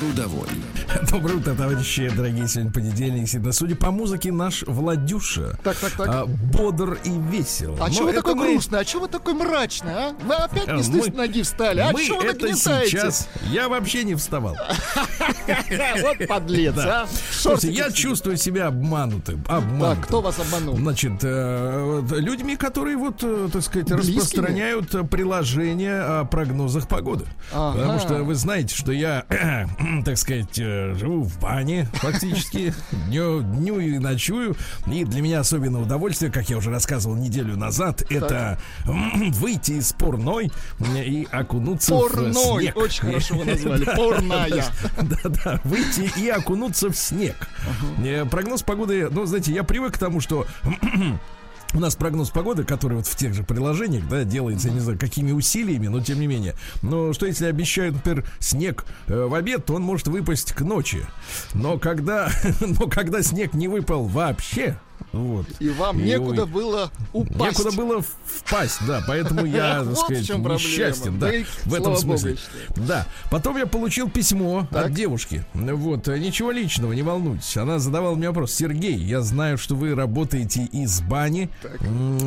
Трудовой. Доброе утро, товарищи, дорогие, сегодня понедельник. Всегда, судя по музыке, наш Владюша Так, так, так. а, бодр и весел. А чего вы такой мы- грустный? А чего вы такой мрачный, а? Вы опять не с мы- ноги встали? А мы чего вы это нагнетаете? сейчас... Я вообще не вставал. Вот подлец, а. Слушайте, я чувствую себя обманутым. обманутым. Кто вас обманул? Значит, э, людьми, которые вот, э, так сказать, распространяют э, приложения о прогнозах погоды. Потому что вы знаете, что я, так сказать, э, живу в бане фактически, дню, дню и ночую. И для меня особенное удовольствие, как я уже рассказывал неделю назад, это выйти из порной и окунуться в Порной. снег. Очень хорошо вы назвали. Порная. Да-да, выйти и окунуться в снег. Э, Прогноз погоды, ну, знаете, я привык к тому, что у нас прогноз погоды, который вот в тех же приложениях, да, делается, я не знаю, какими усилиями, но тем не менее. Но что если обещают, например, снег э, в обед, то он может выпасть к ночи. Но когда, но когда снег не выпал вообще, вот. И вам И некуда ой, было упасть. Некуда было впасть, да, поэтому я, так сказать, несчастен, да, в этом смысле. Да. Потом я получил письмо от девушки. Вот, э, ничего личного, не волнуйтесь. Она задавала мне вопрос. Сергей, я знаю, что вы работаете из бани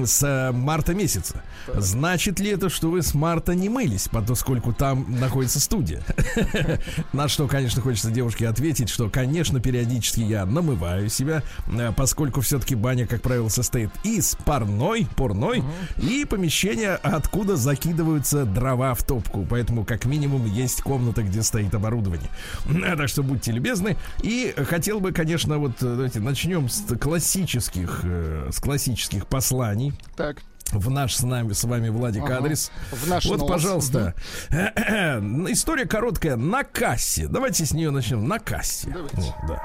с э, марта месяца. Значит ли это, что вы с марта не мылись, поскольку там находится студия? На что, конечно, хочется девушке ответить, что, конечно, периодически я намываю себя, э, поскольку все-таки баня, как правило, состоит из парной, порной и помещения, откуда закидываются дрова в топку. Поэтому, как минимум, есть комната, где стоит оборудование. Так что будьте любезны. И хотел бы, конечно, вот э, давайте начнем с классических, э, с классических посланий Так, в наш с нами с вами Владик Ага. адрес. В наш вот, нос. пожалуйста, история короткая на кассе. Давайте с нее начнем. На кассе. Давайте. Вот, да.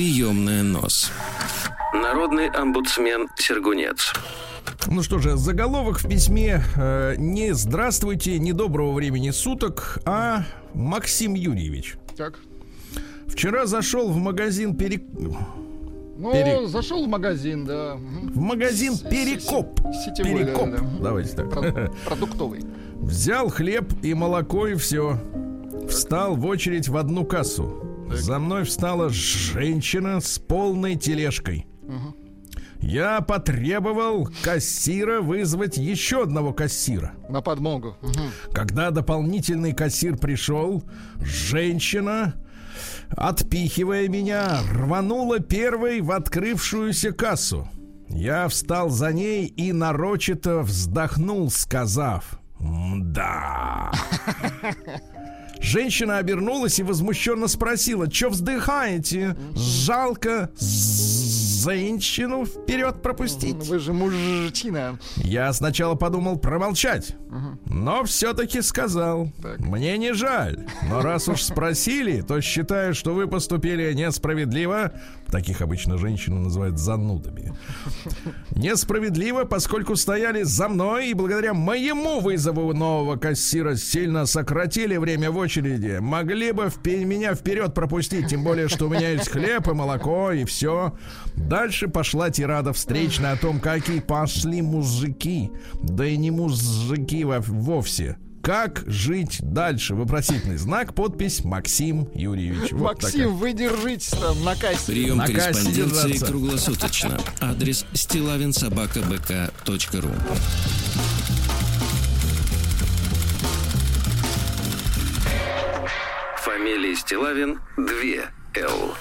Приемная нос. Народный омбудсмен Сергунец. Ну что же, заголовок в письме э, не здравствуйте, не доброго времени суток, а Максим Юрьевич. так. Вчера зашел в магазин Перек... Ну, Пере- зашел в магазин, да. В магазин Перекоп. Сетевой, Перекоп. да, да. Давайте так. Про- Продуктовый. Взял хлеб и молоко и все. Встал в очередь в одну кассу. За мной встала женщина с полной тележкой. Я потребовал кассира вызвать еще одного кассира. На подмогу. Мгм. Когда дополнительный кассир пришел, женщина, отпихивая меня, рванула первой в открывшуюся кассу. Я встал за ней и нарочито вздохнул, сказав «Да». Женщина обернулась и возмущенно спросила, что вздыхаете? Жалко женщину вперед пропустить. Вы же мужчина. Я сначала подумал промолчать, но все-таки сказал. Так. Мне не жаль, но раз уж спросили, то считаю, что вы поступили несправедливо. Таких обычно женщины называют занудами. Несправедливо, поскольку стояли за мной и благодаря моему вызову нового кассира сильно сократили время в очереди. Могли бы впе- меня вперед пропустить, тем более, что у меня есть хлеб и молоко и все. Дальше пошла тирада встречная о том, какие пошли мужики. Да и не мужики во- вовсе. Как жить дальше? Вопросительный знак, подпись Максим Юрьевич. Вот Максим, вы держитесь там на кассе. Прием На кассе корреспонденции держаться. круглосуточно. Адрес стилавинсобакабк.ру Фамилия Стилавин 2 Л.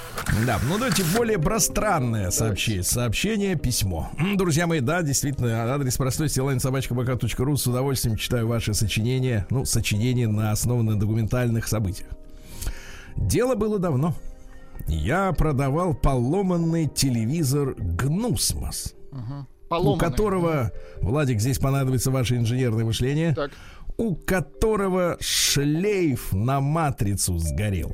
Да, ну давайте более пространное сообщение, сообщение, письмо. Друзья мои, да, действительно, адрес простой, стилайн.собачка.бк.ру. С удовольствием читаю ваши сочинения, ну, сочинения на основанных на документальных событиях. Дело было давно. Я продавал поломанный телевизор Гнусмос, у Поломанный. которого, Владик, здесь понадобится ваше инженерное мышление, Так. у которого шлейф на матрицу сгорел.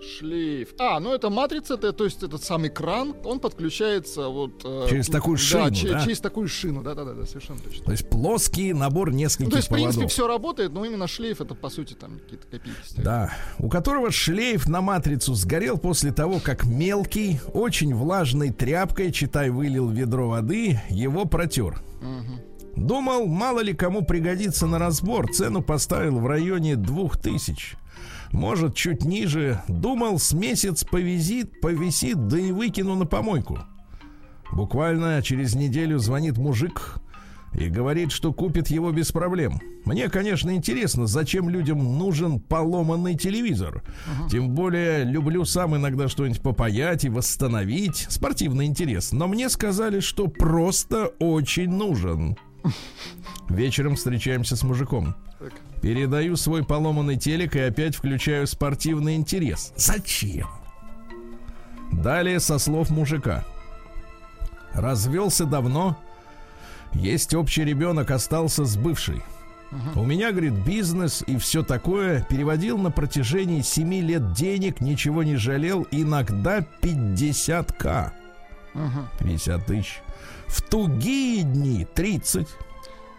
Шлейф. А, ну это матрица, это, то есть этот самый кран, он подключается вот... э, Через такую шину, да, че- да? через такую шину, да-да-да, совершенно точно. То есть плоский набор Ну, нескольких то есть, в принципе, все работает, но именно шлейф это, по сути, там какие-то копейки стоят. Да, у которого шлейф на матрицу сгорел после того, как мелкий, очень влажной тряпкой, читай, вылил ведро воды, его протер. Думал, мало ли кому пригодится на разбор, цену поставил в районе двух тысяч. Может, чуть ниже. Думал, с месяц повисит, повисит, да и выкину на помойку. Буквально через неделю звонит мужик и говорит, что купит его без проблем. Мне, конечно, интересно, зачем людям нужен поломанный телевизор. Тем более люблю сам иногда что-нибудь попаять и восстановить. Спортивный интерес. Но мне сказали, что просто очень нужен. Вечером встречаемся с мужиком. Передаю свой поломанный телек и опять включаю спортивный интерес. Зачем? Далее со слов мужика. Развелся давно. Есть общий ребенок, остался с бывшей. У меня, говорит, бизнес и все такое. Переводил на протяжении 7 лет денег, ничего не жалел. Иногда 50к. 50 тысяч. В тугие дни 30.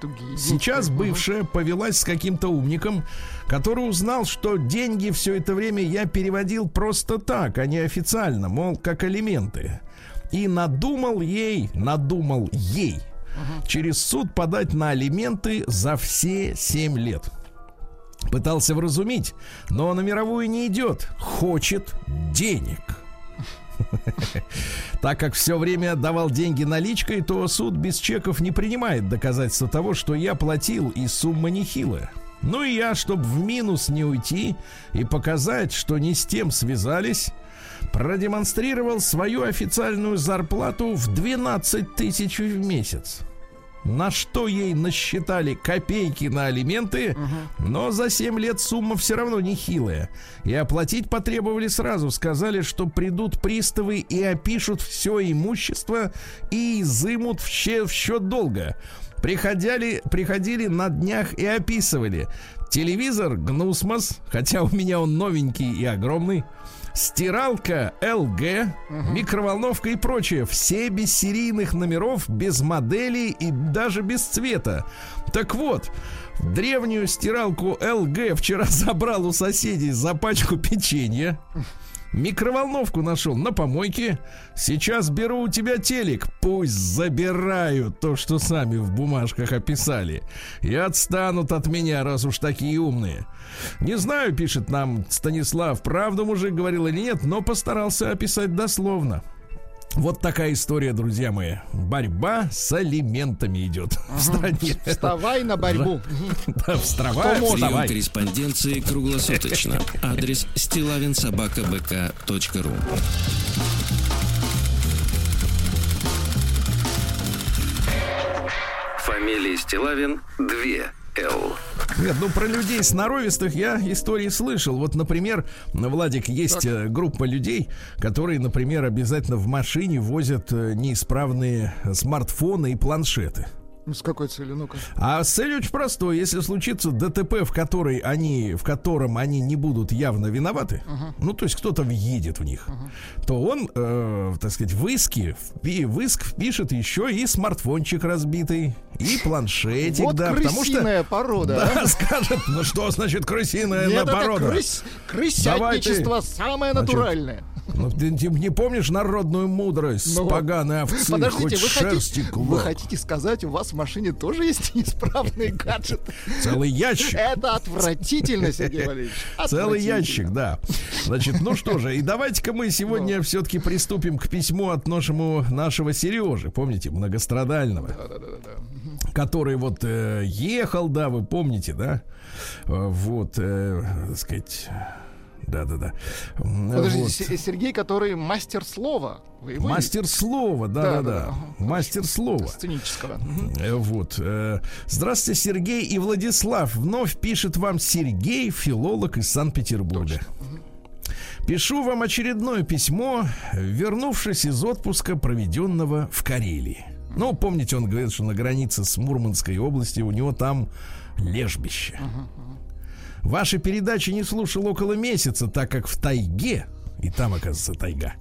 Тугие Сейчас бывшая повелась с каким-то умником, который узнал, что деньги все это время я переводил просто так, а не официально, мол, как алименты. И надумал ей, надумал ей через суд подать на алименты за все 7 лет. Пытался вразумить, но на мировую не идет. Хочет денег. Так как все время давал деньги наличкой, то суд без чеков не принимает доказательства того, что я платил, и сумма нехилая. Ну и я, чтобы в минус не уйти и показать, что не с тем связались, продемонстрировал свою официальную зарплату в 12 тысяч в месяц. На что ей насчитали копейки на алименты, но за 7 лет сумма все равно нехилая. И оплатить потребовали сразу. Сказали, что придут приставы и опишут все имущество и изымут в счет, в счет долга. Приходили, приходили на днях и описывали. Телевизор Гнусмос, хотя у меня он новенький и огромный. Стиралка ЛГ, микроволновка и прочее. Все без серийных номеров, без моделей и даже без цвета. Так вот, древнюю стиралку ЛГ вчера забрал у соседей за пачку печенья. Микроволновку нашел на помойке. Сейчас беру у тебя телек. Пусть забирают то, что сами в бумажках описали. И отстанут от меня, раз уж такие умные. Не знаю, пишет нам Станислав, правду мужик говорил или нет, но постарался описать дословно. Вот такая история, друзья мои. Борьба с алиментами идет в стране. Вставай на борьбу. Да, вставай, Кто может? Прием вставай. корреспонденции круглосуточно. Адрес стилавинсобакабк.ру Фамилия Стилавин 2 Нет, ну про людей сноровистых я истории слышал. Вот, например, Владик, есть э, группа людей, которые, например, обязательно в машине возят э, неисправные смартфоны и планшеты. Ну, с какой целью? Ну-ка. А цель очень простой. Если случится ДТП, в, который они, в котором они не будут явно виноваты, ну, то есть кто-то въедет в них, то он, э, так сказать, в иске, впи- в иск впишет еще и смартфончик разбитый, и планшетик, Вот да, потому что... крысиная порода. а? Да, скажет, ну что значит крысиная Нет, на это порода? крыс- крысятничество самое Значит, натуральное. Ну, ты, ты не помнишь народную мудрость Ну, поганой овцы, Подождите, хоть вы шерсти хотите, вы хотите сказать, у вас в машине тоже есть неисправные гаджеты? Целый ящик. Это отвратительно, Сергей Валерьевич. Целый ящик, да. Значит, ну что же, и давайте-ка мы сегодня Ну. все-таки приступим к письму от нашему, нашего Сережи, помните, многострадального, Да-да-да-да. который вот э, ехал, да, вы помните, да? Э, Вот, э, так сказать, да-да-да. Подождите, вот. Се- Сергей, который мастер слова. Вы его Мастер слова, Да-да-да. Мастер слова. сценического. Э, Вот. э, Здравствуйте, Сергей и Владислав. Вновь пишет вам Сергей, филолог из Санкт-Петербурга. Пишу вам очередное письмо, вернувшись из отпуска, проведенного в Карелии. Ну, помните, он говорит, что на границе с Мурманской областью у него там лежбище. Ваши передачи не слушал около месяца, так как в тайге, и там, оказывается, тайга,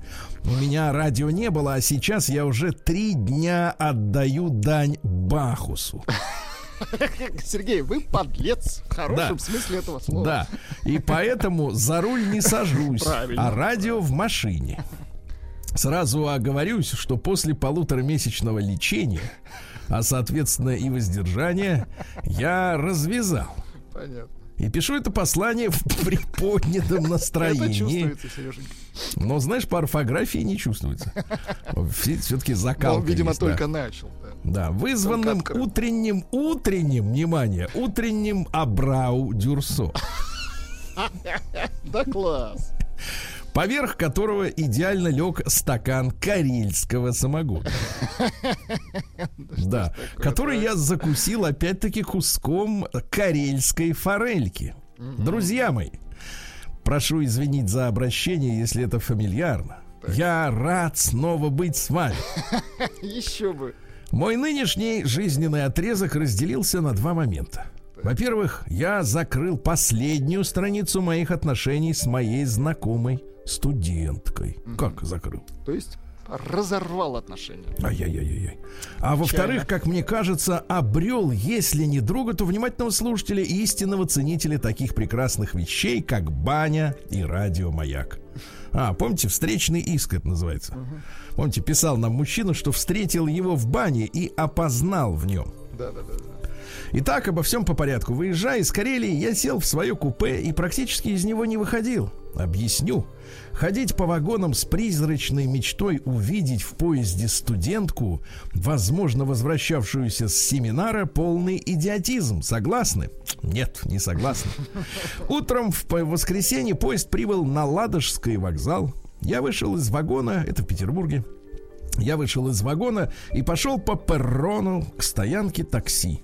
у меня радио не было, а сейчас я уже три дня отдаю дань Бахусу. Сергей, вы подлец в хорошем Да. смысле этого слова. Да, и поэтому за руль не сажусь, Правильно. а радио в машине. Сразу оговорюсь, что после полуторамесячного лечения, а соответственно и воздержания, я развязал. Понятно. И пишу это послание в приподнятом Это настроении. чувствуется, Сереженька. Но, знаешь, по орфографии не чувствуется. Все-таки Но закалка он, видимо, есть, да. только начал. да. Да, вызванным утренним, утренним, внимание, утренним Абрау Дюрсо. Да класс. Поверх которого идеально лег стакан карельского самогона. Да, который я закусил опять-таки куском карельской форельки. Друзья мои, прошу извинить за обращение, если это фамильярно. Я рад снова быть с вами. Еще бы. Мой нынешний жизненный отрезок разделился на два момента. Во-первых, я закрыл последнюю страницу моих отношений с моей знакомой студенткой. Как закрыл? То есть разорвал отношения. Ай-яй-яй-яй. А во-вторых, как мне кажется, обрел, если не друга, то внимательного слушателя и истинного ценителя таких прекрасных вещей, как баня и радиомаяк. А, помните, встречный иск это называется. Помните, писал нам мужчина, что встретил его в бане и опознал в нем. Да, да, да. да. Итак, обо всем по порядку. Выезжая из Карелии, я сел в свое купе и практически из него не выходил. Объясню. Ходить по вагонам с призрачной мечтой увидеть в поезде студентку, возможно, возвращавшуюся с семинара, полный идиотизм. Согласны? Нет, не согласны. Утром в воскресенье поезд прибыл на Ладожский вокзал. Я вышел из вагона, это в Петербурге, я вышел из вагона и пошел по перрону к стоянке такси.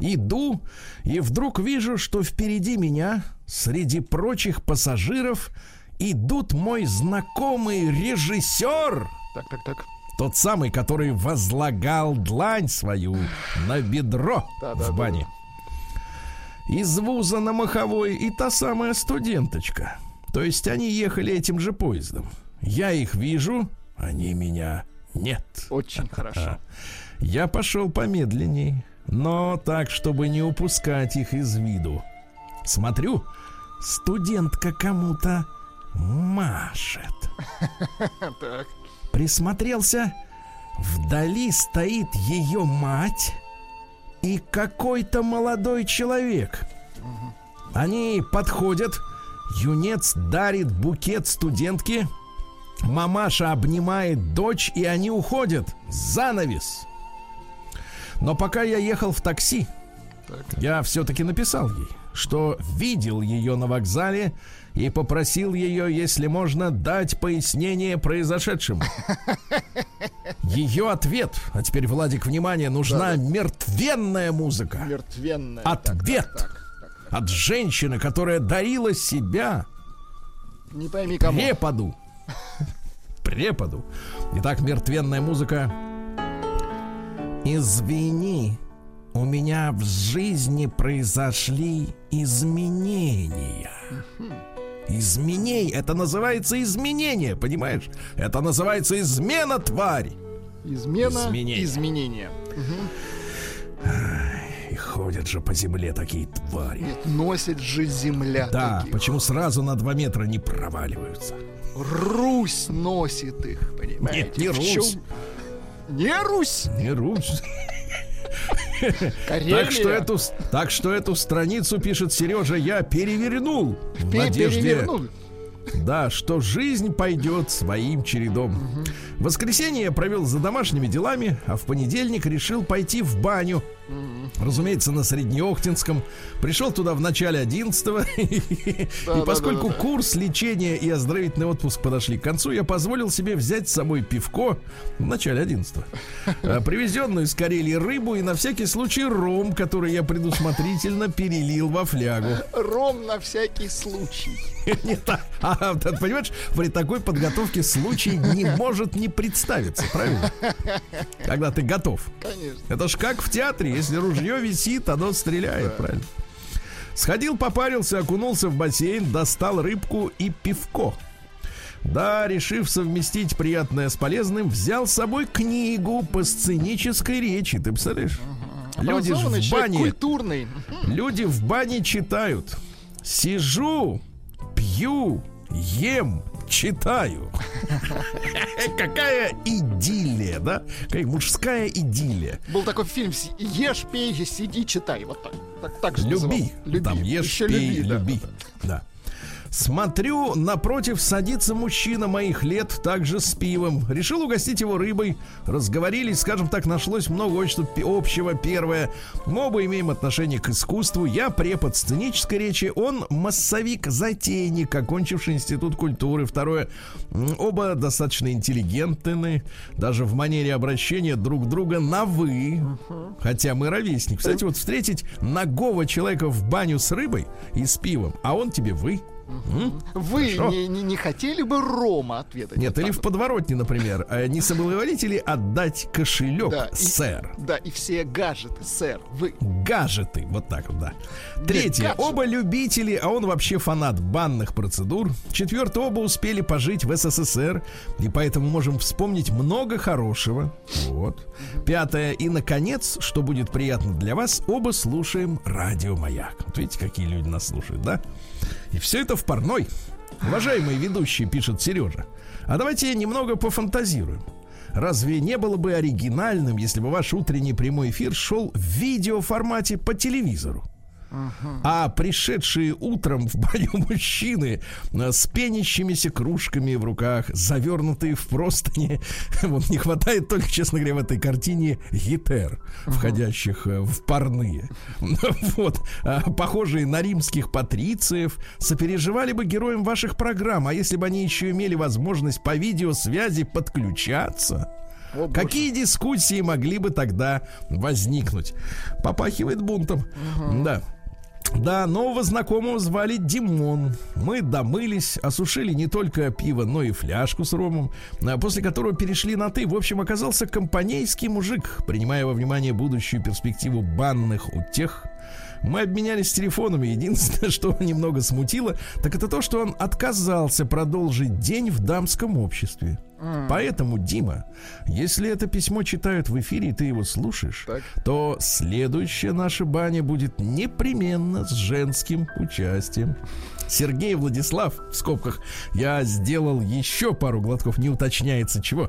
Иду, и вдруг вижу, что впереди меня, среди прочих пассажиров, идут мой знакомый режиссер, Так, так, так. тот самый, который возлагал длань свою на бедро Да, в да, бане. Из вуза на Маховой и та самая студенточка. То есть они ехали этим же поездом. Я их вижу, они меня нет. Очень хорошо. Я пошел помедленней, но так, чтобы не упускать их из виду. Смотрю, студентка кому-то машет. Так. Присмотрелся, вдали стоит ее мать и какой-то молодой человек. Они подходят, юнец дарит букет студентке, мамаша обнимает дочь, и они уходят. Занавес. Но пока я ехал в такси, Так. я все-таки написал ей, что видел ее на вокзале и попросил ее, если можно, дать пояснение произошедшему. Ее ответ, а теперь, Владик, внимание, нужна мертвенная музыка Мертвенная. Ответ. Так, так, так. от женщины, которая дарила себя Не пойми кому. преподу. Преподу. Итак, мертвенная музыка. Извини, у меня в жизни произошли изменения. Изменей, это называется изменение, понимаешь? Это называется измена, тварь. Измена, Изменение. изменения. И ходят же по земле такие твари. Нет, носит же земля. Да, таких. почему сразу на два метра не проваливаются? Русь носит их, понимаете? Нет, не Русь. чём- Не Русь, Не Русь. Карелия. Так что, эту, так что эту страницу, пишет Сережа, я перевернул. В Пе- надежде, перевернул. да, что жизнь пойдет своим чередом. В воскресенье я провел за домашними делами, а в понедельник решил пойти в баню. Разумеется, на Среднеохтинском. Пришел туда в начале 11 И поскольку курс лечения и оздоровительный отпуск подошли к концу, я позволил себе взять с собой пивко в начале 11 а, Привезенную из Карелии рыбу и на всякий случай ром, который я предусмотрительно перелил во флягу. Ром на всякий случай. Не так. А, понимаешь, при такой подготовке случай не может не представиться, правильно? Когда ты готов. Конечно. Это ж как в театре, если ружье висит, оно стреляет, правильно? Сходил, попарился, окунулся в бассейн, достал рыбку и пивко. Да, решив совместить приятное с полезным, взял с собой книгу по сценической речи. Ты представляешь? Люди в бане. Культурный. Люди в бане читают. Сижу, пью, ем, читаю. Какая идиллия, да? Какая мужская идиллия. Был такой фильм «Ешь, пей, сиди, читай». Вот так. Так, так же люби. Люби. Там ешь, Еще пей, люби. люби. Да. да. Смотрю, напротив садится мужчина моих лет, также с пивом. Решил угостить его рыбой. Разговорились, скажем так, нашлось много общего. Первое. Мы оба имеем отношение к искусству. Я препод сценической речи, он массовик-затейник, окончивший институт культуры. Второе. Оба достаточно интеллигентны, даже в манере обращения друг друга на «вы». Хотя мы ровесник. Кстати, вот встретить нагого человека в баню с рыбой и с пивом, а он тебе «вы». Вы не, не, не хотели бы Рома ответить? Нет, или в подворотне, например. А не соблаговолите ли отдать кошелек, да, сэр? И, да, и все гаджеты, сэр, вы. Гаджеты, вот так вот, да. Третье. Нет, оба любители, а он вообще фанат банных процедур. Четвертое. Оба успели пожить в СССР, и поэтому можем вспомнить много хорошего. Вот. Пятое. И, наконец, что будет приятно для вас, оба слушаем радио «Маяк». Вот видите, какие люди нас слушают, да? И все это в парной. Уважаемые ведущие, пишет Сережа. А давайте немного пофантазируем. Разве не было бы оригинальным, если бы ваш утренний прямой эфир шел в видеоформате по телевизору? А пришедшие утром в баню мужчины э, с пенящимися кружками в руках, завернутые в простыни, вот не хватает только, честно говоря, в этой картине гитер, входящих э, в парные. Вот, а, похожие на римских патрициев, сопереживали бы героям ваших программ, а если бы они еще имели возможность по видеосвязи подключаться, о, Какие дискуссии могли бы тогда возникнуть? Попахивает бунтом. Угу. Да. Да, нового знакомого звали Димон. Мы домылись, осушили не только пиво, но и фляжку с ромом, а после которого перешли на «ты». В общем, оказался компанейский мужик, принимая во внимание будущую перспективу банных утех. Мы обменялись телефонами. Единственное, что немного смутило, так это то, что он отказался продолжить день в дамском обществе. Поэтому, Дима, если это письмо читают в эфире, и ты его слушаешь, так. то следующая наша баня будет непременно с женским участием. Сергей Владислав, в скобках, я сделал еще пару глотков, не уточняется чего.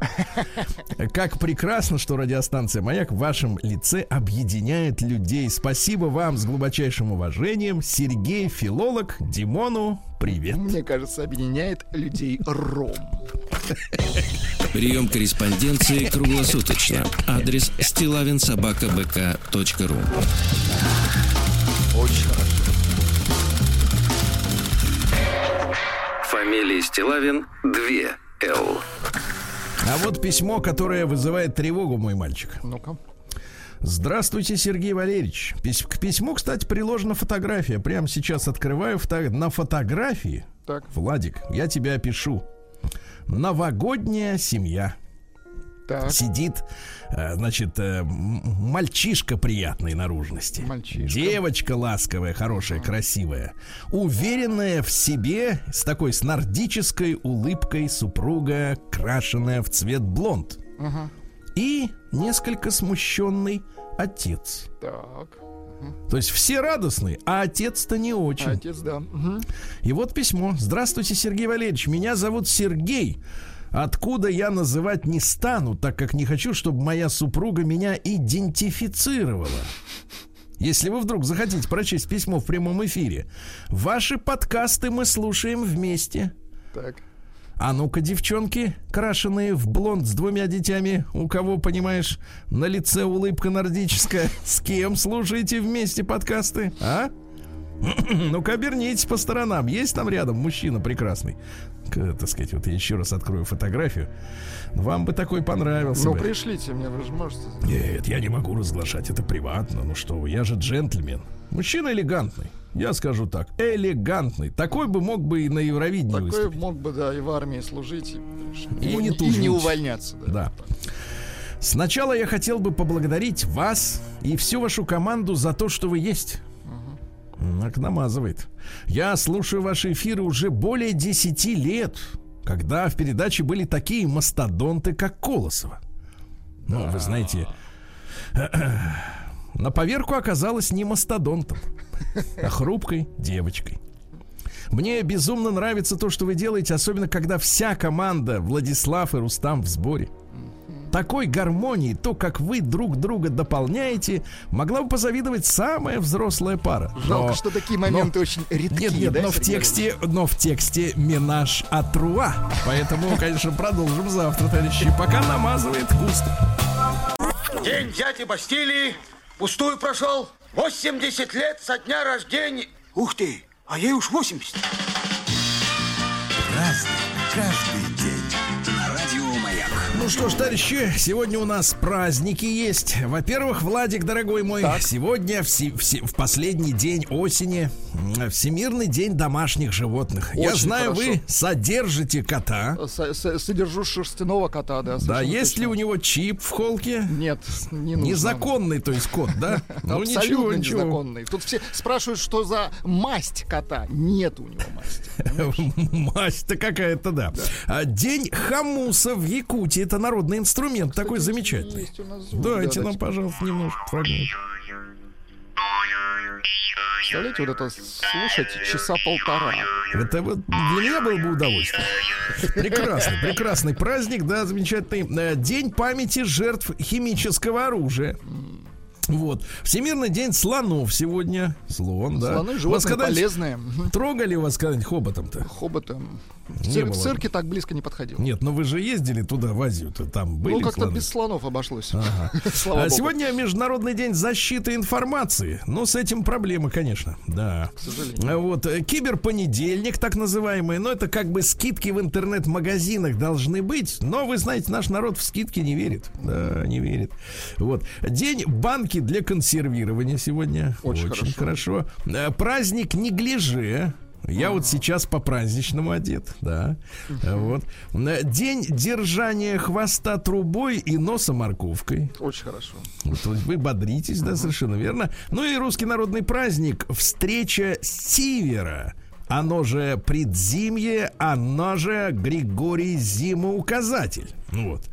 Как прекрасно, что радиостанция «Маяк» в вашем лице объединяет людей. Спасибо вам с глубочайшим уважением. Сергей, филолог, Димону, привет. Мне кажется, объединяет людей ром. Прием корреспонденции круглосуточно. Адрес стилавинсобакабк.ру Очень хорошо. Фамилия Стилавин 2 Л. А вот письмо, которое вызывает тревогу, мой мальчик. Ну-ка. Здравствуйте, Сергей Валерьевич. К письму, кстати, приложена фотография. Прямо сейчас открываю фото... на фотографии. Так. Владик, я тебя опишу. Новогодняя семья. Так. Сидит, э, значит, э, мальчишка приятной наружности. Мальчишка. Девочка ласковая, хорошая, ага. красивая. Уверенная в себе, с такой с нордической улыбкой супруга, крашенная в цвет блонд. Ага. И несколько смущенный отец. Так. То есть все радостные, а отец-то не очень. Отец, да. Угу. И вот письмо. Здравствуйте, Сергей Валерьевич. Меня зовут Сергей. Откуда я называть не стану, так как не хочу, чтобы моя супруга меня идентифицировала. Если вы вдруг захотите прочесть письмо в прямом эфире, ваши подкасты мы слушаем вместе. Так. А ну-ка, девчонки, крашеные в блонд с двумя детьми, у кого, понимаешь, на лице улыбка нордическая, с кем слушаете вместе подкасты, а? Ну-ка, обернитесь по сторонам. Есть там рядом мужчина прекрасный? Так сказать, вот я еще раз открою фотографию. Вам бы такой понравился. Ну, бы. пришлите мне, вы же можете. Нет, я не могу разглашать, это приватно. Ну что вы, я же джентльмен. Мужчина элегантный. Я скажу так, элегантный. Такой бы мог бы и на Евровидении Такой выступить. мог бы, да, и в армии служить, и, И и, не и тужить. не увольняться. Да. Да. Сначала я хотел бы поблагодарить вас и всю вашу команду за то, что вы есть. Так намазывает. Я слушаю ваши эфиры уже более 10 лет, когда в передаче были такие мастодонты, как Колосова. Ну, вы знаете, на поверку оказалась не мастодонтом, а хрупкой девочкой. Мне безумно нравится то, что вы делаете, особенно когда вся команда Владислав и Рустам в сборе. Такой гармонии, то, как вы друг друга дополняете, могла бы позавидовать самая взрослая пара. Жалко, Но- что такие моменты очень редкие. Нет, нет, да, но в тексте, но в тексте Минаж Атруа. Поэтому, конечно, продолжим завтра, товарищи. Пока намазывает густо. День дяди Бастилии пустую прошел. 80 лет со дня рождения. Ух ты, а ей уж 80. Ну что ж, товарищи, сегодня у нас праздники есть. Во-первых, Владик, дорогой мой, сегодня в, в в последний день осени Всемирный день домашних животных. Я Очень знаю, хорошо. вы содержите кота. С- с- Содержу шерстяного кота, да. Да, есть ли точно. у него чип в холке? Нет, не нужно. Незаконный, то есть кот, да? Ну ничего, ничего. незаконный. Тут все спрашивают, что за масть кота. Нет у него масти. Масть-то какая-то, да. А, День хамуса в Якутии. Это народный инструмент, такой замечательный. Дайте да, нам, пожалуйста, немножко фрагмент. Представляете, вот это слушать часа полтора. Это вот для меня было бы удовольствие. Прекрасный, прекрасный праздник, да, замечательный. Э, День памяти жертв химического оружия. Вот. Всемирный день слонов сегодня. Слон, да. Слоны Вас животные когда-нибудь полезные. Трогали вас когда-нибудь хоботом-то? Хоботом. В, цир- в цирке так близко не подходил. Нет, но вы же ездили туда, в Азию-то, там были ну, как-то слоны? без слонов обошлось. Ага. Слава А богу. Сегодня Международный день защиты информации. Но с этим проблемы, конечно. Да. К сожалению. А Вот э, киберпонедельник, так называемый. Но это как бы скидки в интернет-магазинах должны быть. Но вы знаете, наш народ в скидки не верит. Да, не верит. Вот. День банки для консервирования сегодня. Очень хорошо. Э, Праздник неглиже. Я вот сейчас по праздничному одет, да. Вот. Э, День держания хвоста трубой и носа морковкой. Очень хорошо. Вот вы бодритесь, да, совершенно верно. Ну и русский народный праздник встреча Сивера. Оно же предзимье, оно же Григорий Зимоуказатель. Вот.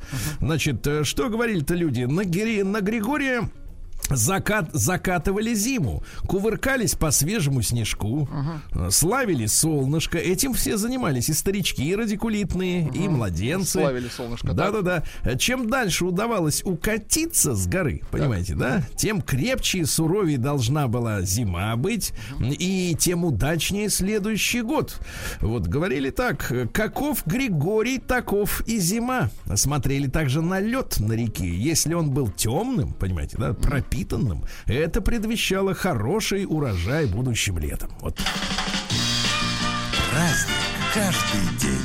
Значит, э, что говорили-то люди? На, Гри- на Григория Закат, закатывали зиму, кувыркались по свежему снежку, э, славили солнышко. Этим все занимались и старички, и радикулитные, и младенцы. Славили солнышко, да. Да-да-да. Чем дальше удавалось укатиться с горы, понимаете, да, тем крепче и суровее должна была зима быть, и тем удачнее следующий год. Вот говорили так, каков Григорий, таков и зима. Смотрели также на лед на реке. Если он был темным, понимаете, да, пропитанным, это предвещало хороший урожай будущим летом. Вот. Праздник каждый день.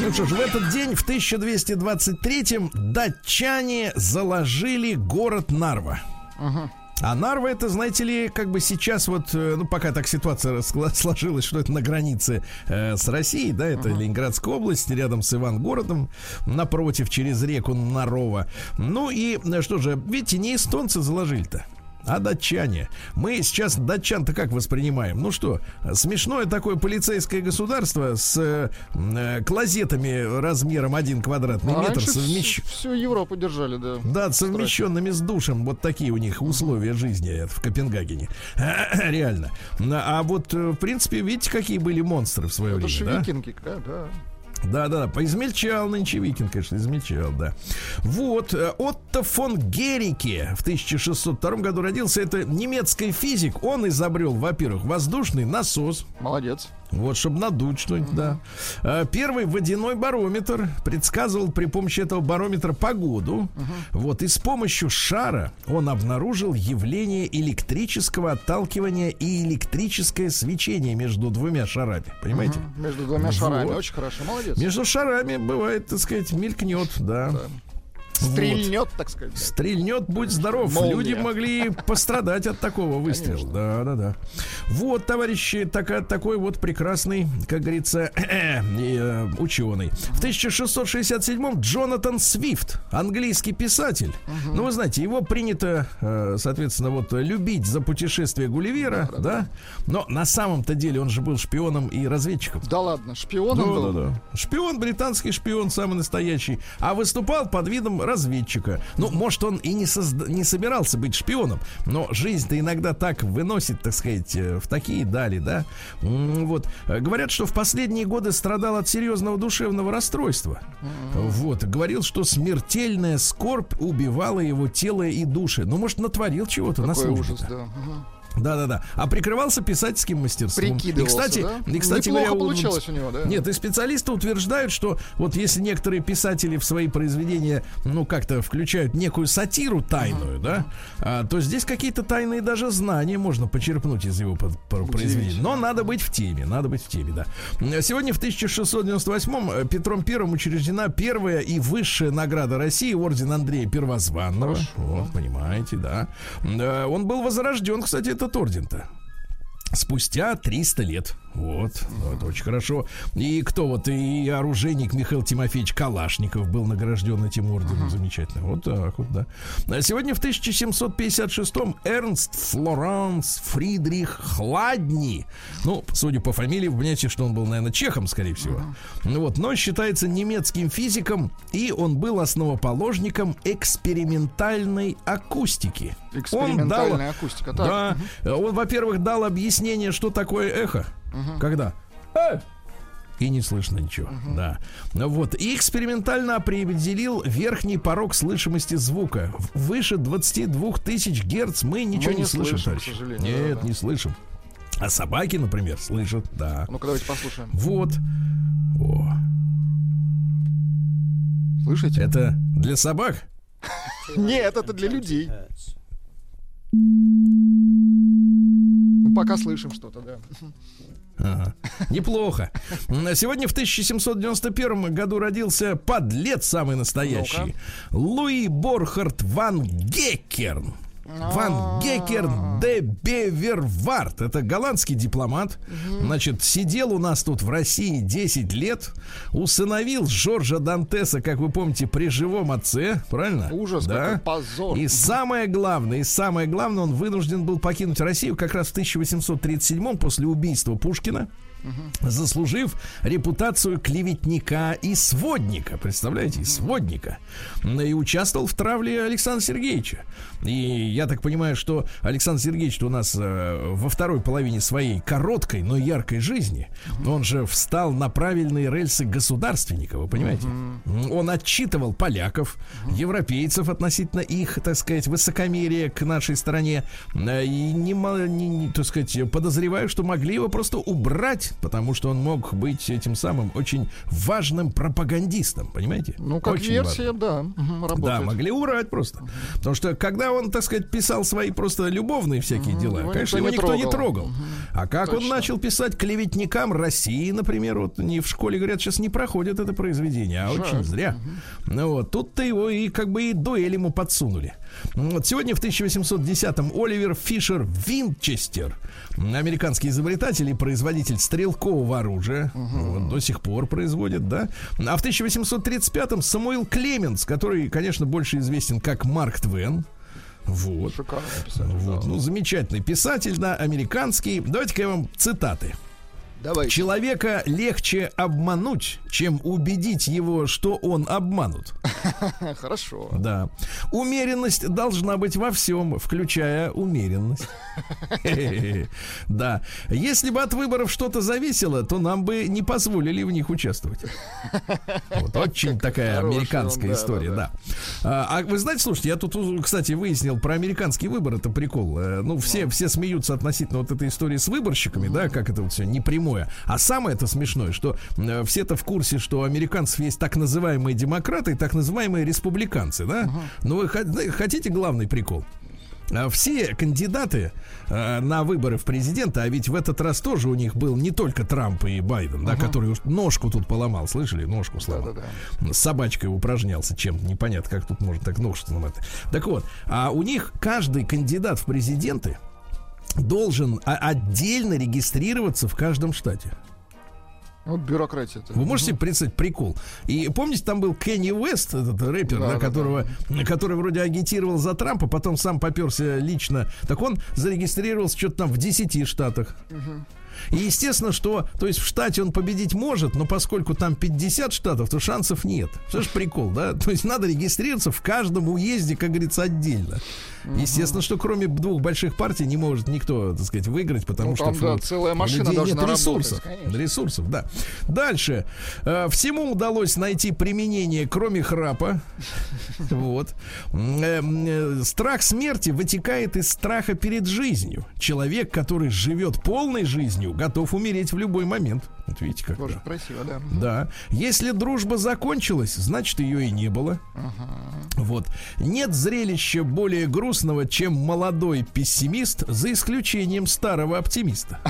Ну что ж, в этот день, в 1223-м, датчане заложили город Нарва. А Нарва это, знаете ли, как бы сейчас вот, э, ну пока так ситуация сложилась, что это на границе э, с Россией, да, это Ленинградская область, рядом с Ивангородом, напротив, через реку Нарова. Ну и э, что же, видите, не эстонцы заложили-то. А датчане? Мы сейчас датчан-то как воспринимаем? Ну что, смешное такое полицейское государство с э, э, клозетами размером один квадратный А метр совмещ... всю, Европу держали, да. Да, совмещенными с душем. Вот такие у них условия жизни в Копенгагене. Реально. А вот, э, в принципе, видите, какие были монстры в свое Это время, да? викинги, да, да. Да, да, поизмельчал нынче Викинг, конечно, измельчал, да. Вот, э, Отто фон Герике в 1602 году родился. Это немецкий физик. Он изобрел, во-первых, воздушный насос. Молодец. Вот, чтобы надуть что-нибудь, да. А, Первый водяной барометр предсказывал при помощи этого барометра погоду. Вот, и с помощью шара он обнаружил явление электрического отталкивания и электрическое свечение между двумя шарами. Понимаете? Между двумя шарами. Вот. Очень хорошо. Молодец. Между шарами бывает, так сказать, мелькнет, да. Стрельнет, так сказать. да. Стрельнет, будь здоров. Молния. Люди могли пострадать от такого выстрела. Да, да, да. Вот, товарищи, така- такой вот прекрасный, как говорится, э, ученый. В 1667-м Джонатан Свифт, английский писатель. Ну, вы знаете, его принято, э, соответственно, вот любить за путешествие Гулливера, да? Но на самом-то деле он же был шпионом и разведчиком. Да ладно, шпионом Да, был? да, да. Шпион, британский шпион, самый настоящий. А выступал под видом разведчика. Ну, может, он и не, созда- не собирался быть шпионом, но жизнь-то иногда так выносит, так сказать, э, в такие дали, да. Вот. Говорят, что в последние годы страдал от серьезного душевного расстройства. Вот. Говорил, что смертельная скорбь убивала его тело и души. Ну, может, натворил чего-то на службе. ужас, да. Мгм. Да-да-да. А прикрывался писательским мастерством. Прикидывался, и, кстати, да? и, кстати Неплохо говоря, получалось у него, да? Нет, и специалисты утверждают, что вот если некоторые писатели в свои произведения, ну, как-то включают некую сатиру тайную, да, а, то здесь какие-то тайные даже знания можно почерпнуть из его под- про- произведения. Но надо быть в теме, надо быть в теме, да. Сегодня в 1698-м э, Петром Первым учреждена первая и высшая награда России, орден Андрея Первозванного. Вот, понимаете, да. Э, Он был возрожден, кстати, этот орден-то. Спустя 300 лет. Вот, вот, очень хорошо. И кто вот, и оружейник Михаил Тимофеевич Калашников был награжден этим орденом. Замечательно. Вот так вот, да. А сегодня в 1756-м Эрнст Флоранс Фридрих Хладни. Ну, судя по фамилии, вы понимаете, что он был, наверное, чехом, скорее всего. Ну вот, но считается немецким физиком, и он был основоположником экспериментальной акустики. Экспериментальная акустика, так. Да. Он, во-первых, дал объяснение, что такое эхо. Когда? «Э!» И не слышно ничего. Да. Вот. И экспериментально определил верхний порог слышимости звука. Выше 22 тысяч герц мы ничего не не, слышим, слышим, сожалению, Нет, да, да. не слышим. А собаки, например, слышат, да. Ну-ка, давайте послушаем. Вот. О, Слышите? это для собак? Нет, это для людей. Ну, пока слышим что-то, да. Ага. Неплохо. Сегодня в 1791 году родился подлец самый настоящий. Луи Борхард ван Геккерн. Ван Геккерн де Бевервард. Это голландский дипломат. Значит, сидел у нас тут в России 10 лет. Усыновил Жоржа Дантеса, как вы помните, при живом отце. Правильно? Ужас, какой позор. И самое главное, и самое главное, он вынужден был покинуть Россию как раз в 1837 после убийства Пушкина, заслужив репутацию клеветника и сводника. Представляете, и сводника. Ну, И участвовал в травле Александра Сергеевича. И я так понимаю, что Александр Сергеевич у нас э, во второй половине своей короткой, но яркой жизни, он же встал на правильные рельсы государственника, вы понимаете? Он отчитывал поляков, европейцев относительно их, так сказать, высокомерия к нашей стране. Э, И не, не- не, так сказать, подозреваю, что могли его просто убрать, потому что он мог быть этим самым очень важным пропагандистом, понимаете? Ну, как Очень версия, важным. да, мгм, Да, работает. могли урать просто. Потому что когда он, так сказать, писал свои просто любовные всякие дела, его конечно, никто его никто не трогал. трогал. А как он Точно. начал писать клеветникам России, например, вот не в школе говорят, сейчас не проходит это произведение, а очень зря. Ну вот, тут-то его и как бы и дуэль ему подсунули. Вот сегодня в 1810-м Оливер Фишер Винчестер, американский изобретатель и производитель стрелкового оружия, вот, до сих пор производит, да. А в 1835-м Самуил Клеменс, который, конечно, больше известен как Марк Твен. Вот. Шикарно писали. Вот, ну, замечательный писатель, да, американский. Давайте-ка я вам цитаты. Давай. Человека легче обмануть, чем убедить его, что он обманут. Хорошо. Да. Умеренность должна быть во всем, включая умеренность. Да. Если бы от выборов что-то зависело, то нам бы не позволили в них участвовать. Вот очень такая американская история, да. А а вы знаете, слушайте, я тут, у- кстати, выяснил про американский выбор, это прикол. Э, Ну, все, все смеются относительно вот этой истории с выборщиками, да, как это вот все непрямое седьмое. А самое это смешное, что э, все-то в курсе, что у американцев есть так называемые демократы и так называемые республиканцы, да? Но вы хотите главный прикол? А все кандидаты э, на выборы в президента, а ведь в этот раз тоже у них был не только Трамп и Байден, да, который уж ножку тут поломал, слышали, ножку сломал. С собачкой упражнялся чем-то, непонятно, как тут можно так ножку сломать. Так вот, а у них каждый кандидат в президенты должен отдельно регистрироваться в каждом штате. Вот бюрократия. Вы можете представить прикол? И помните, там был Кенни Уэст, этот рэпер, да, да, которого, да. который вроде агитировал за Трампа, потом сам поперся лично. Так он зарегистрировался что-то там в 10 штатах. Угу. И естественно, что, то есть в штате он победить может, но поскольку там 50 штатов, то шансов нет. Что ж прикол, да? То есть надо регистрироваться в каждом уезде, как говорится, отдельно. Естественно, что кроме двух больших партий не может никто, так сказать, выиграть, потому ну, что там, да, целая машина людей нет ресурсов. Работать, ресурсов, да. Дальше. Э, всему удалось найти применение, кроме храпа. Вот. Э, э, страх смерти вытекает из страха перед жизнью. Человек, который живет полной жизнью, готов умереть в любой момент. Вот видите, как. Тоже красиво, да. Да. Если дружба закончилась, значит ее и не было. Ага. Вот. Нет зрелища более грустного, чем молодой пессимист, за исключением старого оптимиста.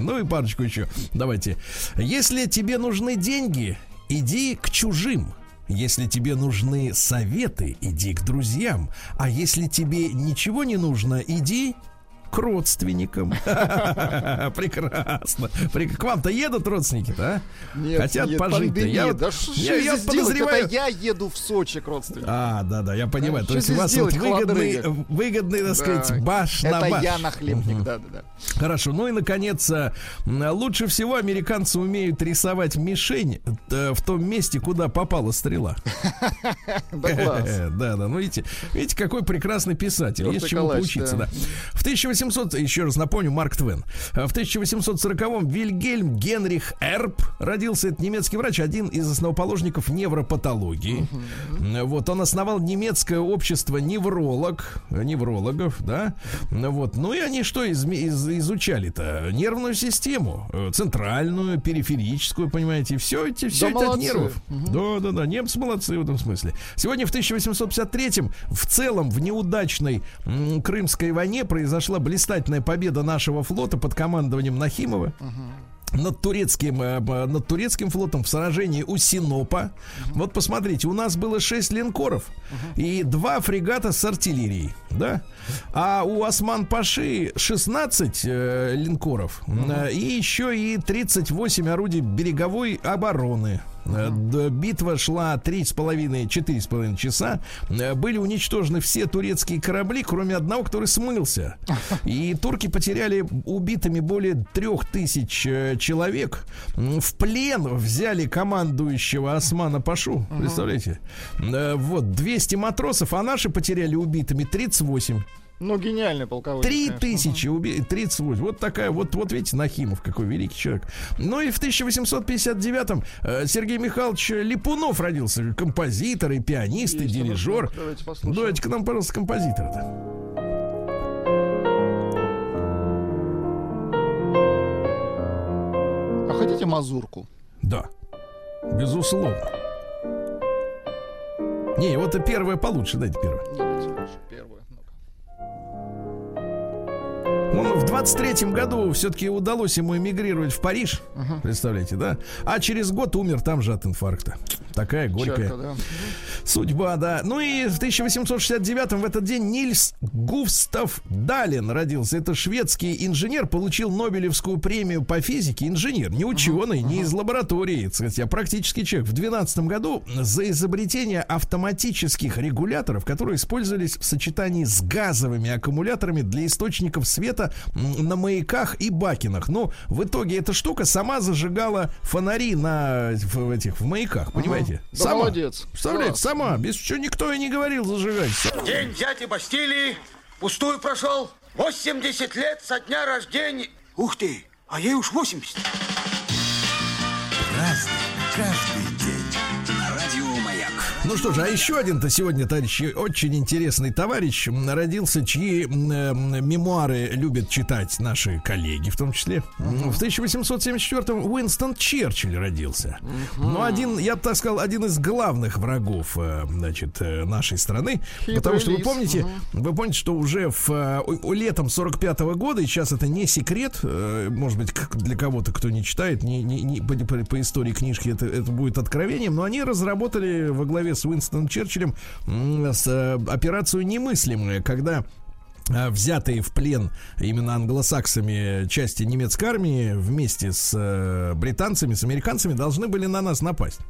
Ну и парочку еще. Давайте. Если тебе нужны деньги, иди к чужим. Если тебе нужны советы, иди к друзьям. А если тебе ничего не нужно, иди к родственникам. Прекрасно. К вам-то едут родственники-то, а? Нет, Хотят пожить-то. Я, да я, я подозреваю... Я еду в Сочи к родственникам. А, да, да, я понимаю. То есть у вас вот выгодный, выгодный, так сказать, баш на баш. Это я нахлебник, да, да, да. Хорошо. Ну и, наконец, э, лучше всего американцы умеют рисовать мишень э, в том месте, куда попала стрела. Да, да. Ну, видите, видите, какой прекрасный писатель. Есть чему поучиться, да. В 1800 1800, еще раз напомню, Марк Твен. В 1840-м Вильгельм Генрих Эрб родился. Это немецкий врач, один из основоположников невропатологии. Uh-huh. Вот, он основал немецкое общество невролог, неврологов, да. Вот, ну и они что из, из, изучали-то? Нервную систему, центральную, периферическую, понимаете, все эти, все да это от нервов. Угу. Да, да, да, немцы молодцы в этом смысле. Сегодня в 1853-м в целом в неудачной м, Крымской войне произошла блистательная победа нашего флота под командованием Нахимова. над турецким, э, над турецким флотом в сражении у Синопа. uh Вот посмотрите, у нас было 6 линкоров uh и 2 фрегата с артиллерией, да? А у Осман Паши 16 э, линкоров uh и еще и 38 орудий береговой обороны. Uh-huh. Битва шла три с половиной, четыре с половиной часа. Э, были уничтожены все турецкие корабли, кроме одного, который смылся. И турки потеряли убитыми более трех тысяч э, человек. В плен взяли командующего Османа Пашу. Представляете? Вот, 200 матросов, а наши потеряли убитыми 38. Ну, гениальный полководец. Три тысячи убит, 38. Вот такая, вот, вот видите, Нахимов, какой великий человек. Ну и в 1859-м э, Сергей Михайлович Липунов родился. Композитор и пианист, Есть и дирижер. Давайте послушаем. Давайте к нам, пожалуйста, композитора-то. А хотите мазурку? Да, безусловно. Не, вот это первое получше, дайте первое. Давайте первое. Он в 23-м году все-таки удалось ему эмигрировать в Париж. Uh-huh. Представляете, да? А через год умер там же от инфаркта. Такая горькая Черка, да. судьба, да. Ну и в 1869-м в этот день Нильс Густав Далин родился. Это шведский инженер, получил Нобелевскую премию по физике. Инженер, не ученый, uh-huh. не из лаборатории, сказать, а практический человек. В 12 году за изобретение автоматических регуляторов, которые использовались в сочетании с газовыми аккумуляторами для источников света света на маяках и бакинах. Но в итоге эта штука сама зажигала фонари на в этих в маяках, понимаете? Ага. Сама. Да молодец. Представляете, Класс. сама, без чего никто и не говорил зажигать. День дяди Бастилии пустую прошел. 80 лет со дня рождения. Ух ты, а ей уж 80. Разный, каждый Ну что же, а еще один-то сегодня, товарищи, очень интересный товарищ родился, чьи э, мемуары любят читать наши коллеги, в том числе. Uh-huh. В 1874-м Уинстон Черчилль родился. Uh-huh. Ну, один, я бы так сказал, один из главных врагов, э, значит, э, нашей страны. Хитрый потому что вы помните, uh-huh. вы помните, что уже в э, летом 45-го года, и сейчас это не секрет, э, может быть, для кого-то, кто не читает, не, не, не, по, по, по истории книжки это, это будет откровением, но они разработали во главе с Уинстоном Черчиллем с, э, операцию немыслимая, когда э, взятые в плен именно англосаксами части немецкой армии вместе с э, британцами, с американцами должны были на нас напасть.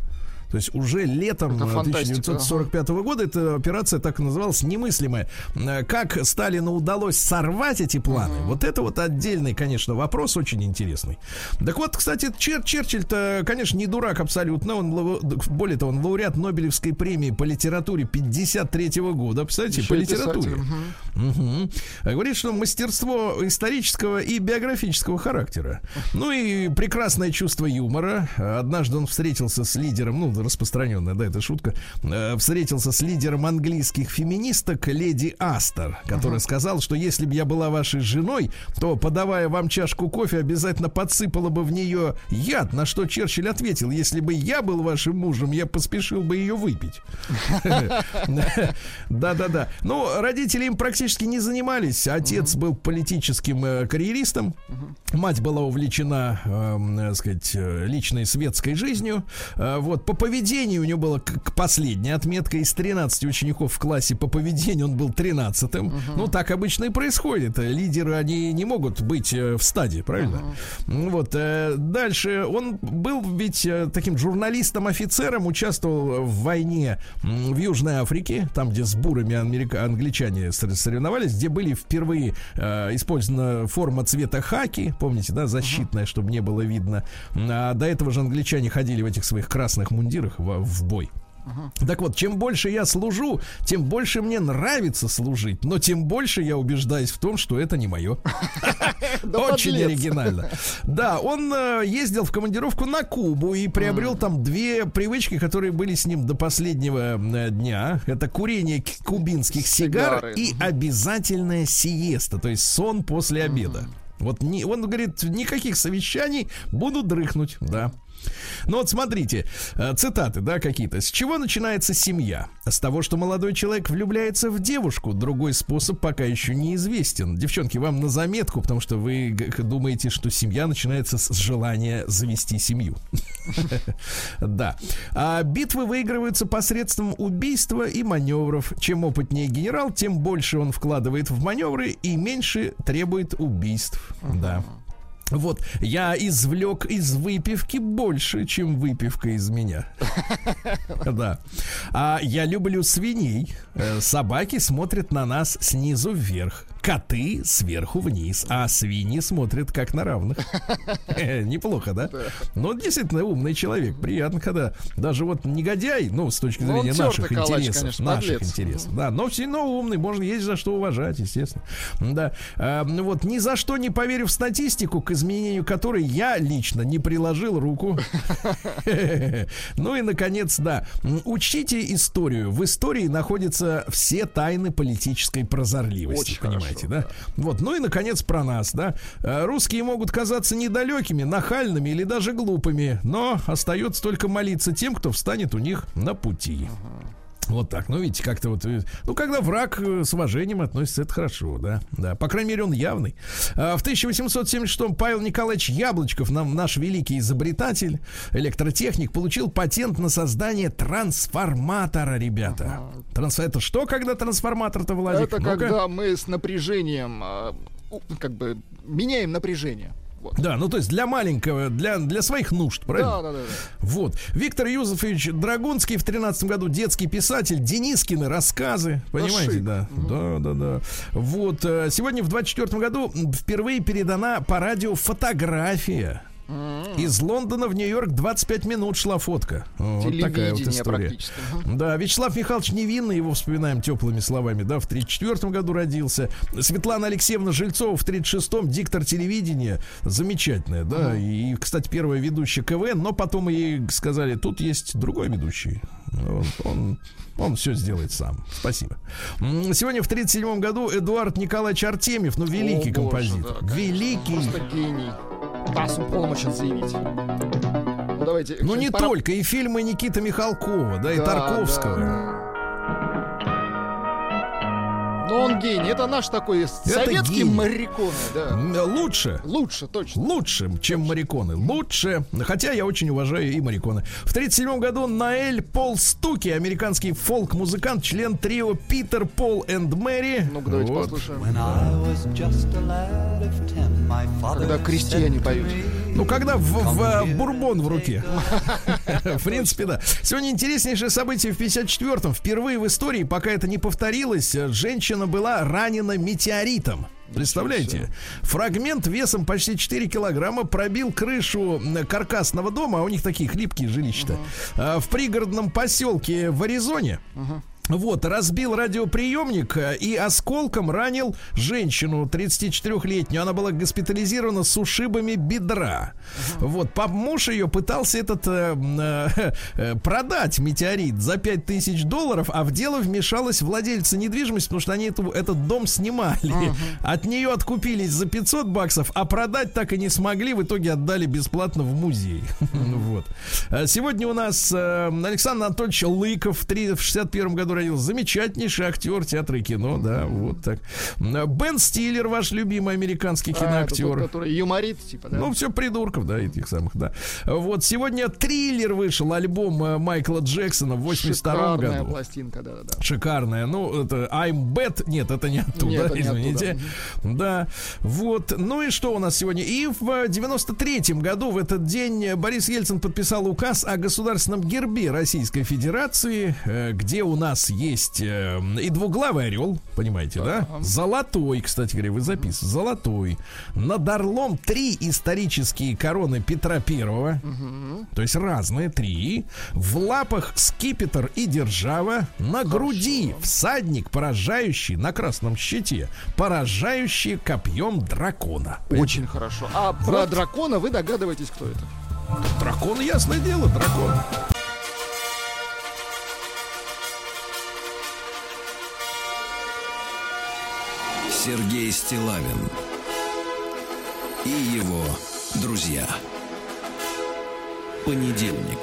То есть уже летом 1945 ага. года эта операция так и называлась немыслимая. Э, как Сталину удалось сорвать эти планы, ага. вот это вот отдельный, конечно, вопрос очень интересный. Так вот, кстати, Чер Черчилль-то, конечно, не дурак абсолютно. Он, более того, он лауреат Нобелевской премии по литературе 53 -го года. Представляете, Еще по литературе. Угу. Угу. Говорит, что мастерство исторического и биографического характера. Ну и прекрасное чувство юмора. Однажды он встретился с лидером, ну, распространенная, да, эта шутка, э, встретился с лидером английских феминисток леди Астер, который uh-huh. сказал, что если бы я была вашей женой, то, подавая вам чашку кофе, обязательно подсыпала бы в нее яд, на что Черчилль ответил, если бы я был вашим мужем, я поспешил бы ее выпить. Да-да-да. Ну, родители им практически не занимались. Отец был политическим э, карьеристом, мать была увлечена, эм, так сказать, э, личной светской жизнью. Вот, по поведению у него было к последняя отметка из 13 учеников в классе по поведению он был 13-м. Uh-huh. Ну, так обычно и происходит. Лидеры, они не могут быть э, в стадии, правильно? Uh-huh. Вот. Э, дальше он был ведь э, таким журналистом-офицером, участвовал в войне в Южной Африке, там, где с бурами америка- англичане соревновались, где были впервые использована форма цвета хаки, помните, да, защитная, чтобы не было видно. А до этого же англичане ходили в этих своих красных мундирах командирах в, в бой. Uh-huh. Так вот, чем больше я служу, тем больше мне нравится служить, но тем больше я убеждаюсь в том, что это не мое. Очень оригинально. Да, он э, ездил в командировку на Кубу и приобрел там две привычки, которые были с ним до последнего э, дня. Это курение кубинских сигар и обязательная сиеста, то есть сон после обеда. Вот не, он говорит, никаких совещаний, буду дрыхнуть, да. Ну вот смотрите, э, цитаты, да, какие-то. С чего начинается семья? С того, что молодой человек влюбляется в девушку. Другой способ пока еще неизвестен. Девчонки, вам на заметку, потому что вы думаете, что семья начинается с желания завести семью. Да. А битвы выигрываются посредством убийства и маневров. Чем опытнее генерал, тем больше он вкладывает в маневры и меньше требует убийств. Да. Вот, я извлек из выпивки больше, чем выпивка из меня. Да. А я люблю свиней. Э, собаки смотрят на нас снизу вверх коты сверху вниз, а свиньи смотрят как на равных. Неплохо, да? Ну, действительно умный человек. Приятно, когда даже вот негодяй, ну, с точки ну, зрения наших интересов, наших интересов, да, но все равно умный, можно есть за что уважать, естественно. Да. А, ну вот ни за что не поверю в статистику, к изменению которой я лично не приложил руку. Ну и, наконец, да, учите историю. В истории находятся все тайны политической прозорливости, понимаете? да? Вот, ну и, наконец, про нас, да? Э, русские могут казаться недалекими, нахальными или даже глупыми, но остается только молиться тем, кто встанет у них на пути. Вот так, ну видите, как-то вот, э, ну когда враг э, с уважением относится, это хорошо, да, да, по крайней мере он явный. А, в 1876 Павел Николаевич Яблочков, нам наш великий изобретатель, электротехник, получил патент на создание трансформатора, ребята. Ага. Трансф... Это что, когда трансформатор-то, Владик? Это когда мы с напряжением, а, как бы меняем напряжение. Вот. Да, ну то есть для маленького, для, для своих нужд, правильно? Да, да, да, да. Вот. Виктор Юзефович Драгунский в 13 году детский писатель, Денискины рассказы, понимаете, да? Угу. Да, да, да. Вот. Э, сегодня в 24 году впервые передана по радио фотография из Лондона в Нью-Йорк 25 минут шла фотка. Вот такая вот история. Да, Вячеслав Михайлович Невинный, его вспоминаем теплыми словами, да, в 34 году родился. Светлана Алексеевна Жильцова в 36-м, диктор телевидения, замечательная, да, и, кстати, первая ведущая КВН, но потом ей сказали, тут есть другой ведущий. Он, он, он все сделает сам. Спасибо. Сегодня в 1937 году Эдуард Николаевич Артемьев, ну, великий О, боже, композитор. да, великий. Просто гений. Вас уполномочен заявить. Ну, давайте. Ну, не только. И фильмы Никиты Михалкова, да, и Да, Тарковского. да. Ну, он гений. Это наш такой советский гений. морякон, да. Лучше. Лучше, точно. Лучше, чем мариконы. Лучше. Хотя я очень уважаю и мариконы. В 1937 году Наэль Пол Стуки, американский фолк-музыкант, член трио Питер, Пол энд Мэри. Ну-ка, давайте Вот. послушаем. Когда крестьяне поют. Ну, когда в, в бурбон в руке. В принципе, да. Сегодня интереснейшее событие в 54-м. Впервые в истории, пока это не повторилось, женщина была ранена метеоритом. Представляете? Фрагмент весом почти 4 килограмма пробил крышу каркасного дома, а у них такие хлипкие жилища а, в пригородном поселке в Аризоне. Вот, разбил радиоприемник э, и осколком ранил женщину 34-летнюю. Она была госпитализирована с ушибами бедра. Вот, пап муж ее пытался этот э, э, э, продать метеорит за 5000 долларов, а в дело вмешалась владельца недвижимости, потому что они эту- этот дом снимали. От нее откупились за 500 баксов, а продать так и не смогли. В итоге отдали бесплатно в музей. Вот. А Сегодня у нас э, Александр Анатольевич Лыков в 61 году родился. Замечательнейший актер театра и кино, да, вот так. Бен Стиллер, ваш любимый американский А, это тот, киноактер. который юморит, типа, да? Ну, все придурков, да, этих самых, да. Вот сегодня триллер вышел, альбом э, Майкла Джексона в 82 Шикарная году. пластинка, да-да-да. Шикарная. Ну, это I'm Bad. Нет, это не оттуда, Нет, это не извините. Да. Вот. Ну и что у нас сегодня? И в 93-м году, в этот день, Борис Ельцин подписал указ о государственном гербе Российской Федерации, э, где у нас есть э, и двуглавый орел, понимаете, да? Золотой, кстати говоря, вы записываете. Золотой. Над орлом три исторические короны Петра Первого. То есть разные, три. В лапах скипетр и держава. На груди всадник, поражающий на красном щите, поражающий копьем дракона. Очень хорошо. А про дракона вы догадываетесь, кто это? Дракон, ясное дело, дракон. Сергей Стилавин и его друзья. Понедельник.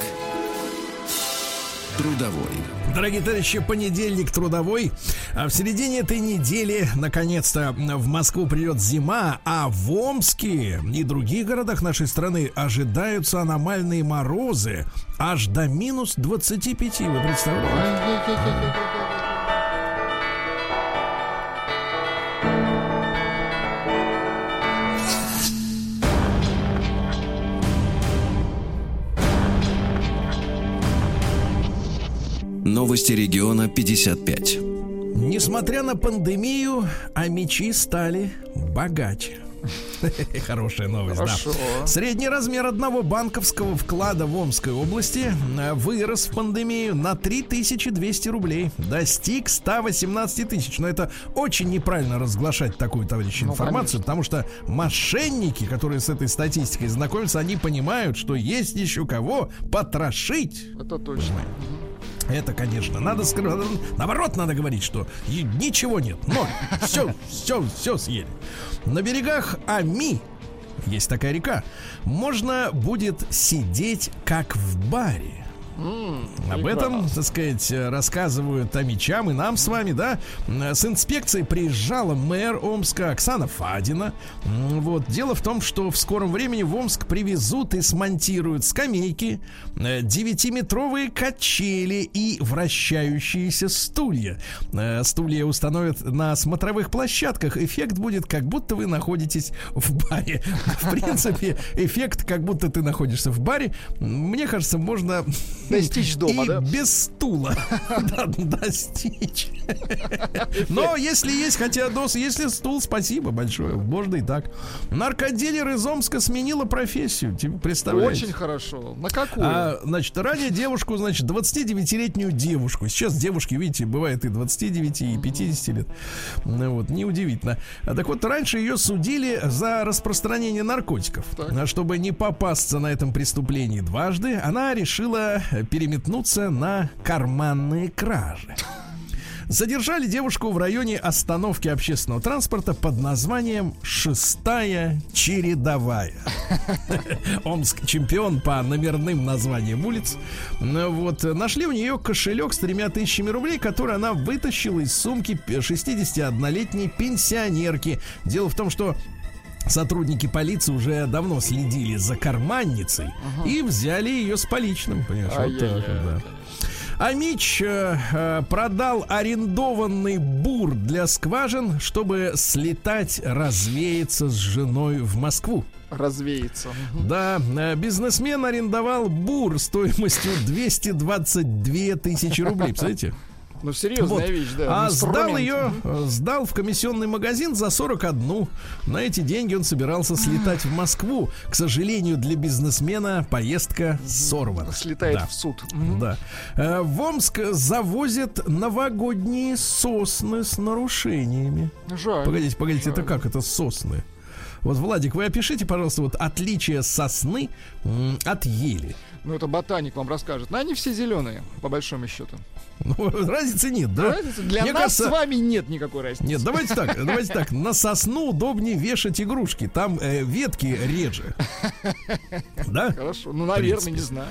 Трудовой. Дорогие товарищи, понедельник трудовой. А в середине этой недели, наконец-то, в Москву придет зима, а в Омске и других городах нашей страны ожидаются аномальные морозы аж до минус 25. Вы представляете? Новости региона 55. Несмотря на пандемию, а мечи стали богаче. Хорошая новость, Хорошо. да. Средний размер одного банковского вклада в Омской области э, вырос в пандемию на 3200 рублей. Достиг 118 тысяч. Но это очень неправильно разглашать такую, товарищи, Ну, информацию, потому что мошенники, которые с этой статистикой знакомятся, они понимают, что есть еще кого потрошить. Это точно. Это, конечно, надо скрывать. Наоборот, надо говорить, что ничего нет. Ноль. Все, все, все съели. На берегах Ами, есть такая река, можно будет сидеть как в баре. Об этом, так сказать, рассказывают амичам и нам с вами, да. С инспекцией приезжала мэр Омска Оксана Фадина. Вот. Дело в том, что в скором времени в Омск привезут и смонтируют скамейки, э, девятиметровые качели и вращающиеся стулья. Э, Стулья установят на смотровых площадках. Эффект будет, как будто вы находитесь в баре. В принципе, эффект, как будто ты находишься в баре, мне кажется, можно Достичь дома, и да? без стула Да, достичь. Но если есть хотя дос, если стул, спасибо большое. Можно и так. Наркодилер из Омска сменила профессию. Типа, представляете? Очень хорошо. На какую? А, значит, ранее девушку, значит, 29-летнюю девушку. Сейчас девушки, видите, бывает и 29, и 50 лет. Ну, вот, неудивительно. А, так вот, раньше ее судили за распространение наркотиков. Так. А чтобы не попасться на этом преступлении дважды, она решила э, переметнуться на карманные кражи. Задержали девушку в районе остановки общественного транспорта под названием «Шестая чередовая». Омск чемпион по номерным названиям улиц. Вот, нашли у нее кошелек с тремя тысячами рублей, который она вытащила из сумки 61-летней пенсионерки. Дело в том, что Сотрудники полиции уже давно следили за карманницей и взяли ее с поличным. Понимаешь, вот так вот, да. А Мич э, э, продал арендованный бур для скважин, чтобы слетать, развеяться с женой в Москву. Развеется. Мгм. Да, э, бизнесмен арендовал бур стоимостью 222 тысячи рублей, представляете? Ну, серьезная Вот. вещь, да. А сдал инструмент. ее, э, сдал в комиссионный магазин за 41. На эти деньги он собирался слетать в Москву. К сожалению, для бизнесмена поездка сорвана. Слетает Да. в суд. Да. Э, В Омск завозят новогодние сосны с нарушениями. Жаль. Погодите, погодите, это Жаль. как это сосны? Вот, Владик, вы опишите, пожалуйста, вот отличие сосны от ели. Ну, это ботаник вам расскажет. Но они все зеленые, по большому счету. Ну, разницы нет, да? Разницы Для Мне нас кажется- с вами нет никакой разницы. Нет, давайте так, давайте так. На сосну удобнее вешать игрушки. Там э, ветки реже. Да? Хорошо. Ну, наверное, не знаю.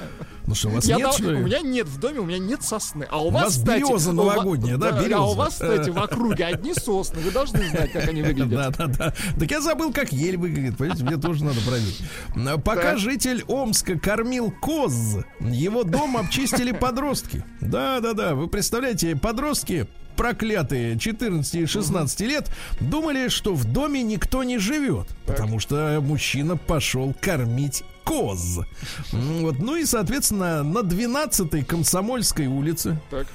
Ну что, у вас Я нет, дал- что? У меня нет в доме, у меня нет сосны. А у, У вас, вас кстати, береза у новогодняя, да, А береза. у вас, кстати, в округе одни сосны. Вы должны знать, как они выглядят. Да, да, да. Так я забыл, как ель выглядит. Понимаете, мне тоже надо проверить. А, Пока житель Омска кормил коз, его дом обчистили подростки. Да, да, да. Вы представляете, подростки проклятые 14 и 16 лет думали, что в доме никто не живет, потому что мужчина пошел кормить коз. Вот, ну и, соответственно, на 12-й Комсомольской улице Так.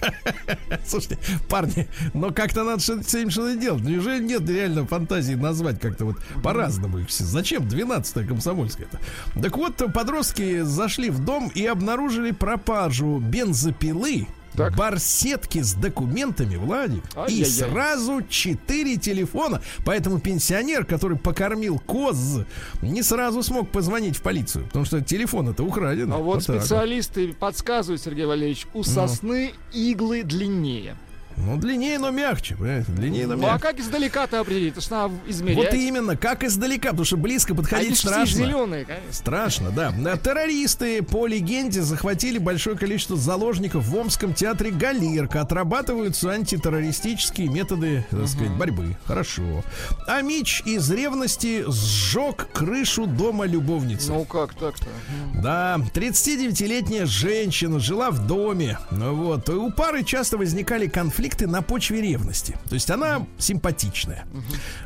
Слушайте, парни, но как-то надо с этим что-то делать. Неужели нет реально фантазии назвать как-то вот по-разному их все? Зачем 12-я комсомольская-то? Так вот, подростки зашли в дом и обнаружили пропажу бензопилы, Так. барсетки с документами, Владик, и сразу четыре телефона. Поэтому пенсионер, который покормил коз, не сразу смог позвонить в полицию, потому что телефон это украден. А вот так специалисты подсказывают, Сергей Валерьевич, у сосны иглы длиннее. Ну, длиннее, но мягче, понимаете? Длиннее, но Ну а мягче. как издалека-то определить? Это ж надо измерять. Вот именно, как издалека, потому что близко Они подходить все страшно. зеленые, конечно. Страшно, да. Террористы, по легенде, захватили большое количество заложников в Омском театре «Галерка». Отрабатываются антитеррористические методы, так сказать, борьбы. Хорошо. А Мич из ревности сжег крышу дома любовницы. Ну как так-то? Да, 39-летняя женщина жила в доме. Ну Вот. И у пары часто возникали конфликты на почве ревности. То есть она симпатичная.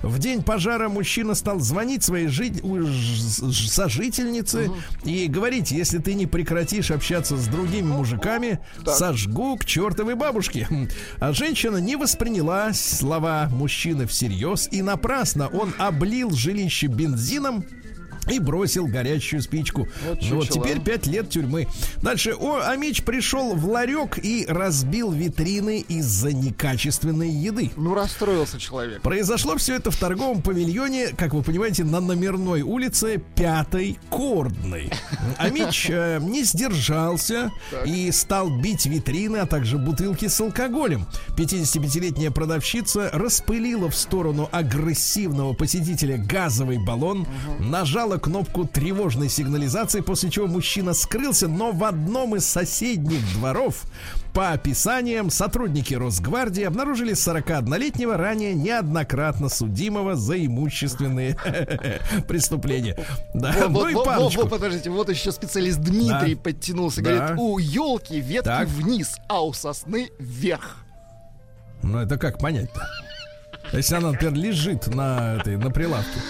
В день пожара мужчина стал звонить своей жи- у- ж- ж- сожительнице и говорить, если ты не прекратишь общаться с другими мужиками, сожгу к чертовой бабушке. А женщина не восприняла слова мужчины всерьез и напрасно он облил жилище бензином и бросил горящую спичку. Вот Ну вот теперь пять лет тюрьмы. Дальше о, Амич пришел в ларек и разбил витрины из-за некачественной еды. Ну расстроился человек. Произошло все это в торговом павильоне, как вы понимаете, на номерной улице Пятой Кордной. Амич э, не сдержался и стал бить витрины, а также бутылки с алкоголем. 55-летняя продавщица распылила в сторону агрессивного посетителя газовый баллон, нажала кнопку тревожной сигнализации, после чего мужчина скрылся, но в одном из соседних дворов по описаниям, сотрудники Росгвардии обнаружили 41-летнего ранее неоднократно судимого за имущественные преступления. Да, ну и парочку. подождите, вот еще специалист Дмитрий подтянулся. Говорит, у елки ветки вниз, а у сосны вверх. Ну это как понять-то? Если она, например, лежит на этой, на прилавке.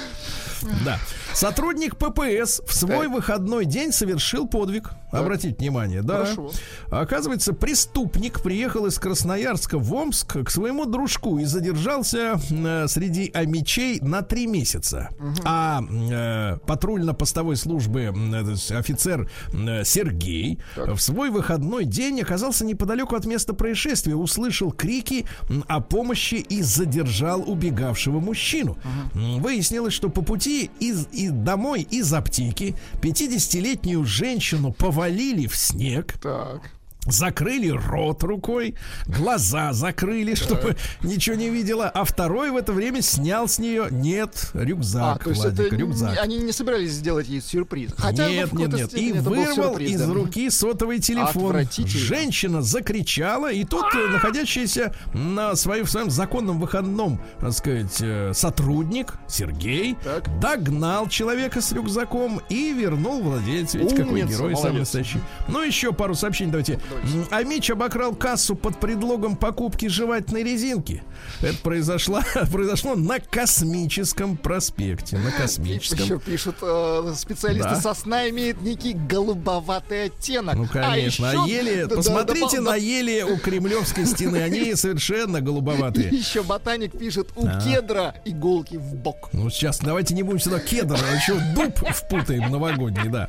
Да. Сотрудник ППС в свой выходной день совершил подвиг. Обратите внимание, да. Хорошо. Оказывается, преступник приехал из Красноярска в Омск к своему дружку и задержался э, среди амичей на три месяца. А э, патрульно-постовой службы э, офицер э, Сергей в свой выходной день оказался неподалеку от места происшествия, услышал крики о помощи и задержал убегавшего мужчину. М, Выяснилось, что по пути из, и домой из аптеки 50-летнюю женщину повалили свалили в снег, Так. Закрыли рот рукой, глаза закрыли, чтобы ничего не видела, а второй в это время снял с нее нет А, рюкзак, то есть Владик, это рюкзак. они не собирались сделать ей сюрприз. Хотя, ну, нет, нет, нет. И вырвал сюрприз, из да. руки сотовый телефон. Женщина закричала, и тут э, находящийся на своем, в своем законном выходном, так сказать, э, сотрудник Сергей Так. догнал человека с рюкзаком и вернул владельцу. Видите, какой Умница, герой самый молодец. настоящий. Ну, еще пару сообщений давайте. М, Амич обокрал кассу под предлогом покупки жевательной резинки. Это произошло, произошло на Космическом проспекте. На Космическом. Еще пишут э, специалисты, Да. сосна имеет некий голубоватый оттенок. Ну, конечно. А, еще- ели, да, посмотрите да, на да, ели у Кремлевской стены, они совершенно голубоватые. Еще ботаник пишет, у А. кедра иголки в бок. Ну, сейчас давайте не будем сюда кедр, а еще дуб впутаем новогодний, да.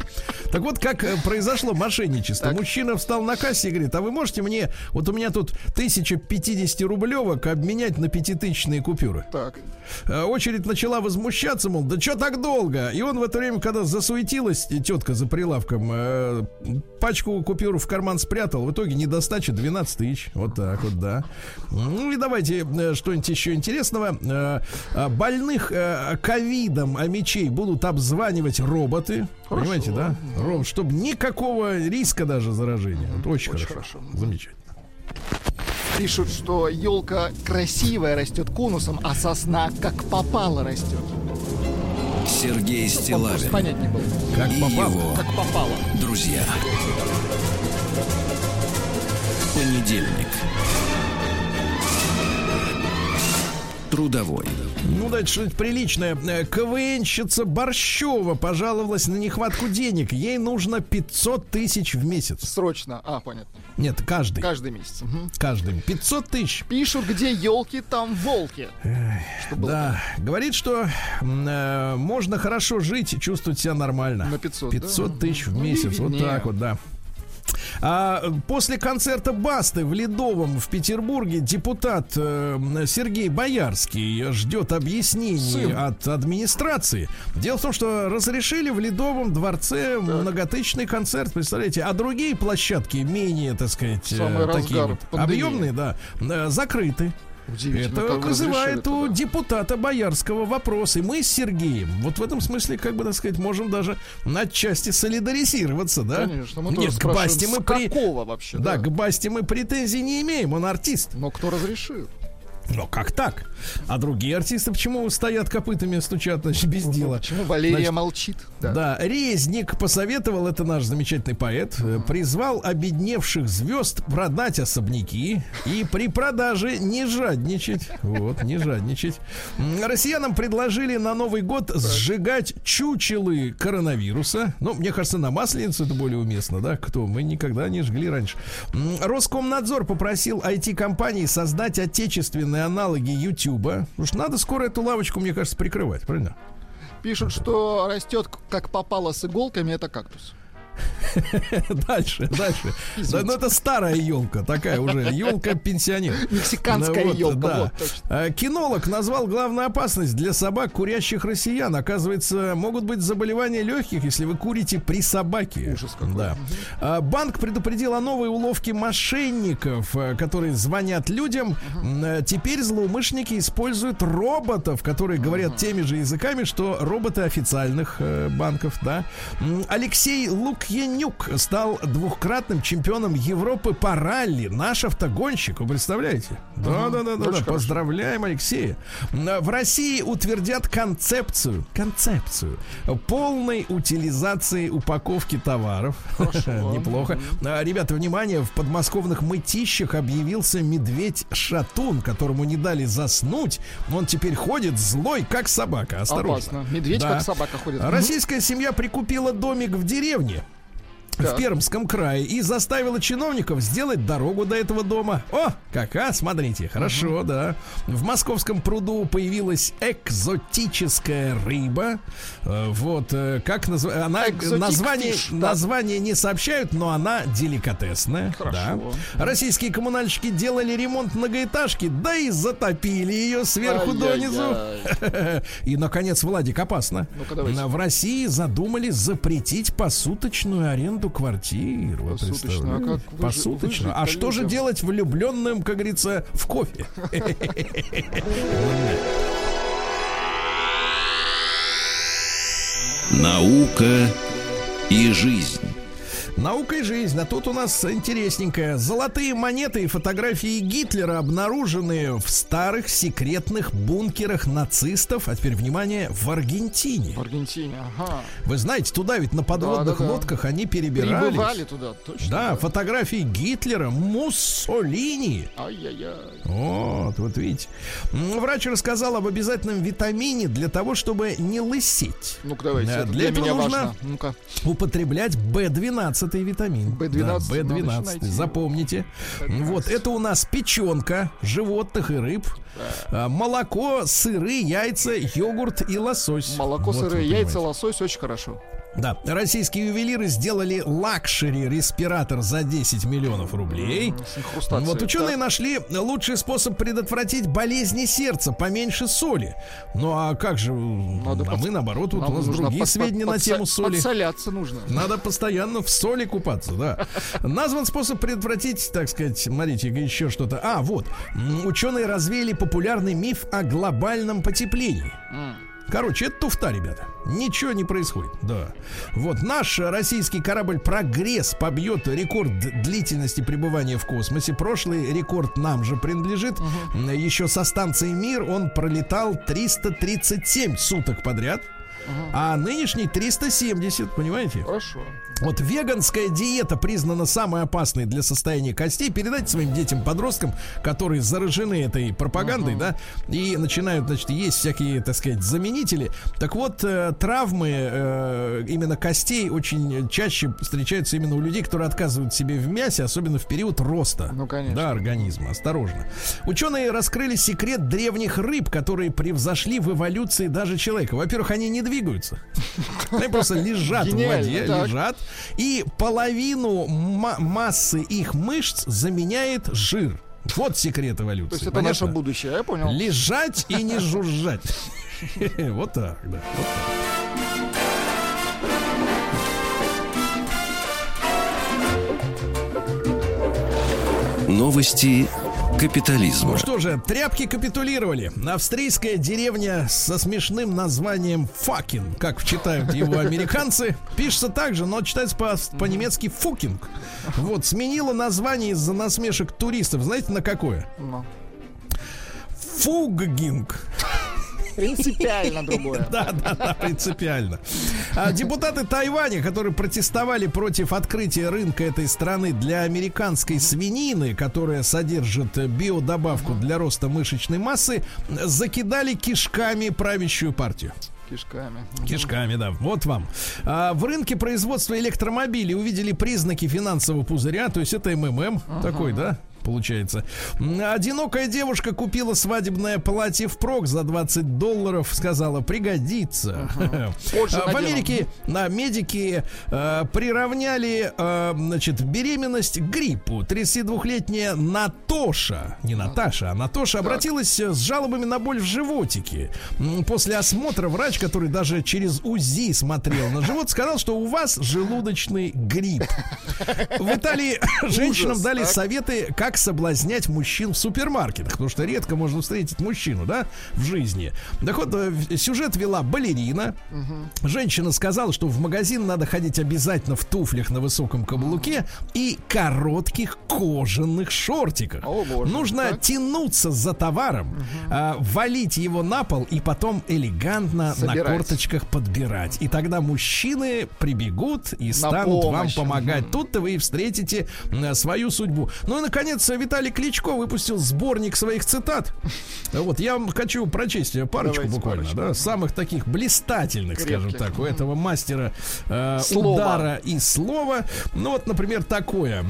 Так вот, как э, произошло мошенничество. Так. Мужчина встал на кассе и говорит, а вы можете мне, вот у меня тут 1050 рублевок обменять на пятитысячные купюры? Так. Э, Очередь начала возмущаться, мол, да что так долго? И он в это время, когда засуетилась тетка за прилавком, э, пачку купюр в карман спрятал. В итоге недостача 12 тысяч. Вот так вот, да. Ну и давайте э, что-нибудь еще интересного. Э, Больных э, ковидом а мечей будут обзванивать роботы. Понимаете, да? Роб, чтобы никакого риска даже заражения. Вот очень, Очень хорошо. хорошо. Замечательно. Пишут, что елка красивая растет конусом, а сосна как попало растет. Сергей Стилавин понять не было. Как и попало. его Как попало. друзья. Понедельник. Трудовой. Ну, дайте что-нибудь приличное. Э, КВНщица Борщева пожаловалась на нехватку денег. Ей нужно 500 тысяч в месяц. Срочно. А, понятно. Нет, каждый. Каждый месяц. Мгм. Каждый. 500 тысяч. Пишут, где елки, там волки. Что было? Да. Говорит, что э, можно хорошо жить и чувствовать себя нормально. На 500, 500 да? тысяч в Ну, месяц. Вот виднее. так вот, да. А э, после концерта Басты в Ледовом в Петербурге депутат э, Сергей Боярский ждет объяснений Сын. от администрации. Дело в том, что разрешили в Ледовом дворце многотысячный концерт, представляете, а другие площадки менее, так сказать, э, Самый такие разгар вот объемные, да, э, закрыты. Удивительно, Это вызывает у туда. депутата Боярского вопрос. И мы с Сергеем, вот в этом смысле, как бы так сказать, можем даже отчасти солидаризироваться, да? Конечно, мы Нет, тоже к Басте мы при... вообще? Да, к Басте мы претензий не имеем, он артист. Но кто разрешил? Но как так? А другие артисты почему стоят копытами, стучат, значит, без дела? Почему Валерия Значит, молчит? Да. Резник посоветовал, это наш замечательный поэт, э, призвал обедневших звезд продать особняки и при продаже не жадничать. Вот, не жадничать. Россиянам предложили на Новый год сжигать чучелы коронавируса. Ну, мне кажется, на Масленицу это более уместно, да? Кто? Мы никогда не жгли раньше. Роскомнадзор попросил IT-компании создать отечественные аналоги Ютуба. Что надо скоро эту лавочку, мне кажется, прикрывать, правильно? Пишут, что растет как попало с иголками, это кактус. Дальше, дальше. Да, ну это старая елка, такая уже елка пенсионер. Мексиканская Ну, елка, да. вот точно. Кинолог назвал главную опасность для собак курящих россиян. Оказывается, могут быть заболевания легких, если вы курите при собаке. Ужас какой. Да. А, Банк предупредил о новой уловке мошенников, э, которые звонят людям. Э, Теперь злоумышленники используют роботов, которые говорят теми же языками, что роботы официальных э, банков, да. Алексей Лукьянюк стал двухкратным чемпионом Европы по ралли. Наш автогонщик, вы представляете? Да, да, да, да, да. Поздравляем, Алексея. М, В России утвердят концепцию, концепцию полной утилизации упаковки товаров. Неплохо. А, Ребята, внимание, в подмосковных мытищах объявился медведь-шатун, которому не дали заснуть. Он теперь ходит злой, как собака. Осторожно. Опасно. Медведь Да. как собака ходит. Российская семья прикупила домик в деревне. В. Пермском крае и заставила чиновников сделать дорогу до этого дома. О, Кака, смотрите, хорошо, да. В московском пруду появилась экзотическая рыба. Э, Вот, э, как называется? Она Экзотик название, фиш, да. название не сообщают, но она деликатесная. Да. Российские коммунальщики делали ремонт многоэтажки, да и затопили ее сверху донизу. И, наконец, Владик, опасно. Давайте. В России задумали запретить посуточную аренду квартир. Вы Посуточную, а как выжи- Посуточную. А что же делать влюбленным, как говорится, в кофе? Наука и жизнь. Наука и жизнь. А тут у нас интересненькое. Золотые монеты и фотографии Гитлера обнаружены в старых секретных бункерах нацистов. А теперь, внимание, в Аргентине. В Аргентине, ага. Вы знаете, туда ведь на подводных Да-да-да. лодках они перебирались. Прибывали туда, точно. Да, фотографии Гитлера, Муссолини. Ай-яй-яй. Вот, вот видите. Врач рассказал об обязательном витамине для того, чтобы не лысеть. Ну-ка, давайте. Да, для для, этого нужно- важно. Ну-ка. Употреблять B12 витамин. B12, Да, надо B12. еще найти. Запомните. B12. Вот, это у нас печенка животных и рыб, а, молоко, сыры, яйца, йогурт и лосось. Молоко, Вот вы сырые яйца, лосось очень хорошо. Да, российские ювелиры сделали luxury респиратор за 10 миллионов рублей. Вот ученые Так. нашли лучший способ предотвратить болезни сердца, поменьше соли. Ну а как же? Надо а под- мы наоборот, вот Нам у нас другие под- сведения под- на тему соли. Подсоляться нужно. Надо постоянно в соли купаться, да. Назван способ предотвратить, так сказать, смотрите, еще что-то. А, вот. Ученые развеяли популярный миф о глобальном потеплении. Короче, это туфта, ребята. Ничего не происходит. Да. Вот наш российский корабль «Прогресс» побьет рекорд длительности пребывания в космосе. Прошлый рекорд нам же принадлежит. М, Еще со станции «Мир» он пролетал 337 суток подряд. А нынешний 370, понимаете? Хорошо. Вот веганская диета признана самой опасной для состояния костей. Передайте своим детям-подросткам, которые заражены этой пропагандой, да, и начинают, значит, есть всякие, так сказать, заменители. Так вот, э, травмы э, именно костей очень чаще встречаются именно у людей, которые отказывают себе в мясе, особенно в период роста. Ну, конечно. Да, организма. Осторожно. Ученые раскрыли секрет древних рыб, которые превзошли в эволюции даже человека. Во-первых, они не двигаются. Они просто лежат в воде, лежат. И половину ма- массы их мышц заменяет жир. Вот секрет эволюции. То есть это наше будущее, я понял. Лежать и не жужжать. Вот так, да. Новости капитализма. Ну что же, тряпки капитулировали. Австрийская деревня со смешным названием Факин, как читают его американцы, пишется так же, но читается по- по-немецки Фукинг. Вот, сменила название из-за насмешек туристов. Знаете, на какое? Ну, Фуггинг. Принципиально другое. Да, да, да, принципиально. А, депутаты Тайваня, которые протестовали против открытия рынка этой страны для американской свинины, которая содержит биодобавку для роста мышечной массы, закидали кишками правящую партию. Кишками. Кишками, да. Вот вам. А, в рынке производства электромобилей увидели признаки финансового пузыря, то есть это МММ такой, да? Получается. Одинокая девушка купила свадебное платье впрок за 20 долларов. Сказала, пригодится. А, В. Америке на медики э, приравняли э, значит, беременность к гриппу. 32-летняя Натоша, не Наташа, а Натоша обратилась э, с жалобами на боль в животике. После осмотра врач, который даже через УЗИ смотрел на живот, сказал, что у вас желудочный грипп. В Италии женщинам Ужас, дали так. советы, как соблазнять мужчин в супермаркетах, потому что редко можно встретить мужчину, да, в жизни. Так вот, э, сюжет вела балерина. Женщина сказала, что в магазин надо ходить обязательно в туфлях на высоком каблуке и коротких кожаных шортиках. О, боже, Нужно так. тянуться за товаром, а, валить его на пол и потом элегантно на Собирать. корточках подбирать. И тогда мужчины прибегут и станут вам помощь. помогать. Тут-то вы и встретите свою судьбу. Ну и, наконец, Виталий Кличко выпустил сборник своих цитат. Вот, я вам хочу прочесть парочку Давайте буквально, парочку. да, самых таких блистательных, скажем Крепких. так, у этого мастера э, Слова. удара и слова. Ну вот, например, такое.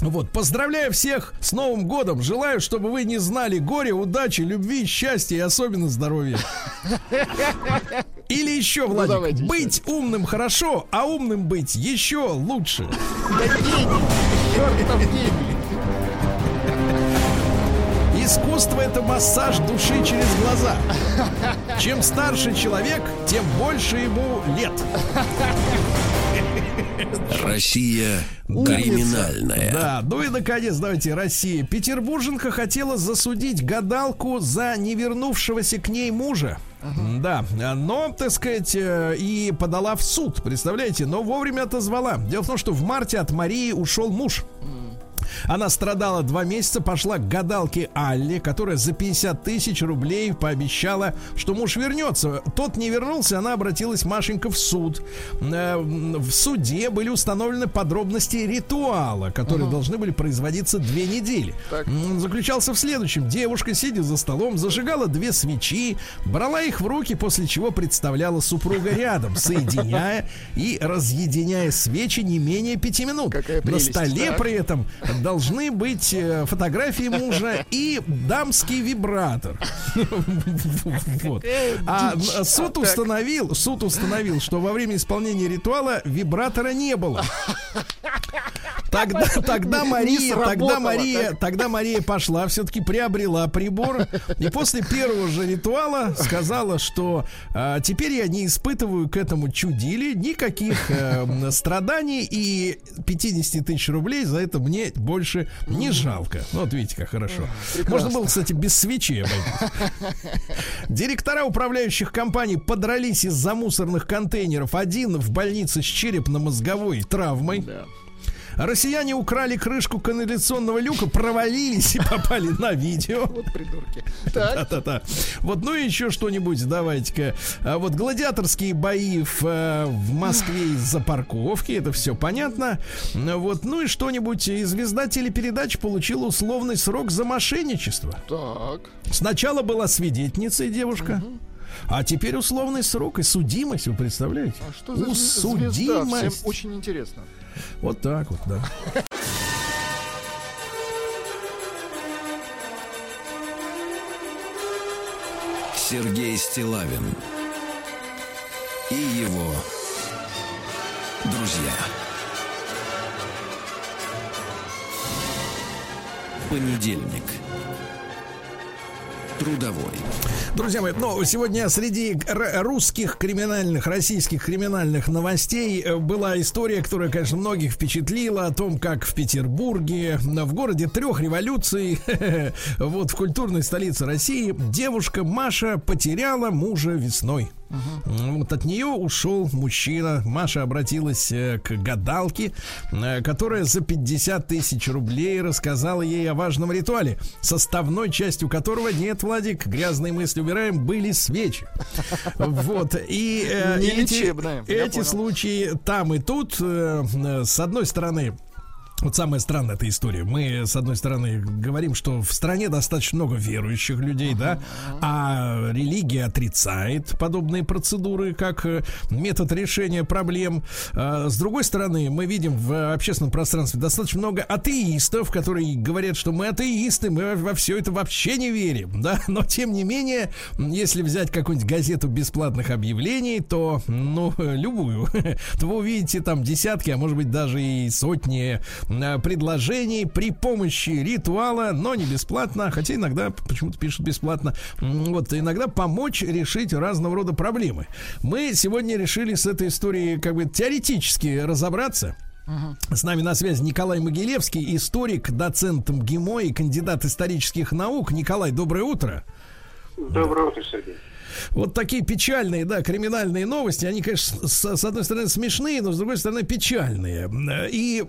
Вот, поздравляю всех с Новым годом. Желаю, чтобы вы не знали горя, удачи, любви, счастья и особенно здоровья. Или еще, Владик, Ну, быть умным хорошо, а умным быть еще лучше. Да гений! Чертов гений! Искусство это массаж души через глаза. Чем старше человек, тем больше ему лет. Россия криминальная. Да, ну и наконец, давайте, Россия. Петербурженка хотела засудить гадалку за не вернувшегося к ней мужа. Да, но, так сказать, э, и подала в суд, представляете, но вовремя отозвала. Дело в том, что в марте от Марии ушел муж. Она страдала два месяца, пошла к гадалке Алле, которая за 50 тысяч рублей пообещала, что муж вернется. Тот не вернулся, она обратилась Машенька в суд. Э, В суде были установлены подробности ритуала, которые должны были производиться две недели. Так. Заключался в следующем. Девушка, сидя за столом, зажигала две свечи, брала их в руки, после чего представляла супруга рядом, соединяя и разъединяя свечи не менее пяти минут. Какая На столе так. при этом должны быть э, фотографии мужа и дамский вибратор. Вот. А н- суд Так. установил, суд установил, что во время исполнения ритуала вибратора не было. Тогда, тогда Мария, тогда Мария, тогда Мария пошла, все-таки приобрела прибор и после первого же ритуала сказала, что а, теперь я не испытываю к этому чудили никаких э, страданий и 50 тысяч рублей за это мне больше не жалко. Ну, Вот видите, как хорошо. Можно было, кстати, без свечи обойтись. Директора управляющих компаний подрались из-за мусорных контейнеров. Один в больнице с черепно-мозговой травмой. Да. Россияне украли крышку канализационного люка, провалились и попали на видео. Вот придурки. Да-да-да. Вот, ну и еще что-нибудь, давайте-ка. А вот гладиаторские бои в, э, в Москве из-за парковки, это все понятно. Вот, ну и что-нибудь. И звезда телепередач получила условный срок за мошенничество. так. Сначала была свидетельницей девушка. А теперь условный срок и судимость, вы представляете? А что за звезда? Всем очень интересно. Вот так вот, да. Сергей Стилавин и его друзья. Понедельник. Трудовой. Друзья мои, ну, сегодня среди русских криминальных, российских криминальных новостей э, была история, которая, конечно, многих впечатлила о том, как в Петербурге, в городе трех революций, вот в культурной столице России, девушка Маша потеряла мужа весной. М, Вот от нее ушел мужчина. Маша обратилась э, к гадалке, э, которая за 50 тысяч рублей рассказала ей о важном ритуале, составной частью которого нет, Владик, грязные мысли убираем, были свечи. Вот. И э, эти, эти случаи там и тут, с одной стороны, вот самая странная эта история. Мы, с одной стороны, говорим, что в стране достаточно много верующих людей, да, а религия отрицает подобные процедуры как э, метод решения проблем. А, С другой стороны, мы видим в общественном пространстве достаточно много атеистов, которые говорят, что мы атеисты, мы во все это вообще не верим, да, но тем не менее, если взять какую-нибудь газету бесплатных объявлений, то, ну, любую, то вы увидите там десятки, а может быть даже и сотни предложений при помощи ритуала, но не бесплатно, хотя иногда почему-то пишут бесплатно, вот иногда помочь решить разного рода проблемы. Мы сегодня решили с этой историей как бы теоретически разобраться. С нами на связи Николай Могилевский, историк, доцент МГИМО и кандидат исторических наук. Николай, доброе утро. Доброе утро, Сергей. Вот такие печальные, да, криминальные новости, они, конечно, с, с одной стороны смешные, но с другой стороны печальные. И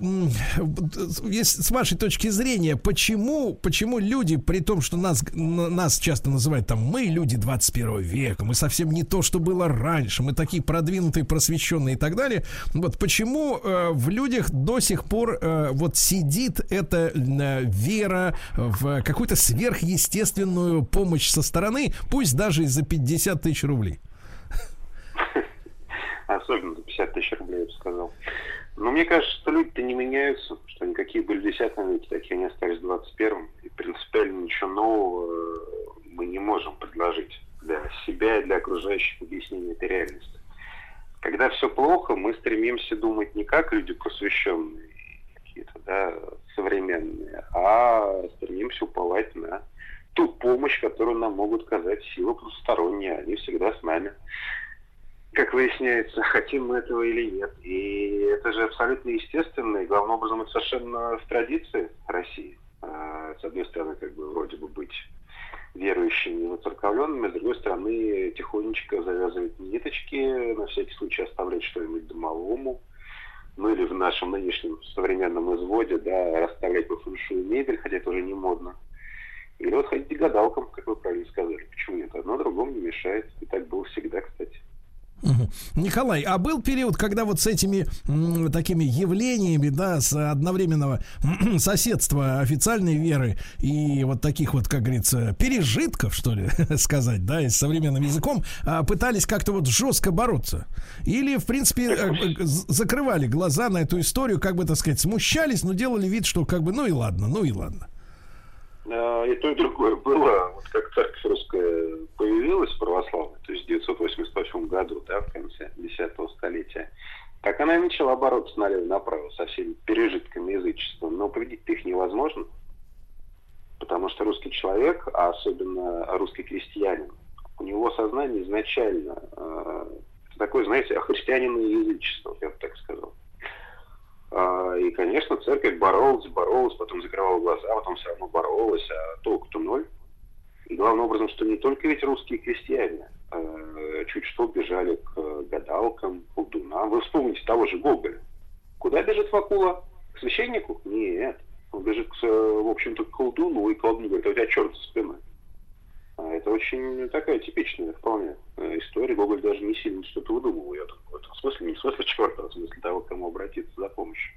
с вашей точки зрения, почему, почему люди, при том, что нас, нас часто называют там, мы люди 21 века, мы совсем не то, что было раньше, мы такие продвинутые, просвещенные и так далее, вот почему э, в людях до сих пор э, вот сидит эта э, вера в какую-то сверхъестественную помощь со стороны, пусть даже и за 50 тысяч рублей. Особенно за 50 тысяч рублей, я бы сказал. Ну, мне кажется, что люди-то не меняются, что они какие были в 10 веке, такие они остались в 21 И принципиально ничего нового э, мы не можем предложить для себя и для окружающих объяснения этой реальности. Когда все плохо, мы стремимся думать не как люди просвещенные, какие-то, да, современные, а стремимся уповать на ту помощь, которую нам могут оказать силы потусторонние. Они всегда с нами как выясняется, хотим мы этого или нет. И это же абсолютно естественно, и главным образом это совершенно в традиции России. А, с одной стороны, как бы вроде бы быть верующими и воцерковленными, с другой стороны, тихонечко завязывать ниточки, на всякий случай оставлять что-нибудь домовому, ну или в нашем нынешнем современном изводе, да, расставлять по фэншую мебель, хотя это уже не модно. Или вот ходить к гадалкам, как вы правильно сказали. Почему нет? Одно другому не мешает. И так было всегда, кстати. Николай, а был период, когда вот с этими м, такими явлениями, да, с одновременного соседства официальной веры и вот таких вот, как говорится, пережитков, что ли, сказать, да, и с современным языком, а, пытались как-то вот жестко бороться? Или, в принципе, э, э, закрывали глаза на эту историю, как бы, так сказать, смущались, но делали вид, что как бы, ну и ладно, ну и ладно. А, и то, и другое было. Вот как церковь русская появилась православная, то есть в 1988 году, да, в конце 10 столетия, так она и начала бороться налево-направо со всеми пережитками язычества. Но победить их невозможно, потому что русский человек, а особенно русский крестьянин, у него сознание изначально э, такое, знаете, христианин и язычество, я бы так сказал. А, и, конечно, церковь боролась, боролась, потом закрывала глаза, потом все равно боролась, а толку-то ноль. И главным образом, что не только ведь русские крестьяне а, чуть что бежали к гадалкам, колдунам. Вы вспомните того же Гоголя. Куда бежит Вакула? К священнику? Нет. Он бежит, в общем-то, к колдуну, и колдун говорит, а у тебя черт за спиной. Это очень такая типичная вполне э, история. Гоголь даже не сильно что-то выдумывал. Я в этом смысле, не в смысле черта, а в смысле того, к кому обратиться за помощью.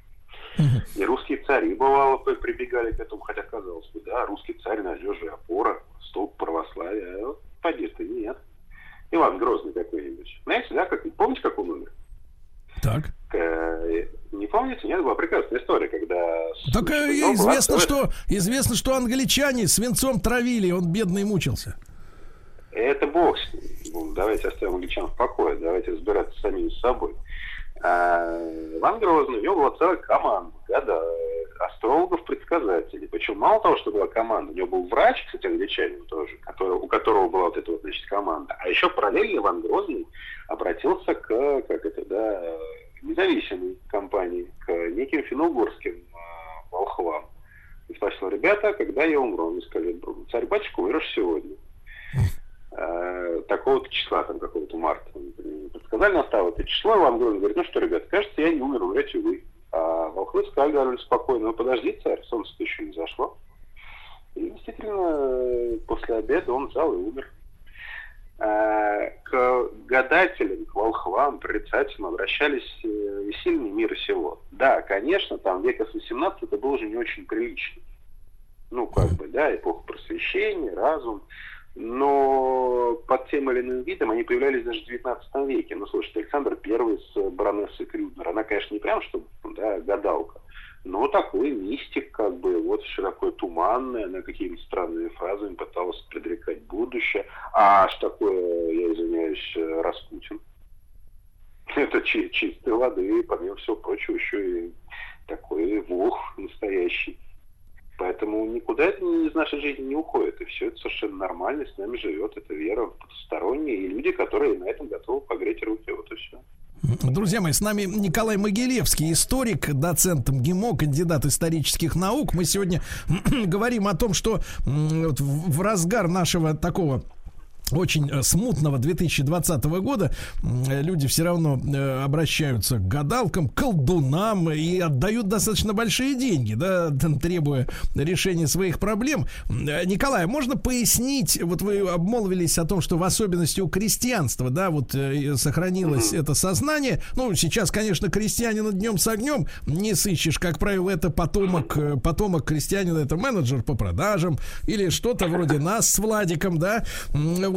И русские цари, бывало, прибегали к этому, хотя казалось бы, да, русский царь надежная опора, столб православия. А вот поди ты, нет. Иван Грозный какой-нибудь. Знаете, да, как, помните, как он умер? Так. Э, не помните? Нет, была прекрасная история, когда... Так э, известно, что, известно, что англичане свинцом травили, он бедный мучился. Это бог с ним. Ну, давайте оставим англичан в покое, давайте разбираться с собой. А, Иван Грозный, у него была целая команда, да, астрологов-предсказателей. Причем мало того, что была команда, у него был врач, кстати, англичанин тоже, который, у которого была вот эта вот, значит, команда. А еще параллельно Иван Грозный обратился к, как это, да, независимой компании, к неким финно-угорским э, волхвам. И спросил, ребята, когда я умру? Они сказали, царь-батюшка умрешь сегодня. Э, такого-то числа, там, какого-то марта. Подсказали настало это число, вам говорит, ну что, ребят, кажется, я не умер, умрете вы. А волхвы сказали спокойно, ну подожди, царь, солнце еще не зашло. И действительно, после обеда он взял и умер. Э, к гадателям, к волхвам, прорицателям обращались и э, сильные мира сего. Да, конечно, там века с 18 это было уже не очень прилично. Ну, как бы, да, эпоха просвещения, разум. Но под тем или иным видом они появлялись даже в 19 веке. Ну, слушайте, Александр Первый с баронессой Крюднер, она, конечно, не прям, что да, гадалка, но такой мистик, как бы, вот все такое туманное, она какими-то странными фразами пыталась предрекать будущее. А что такое, я извиняюсь, Распутин? Это чи- чистой воды, помимо всего прочего, еще и такой волх настоящий. Поэтому никуда это из нашей жизни не уходит. И все это совершенно нормально, с нами живет. Это вера в потусторонние, и люди, которые на этом готовы погреть руки. Вот и все. Друзья мои, с нами Николай Могилевский, историк, доцент МГИМО, кандидат исторических наук. Мы сегодня говорим о том, что вот в разгар нашего такого очень э, смутного 2020 года люди все равно э, обращаются к гадалкам, колдунам и отдают достаточно большие деньги, да, требуя решения своих проблем. Э, Николай, а можно пояснить, вот вы обмолвились о том, что в особенности у крестьянства, да, вот сохранилось это сознание. Ну, сейчас, конечно, крестьянина днем с огнем не сыщешь. Как правило, это потомок, потомок крестьянина, это менеджер по продажам или что-то вроде нас с Владиком, да,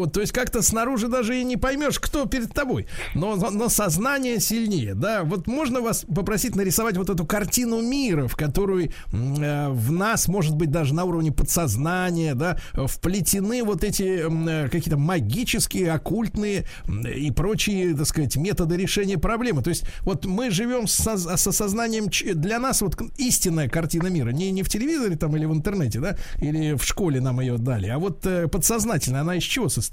Вот, то есть как-то снаружи даже и не поймешь, кто перед тобой. Но, но сознание сильнее, да. Вот можно вас попросить нарисовать вот эту картину мира, в которую э, в нас, может быть, даже на уровне подсознания, да, вплетены вот эти э, какие-то магические, оккультные и прочие, так сказать, методы решения проблемы. То есть вот мы живем со, со сознанием, для нас вот истинная картина мира, не, не в телевизоре там или в интернете, да, или в школе нам ее дали, а вот э, подсознательно она из чего состоит?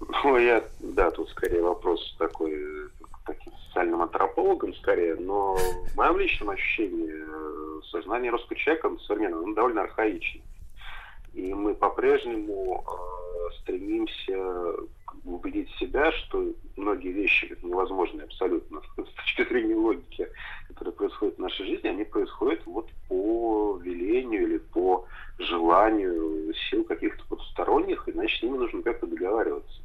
Ну, я, да, тут скорее вопрос такой, таким социальным антропологом скорее, но в моем личном ощущении э, сознание русского человека современного, оно довольно архаично. И мы по-прежнему э, стремимся убедить себя, что многие вещи невозможны абсолютно с точки зрения логики, которые происходят в нашей жизни, они происходят вот по велению или по желанию сил каких-то потусторонних, иначе с ними нужно как-то договариваться.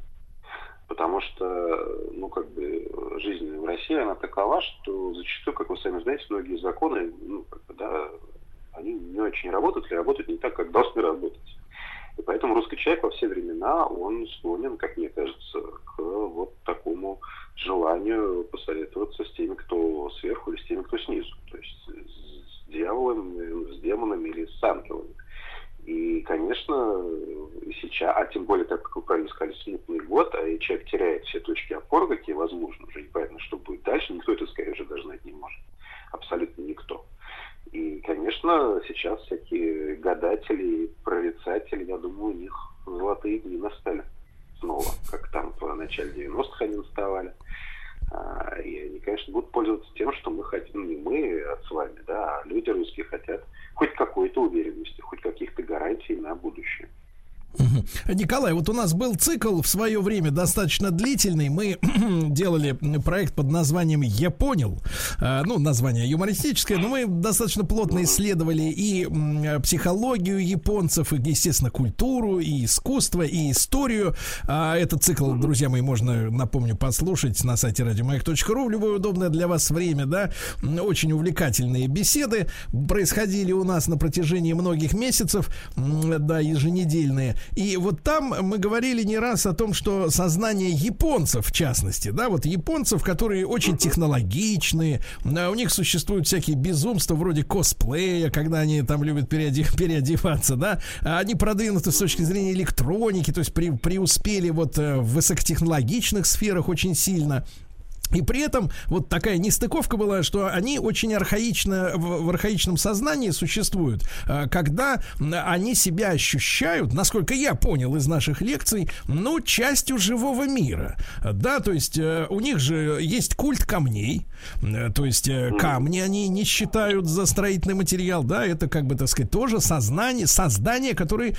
Потому что, ну, как бы, жизнь в России, она такова, что зачастую, как вы сами знаете, многие законы, ну, как бы, да, они не очень работают или работают не так, как должны работать. И поэтому русский человек во все времена, он склонен, как мне кажется, к вот такому желанию посоветоваться с теми, кто сверху или с теми, кто снизу. То есть с дьяволом, с демонами или с ангелами. И, конечно, сейчас, а тем более, так как вы правильно сказали, смутный год, а и человек теряет все точки опоры, какие возможны, уже непонятно, что будет дальше, никто это, скорее, уже даже знать не может. Абсолютно никто. И, конечно, сейчас всякие гадатели, прорицатели, я думаю, у них золотые дни настали снова, как там в начале 90-х они наставали. А, и они, конечно, будут пользоваться тем, что мы хотим, ну, не мы а с вами, да, а люди русские хотят хоть какой-то уверенности, хоть каких-то гарантий на будущее. Николай, вот у нас был цикл в свое время достаточно длительный. Мы делали проект под названием «Я понял». А, ну, название юмористическое, но мы достаточно плотно исследовали и психологию японцев, и, естественно, культуру, и искусство, и историю. А этот цикл, друзья мои, можно, напомню, послушать на сайте радиомаяк.ру в любое удобное для вас время, да. Очень увлекательные беседы происходили у нас на протяжении многих месяцев, да, еженедельные. И вот там мы говорили не раз о том, что сознание японцев, в частности, да, вот японцев, которые очень технологичные, у них существуют всякие безумства вроде косплея, когда они там любят переодев, переодеваться, да, а они продвинуты с точки зрения электроники, то есть при, преуспели вот э, в высокотехнологичных сферах очень сильно. И при этом вот такая нестыковка была, что они очень архаично, в, в архаичном сознании существуют, э, когда они себя ощущают, насколько я понял из наших лекций, ну, частью живого мира. Да, то есть э, у них же есть культ камней, э, то есть камни они не считают за строительный материал, да, это как бы, так сказать, тоже сознание, создания, которые,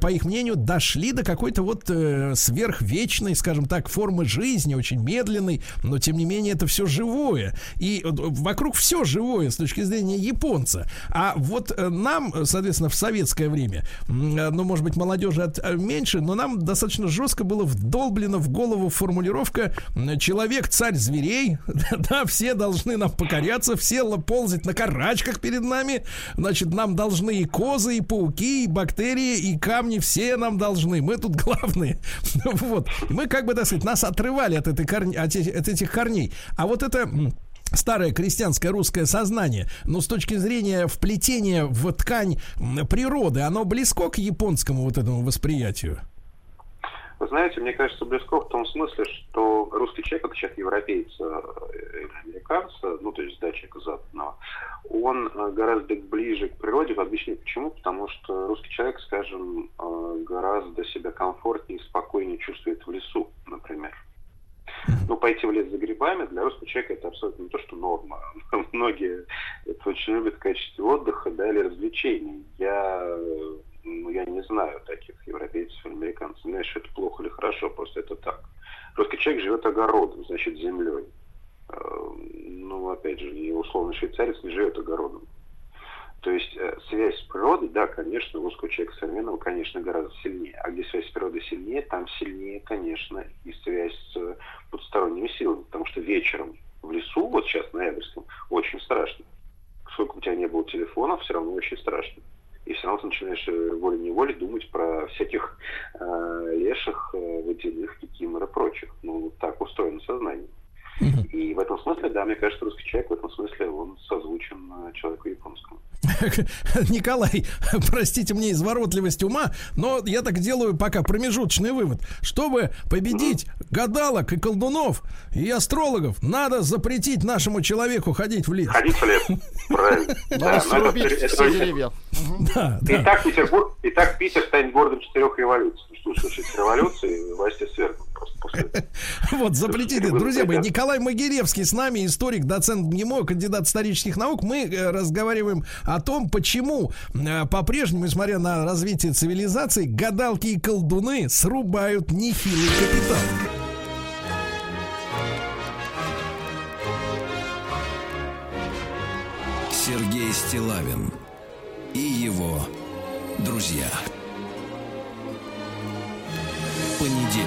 по их мнению, дошли до какой-то вот сверхвечной, скажем так, формы жизни, очень медленной, но тем не менее это все живое. И вокруг все живое с точки зрения японца. А вот э, нам, соответственно, в советское время, э, ну, может быть, молодежи от, э, меньше, но нам достаточно жестко было вдолблено в голову формулировка «человек царь зверей», да, все должны нам покоряться, все ползать на карачках перед нами, значит, нам должны и козы, и пауки, и бактерии, и камни, все нам должны, мы тут главные. Вот. Мы, как бы, так сказать, нас отрывали от, этой корни, от, от этих корней. А вот это старое крестьянское русское сознание, но с точки зрения вплетения в ткань природы, оно близко к японскому вот этому восприятию? Вы знаете, мне кажется, близко в том смысле, что русский человек, как человек европейца или э, американца, ну, то есть, да, человека западного, он э, гораздо ближе к природе. Объясню почему. Потому что русский человек, скажем, э, гораздо себя комфортнее и спокойнее чувствует в лесу, например. Ну, пойти в лес за грибами для русского человека это абсолютно не то, что норма. Многие это очень любят в качестве отдыха, да, или развлечений. Я, ну, я не знаю таких европейцев или американцев. Знаешь, это плохо или хорошо, просто это так. Русский человек живет огородом, значит, землей. Э, ну, опять же, не условно швейцарец не живет огородом. То есть э, связь с природой, да, конечно, у русского человека современного, конечно, гораздо сильнее. А где связь с природой сильнее, там сильнее, конечно, и связь с потусторонними силами. Потому что вечером в лесу, вот сейчас на Ноябрьском, очень страшно. Сколько у тебя не было телефонов, все равно очень страшно. И все равно ты начинаешь э, волей-неволей думать про всяких э, леших, э, водяных, кикимор и прочих. Ну, вот так устроено сознание. И в этом смысле, да, мне кажется, русский человек в этом смысле он созвучен э, человеку японскому. Николай, простите мне изворотливость ума, но я так делаю пока промежуточный вывод. Чтобы победить гадалок и колдунов и астрологов, надо запретить нашему человеку ходить в лес. Ходить в лес, правильно. Да, срубить все деревья. Да, И да. так, Петербург, и так Питер станет городом четырех революций. Ну, Что случилось с революцией, власти свергнут просто после этого. Вот, запретили. Вы Друзья мои. Николай Магиревский с нами, историк, доцент ГИМО, кандидат исторических наук. Мы э, разговариваем о том, почему э, по-прежнему, несмотря на развитие цивилизации, гадалки и колдуны срубают нехилый капитал. Сергей Стилавин и его друзья. Понедельник.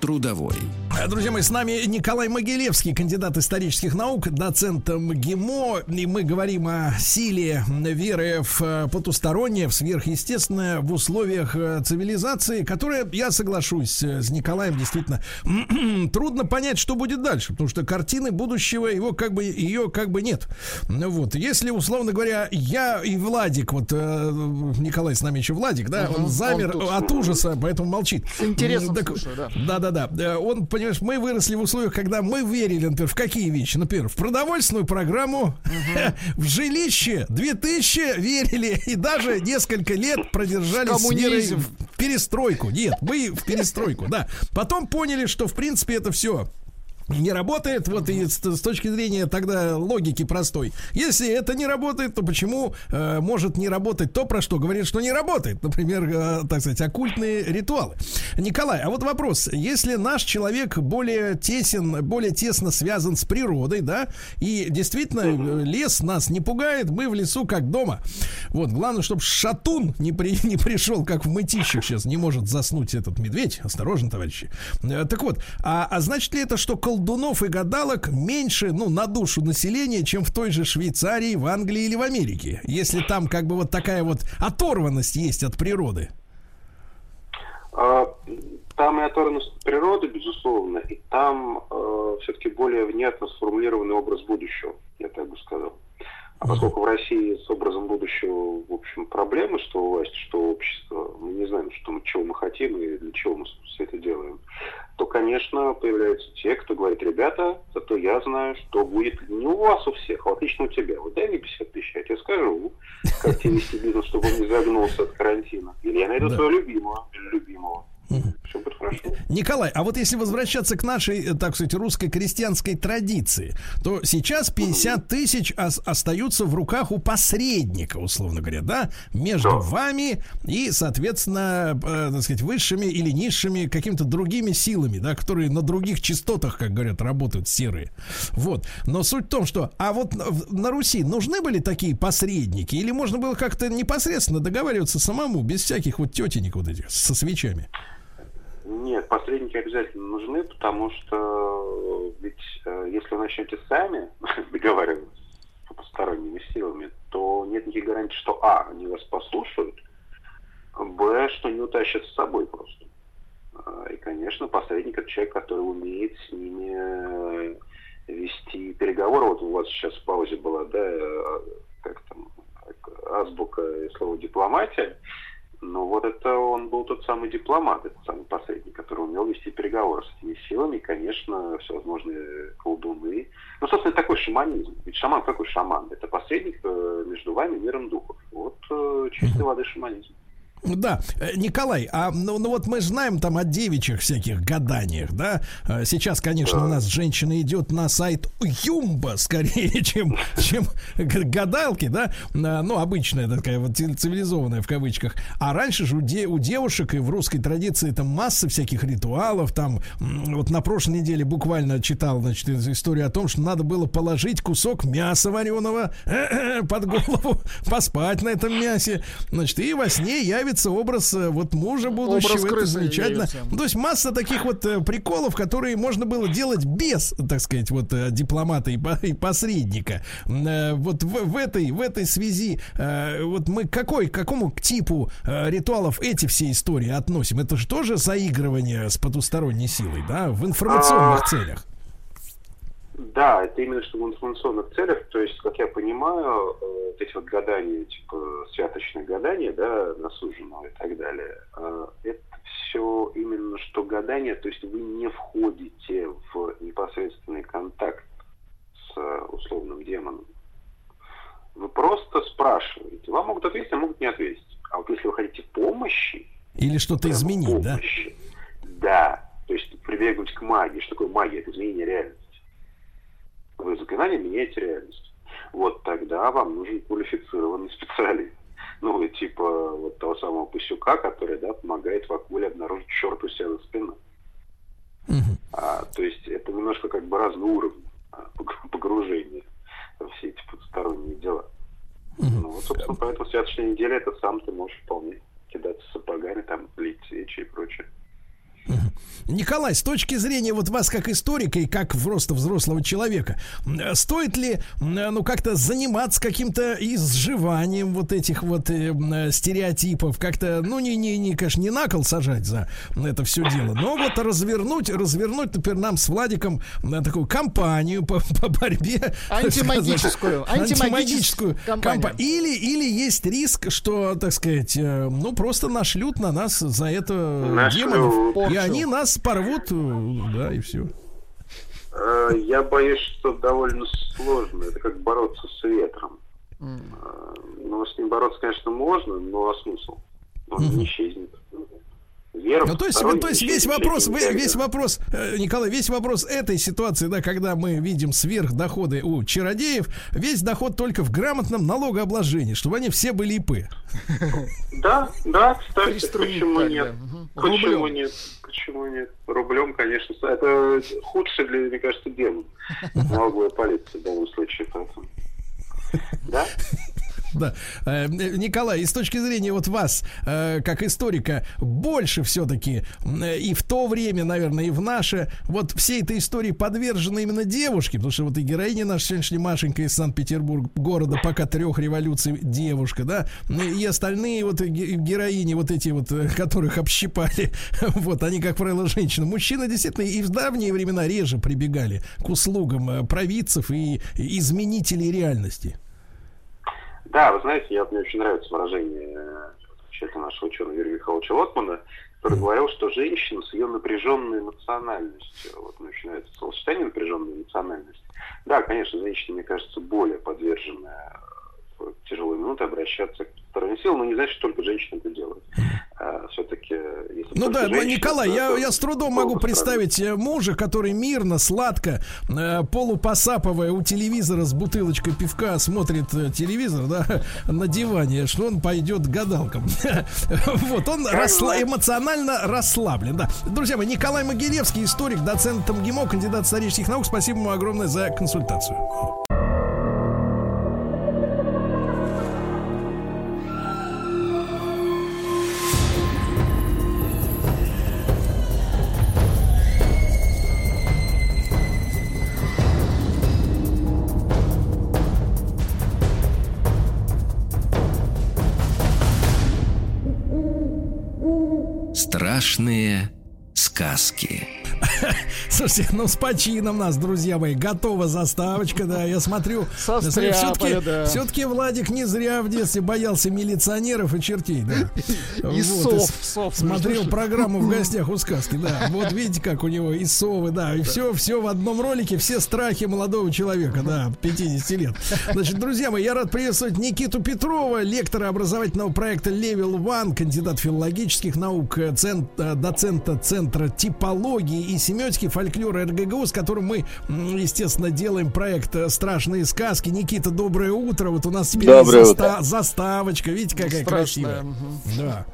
Трудовой. Э, Друзья мои, с нами Николай Могилевский, кандидат исторических наук, доцент МГИМО. И мы говорим о силе веры в э, потустороннее, в сверхъестественное в условиях э, цивилизации, которая, я соглашусь с Николаем, действительно, трудно понять, что будет дальше, потому что картины будущего его как бы, ее как бы нет. Вот. Если, условно говоря, я и Владик, вот Николай с нами еще Владик, да, он замер он тут. от ужаса, поэтому молчит. С интересом Так- слушаю, да. да, да, да. Э, Он, понимаешь, мы выросли в условиях, когда мы верили, например, в какие вещи? Например, в продовольственную программу, в жилище 2000 верили и даже несколько лет продержались с верой Коммунизм. в перестройку. Нет, мы в перестройку, да. Потом поняли, что в принципе это все не работает, вот и с, с точки зрения тогда логики простой. Если это не работает, то почему э, может не работать то, про что говорит, что не работает? Например, э, так сказать, оккультные ритуалы. Николай, а вот вопрос. Если наш человек более тесен, более тесно связан с природой, да, и действительно э, лес нас не пугает, мы в лесу как дома. Вот, главное, чтобы шатун не, при, не пришел, как в мытищах сейчас не может заснуть этот медведь. Осторожно, товарищи. Э, Так вот, а, а значит ли это, что колдунов и гадалок меньше, ну, на душу населения, чем в той же Швейцарии, в Англии или в Америке? Если там как бы вот такая вот оторванность есть от природы. А, Там и оторванность от природы, безусловно, и там все-таки более внятно сформулированный образ будущего, я так бы сказал. А поскольку в России с образом будущего, в общем, проблемы, что у власти, что у общества, мы не знаем, что мы, чего мы хотим и для чего мы все это делаем, то, конечно, появляются те, кто говорит, ребята, зато я знаю, что будет не у вас у всех, а отлично у тебя. Вот дай мне 50 тысяч, я тебе скажу, как тебе вести бизнес, чтобы он не загнулся от карантина. Или я найду Да. своего любимого или любимого. Все будет хорошо. Николай, а вот если возвращаться к нашей, э, так сказать, русской крестьянской традиции, то сейчас 50 тысяч ос- остаются в руках у посредника, условно говоря, да, между Да. вами и, соответственно, э, так сказать, высшими или низшими какими-то другими силами, да, которые на других частотах, как говорят, работают серые. Вот. Но суть в том, что, а вот на Руси нужны были такие посредники, или можно было как-то непосредственно договариваться самому, без всяких вот тетенек вот этих со свечами? Нет, посредники обязательно нужны, потому что э, ведь э, если вы начнете сами договариваться с посторонними силами, то нет никаких гарантий, что А, они вас послушают, Б, что не утащат с собой просто. А, И, конечно, посредник это человек, который умеет с ними э, вести переговоры. Вот у вас сейчас в паузе была, да, э, как там, азбука и слово дипломатия. Ну вот это он был тот самый дипломат, этот самый посредник, который умел вести переговоры с этими силами, и, конечно, всевозможные колдуны. Ну, собственно, такой шаманизм. Ведь шаман какой шаман? Это посредник э, между вами и миром духов. Вот э, чистой воды шаманизм. Да, Э, Николай, а ну, ну вот мы знаем там о девичьих всяких гаданиях, да? Э, Сейчас, конечно, у нас женщина идет на сайт Юмба скорее, чем, чем гадалки, да? А, Ну, обычная такая вот ци- цивилизованная в кавычках. А раньше же у, де- у девушек и в русской традиции там масса всяких ритуалов. Там вот на прошлой неделе буквально читал, значит, историю о том, что надо было положить кусок мяса вареного под голову, поспать на этом мясе, значит, и во сне явится появится образ э, вот мужа будущего. Образ это замечательно. То есть масса таких вот э, приколов, которые можно было делать без, так сказать, вот э, дипломата и, и посредника. Вот в, в этой в этой связи вот мы какой к какому типу ритуалов эти все истории относим? Это же тоже заигрывание с потусторонней силой, да, в информационных А, целях. Да, это именно что в информационных целях, то есть, как я понимаю, э, вот эти вот гадания, типа святочные гадания, да, на суженого и так далее, э, это все именно что гадание, то есть вы не входите в непосредственный контакт с условным демоном. Вы просто спрашиваете. Вам могут ответить, а могут не ответить. А вот если вы хотите помощи, Или что-то изменить, да? помощи, Да. То есть прибегнуть к магии. Что такое магия? Это изменение реальности. Вы заклинанием меняете реальность. Вот тогда вам нужен квалифицированный специалист. Ну, типа вот того самого Пасюка, который, да, помогает в акуле обнаружить черт у себя спиной. Мгм. А, то есть это немножко как бы разный уровень а, пог- погружения во все эти потусторонние дела. Ну, вот, собственно, поэтому в святочной неделе это сам ты можешь вполне кидаться сапогами, там, лить свечи и прочее. Николай, с точки зрения вот вас как историка и как просто взрослого человека, э, стоит ли, э, ну, как-то заниматься каким-то изживанием вот этих вот э, э, стереотипов, как-то, ну, не, не, не, конечно, не на кол сажать за это все дело, но вот развернуть, развернуть, например, нам с Владиком такую кампанию по, по борьбе. Антимагическую, сказать, антимагическую кампанию. кампа- Или, или есть риск, что, так сказать, ну, просто нашлют на нас за это Нашлют. демонов. И они нас порвут, э, да, и все. Э, Я боюсь, что довольно сложно. Это как бороться с ветром. Э, Ну, с ним бороться, конечно, можно, но а смысл? Он не исчезнет. Вера Ну, то есть, то есть весь вопрос, весь вопрос, Николай, весь вопрос этой ситуации, да, когда мы видим сверхдоходы у чародеев, весь доход только в грамотном налогообложении, чтобы они все были ИП. Да, да, кстати, почему нет? Почему нет? Почему нет? Рублем, конечно. Это худший для, мне кажется, демон. Налоговая полиция в данном случае. Поэтому. Да? Да. Э, Николай, и с точки зрения вот вас, э, как историка, больше все-таки и в то время, наверное, и в наше, вот всей этой истории подвержены именно девушки, потому что вот и героиня наша сегодняшняя Машенька из Санкт-Петербурга, города пока трех революций девушка, да, Ну и остальные вот ге- героини, вот эти вот, э, которых общипали, вот, они, как правило, женщины. Мужчины действительно и в давние времена реже прибегали к услугам э, провидцев и изменителей реальности. Да, вы знаете, я, мне очень нравится выражение э, замечательного нашего ученого Юрия Михайловича Лотмана, который говорил, что женщина с ее напряженной эмоциональностью, вот нравится словосочетание напряженная эмоциональность. Да, конечно, женщина, мне кажется, более подвержена тяжелые минуты обращаться к стороне сил, но не значит, что только женщины это делают. Все-таки, если Ну да, но, женщина, Николай, то я, я с трудом могу представить э, мужа, который мирно, сладко, э, полупосапывая у телевизора с бутылочкой пивка, смотрит э, телевизор, да, на диване, что он пойдет гадалкам. Вот, он расла- эмоционально расслаблен, да. Друзья мои, Николай Могилевский, историк, доцент МГИМО, кандидат исторических наук. Спасибо ему огромное за консультацию. Слушайте, ну с почином нас, друзья мои, готова заставочка, да, я смотрю. Состряпали, все-таки, да. все-таки Владик не зря в детстве боялся милиционеров и чертей, да. И сов, с- сов, Смотрел программу в гостях у сказки, да. Вот видите, как у него и совы, да, и все, все в одном ролике, все страхи молодого человека, да, 50 лет. Значит, друзья мои, я рад приветствовать Никиту Петрова, лектора образовательного проекта Level One, кандидат филологических наук, э, цен- э, доцента Центра типологии и семиотики фольклора РГГУ, с которым мы, естественно, делаем проект э, «Страшные сказки». Никита, доброе утро. Вот у нас теперь Доброе утро. заставочка. Видите, какая Страшная, красивая. мгм. Да.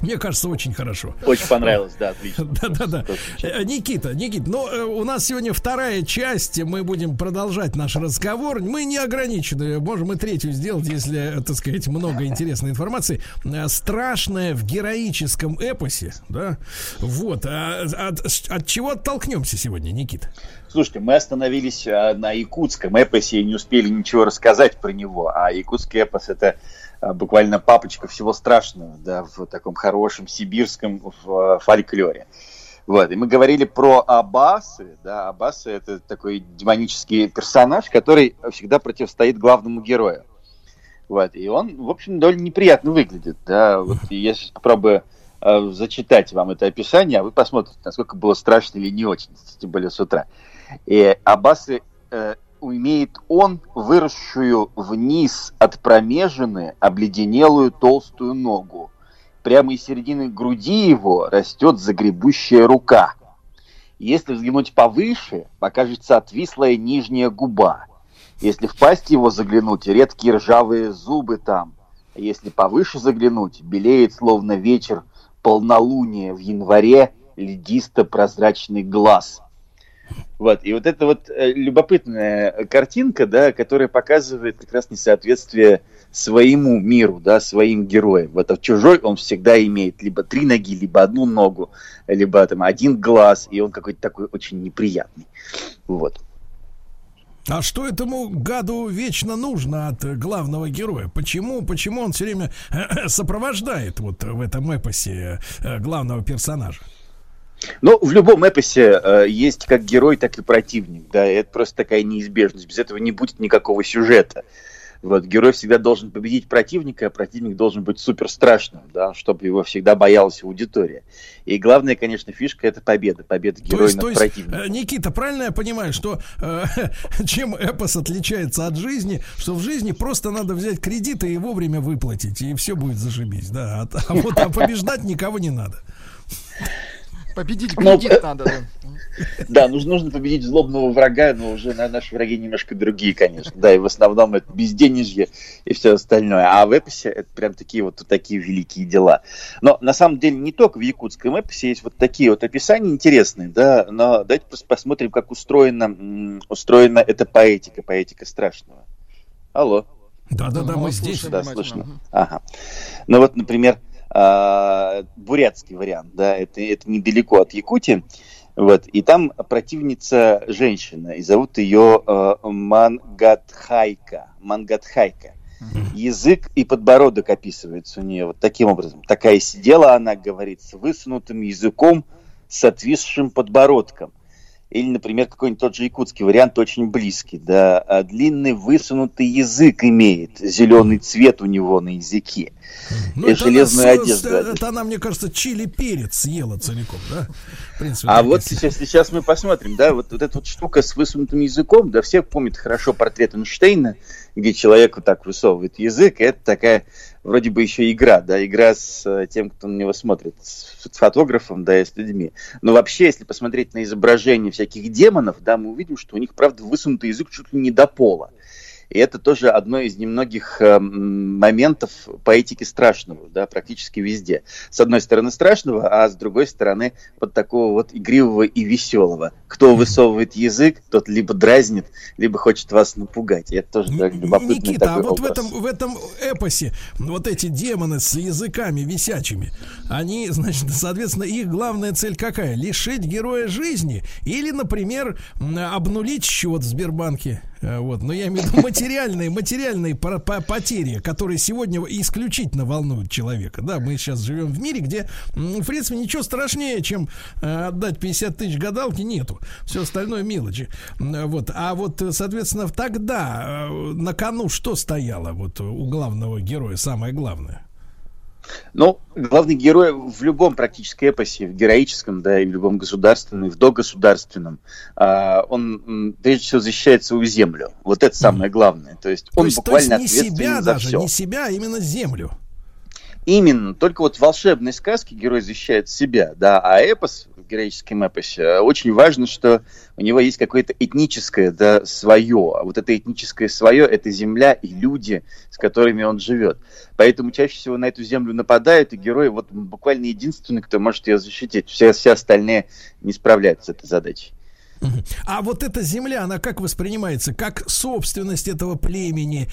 Мне кажется, очень хорошо. Очень понравилось, да, отлично. Да-да-да. Э, Никита, Никит, ну, э, у нас сегодня вторая часть, мы будем продолжать наш разговор. Мы не ограничены, можем и третью сделать, если, так сказать, много интересной информации. Э, Страшное в героическом эпосе, да? Вот. А От, от чего оттолкнемся сегодня, Никита? Слушайте, мы остановились а, на якутском эпосе и не успели ничего рассказать про него. А якутский эпос это а, буквально папочка всего страшного, да, в таком хорошем сибирском в, фольклоре. Вот, и мы говорили про Абасы, да, Абасы это такой демонический персонаж, который всегда противостоит главному герою. Вот, и он, в общем, довольно неприятно выглядит, да, вот, я сейчас попробую э, зачитать вам это описание, а вы посмотрите, насколько было страшно или не очень, тем более с утра. И Абасы э, имеет он выросшую вниз от промежины обледенелую толстую ногу. Прямо из середины груди его растет загребущая рука. Если взглянуть повыше, покажется отвислая нижняя губа. Если в пасть его заглянуть, редкие ржавые зубы там. А если повыше заглянуть, белеет, словно вечер, полнолуние в январе, ледисто-прозрачный глаз – вот. И вот это вот э, любопытная картинка, да, которая показывает как раз несоответствие своему миру, да, своим героям. Вот а чужой он всегда имеет либо три ноги, либо одну ногу, либо там один глаз, и он какой-то такой очень неприятный. Вот. А что этому гаду вечно нужно от главного героя? Почему, почему он все время сопровождает вот в этом эпосе э, главного персонажа? Ну, в любом эпосе э, есть как герой, так и противник, да, это просто такая неизбежность. Без этого не будет никакого сюжета. Вот, герой всегда должен победить противника, а противник должен быть супер страшным, да, чтобы его всегда боялась аудитория. И главная, конечно, фишка это победа, победа героя то есть, над то есть, противником. Э, Никита, правильно я понимаю, что э, чем эпос отличается от жизни, что в жизни просто надо взять кредиты и вовремя выплатить, и все будет зашибись, да, а, а вот а побеждать никого не надо. Победить кредит но, надо, да. Да, нужно, нужно победить злобного врага, но уже на наши враги немножко другие, конечно. Да, и в основном это безденежье и все остальное. А в эпосе это прям такие вот такие великие дела. Но на самом деле не только в якутском эпосе есть вот такие вот описания интересные, да, но давайте просто посмотрим, как устроена, устроена эта поэтика, поэтика страшного. Алло. Да-да-да, мы здесь. Да, слышно. Ага. Ну вот, например, бурятский вариант, да, это, это недалеко от Якутии. Вот, и там противница женщина, и зовут ее э, Мангатхайка. Мангатхайка. Язык и подбородок описывается у нее вот таким образом. Такая сидела она, говорит, с высунутым языком, с отвисшим подбородком. Или, например, какой-нибудь тот же якутский вариант очень близкий. Да, а длинный высунутый язык имеет, зеленый цвет у него на языке. Ну, и железную одежду. Это она, мне кажется, чили перец съела целиком, да? принципе, а вот сейчас, сейчас мы посмотрим, да, вот, вот эта вот штука с высунутым языком, да, все помнят хорошо портрет Эйнштейна, где человек вот так высовывает язык, это такая вроде бы еще игра, да, игра с э, тем, кто на него смотрит, с фотографом, да, и с людьми. Но вообще, если посмотреть на изображение всяких демонов, да, мы увидим, что у них, правда, высунутый язык чуть ли не до пола. И это тоже одно из немногих э, моментов поэтики страшного, да, практически везде. С одной стороны страшного, а с другой стороны под такого вот игривого и веселого. Кто высовывает язык, тот либо дразнит, либо хочет вас напугать. И это тоже так, любопытный Никита, такой а вот в этом, в этом эпосе вот эти демоны с языками висячими, они, значит, соответственно, их главная цель какая? Лишить героя жизни или, например, обнулить счет в Сбербанке? Э, вот, но я имею в виду материальные, материальные потери, которые сегодня исключительно волнуют человека. Да, мы сейчас живем в мире, где, в принципе, ничего страшнее, чем э, отдать 50 тысяч гадалки, нету. Все остальное мелочи. Вот, а вот, соответственно, тогда э, на кону что стояло вот у главного героя, самое главное? Ну, главный герой в любом практически эпосе, в героическом, да, и в любом государственном, и в догосударственном, а, он прежде всего защищает свою землю. Вот это самое главное. То есть он то есть, буквально то есть не себя за даже, все. не себя, а именно землю. Именно, только вот в волшебной сказке герой защищает себя, да, а эпос, в героическом эпосе, э, очень важно, что у него есть какое-то этническое, да, свое, а вот это этническое свое – это земля и люди, с которыми он живет. Поэтому чаще всего на эту землю нападают, и герой вот буквально единственный, кто может ее защитить, все, все остальные не справляются с этой задачей. А вот эта земля, она как воспринимается? Как собственность этого племени?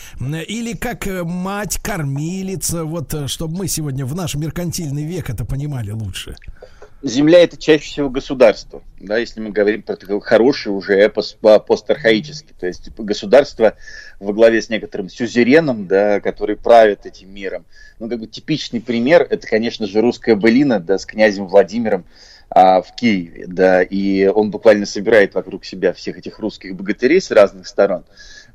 Или как э, мать-кормилица? Вот, э, чтобы мы сегодня в наш меркантильный век это понимали лучше. Земля это чаще всего государство, да, если мы говорим про такой хороший уже эпос постархаический. То есть государство во главе с некоторым сюзереном, да, который правит этим миром. Ну, как бы типичный пример, это, конечно же, русская былина, да, с князем Владимиром, а, в Киеве, да, и он буквально собирает вокруг себя всех этих русских богатырей с разных сторон,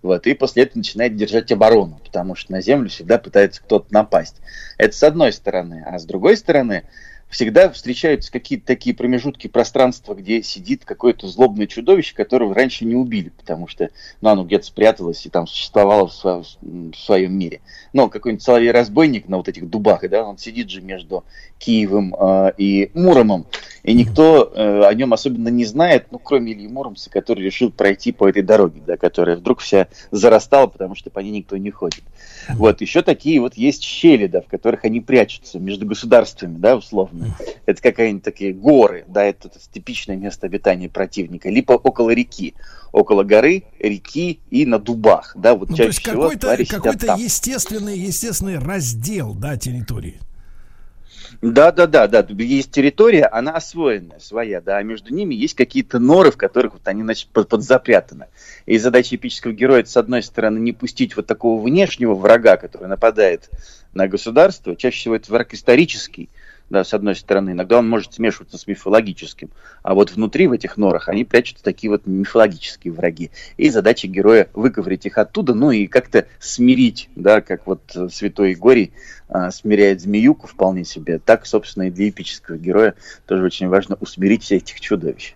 вот, и после этого начинает держать оборону, потому что на землю всегда пытается кто-то напасть. Это с одной стороны, а с другой стороны, всегда встречаются какие-то такие промежутки пространства, где сидит какое-то злобное чудовище, которого раньше не убили, потому что ну, оно где-то спряталось и там существовало в, сво- в своем мире. Но какой-нибудь соловей-разбойник на вот этих дубах, да, он сидит же между Киевом э, и Муромом, и никто э, о нем особенно не знает, ну, кроме Ильи Муромца, который решил пройти по этой дороге, да, которая вдруг вся зарастала, потому что по ней никто не ходит. Вот, еще такие вот есть щели, да, в которых они прячутся между государствами, да, условно. Это какие-нибудь такие горы, да, это, это типичное место обитания противника, либо около реки, около горы, реки и на дубах, да, вот ну, чаще то есть какой-то, какой-то естественный, естественный раздел, да, территории. Да, да, да, да. Есть территория, она освоенная, своя, да, а между ними есть какие-то норы, в которых вот они, значит, под, подзапрятаны. И задача эпического героя, это, с одной стороны, не пустить вот такого внешнего врага, который нападает на государство, чаще всего это враг исторический, да, с одной стороны, иногда он может смешиваться с мифологическим, а вот внутри в этих норах они прячутся такие вот мифологические враги. И задача героя выковырять их оттуда, ну и как-то смирить, да, как вот э, святой Егорий а, смиряет змеюку вполне себе, так, собственно, и для эпического героя тоже очень важно усмирить всех этих чудовищ.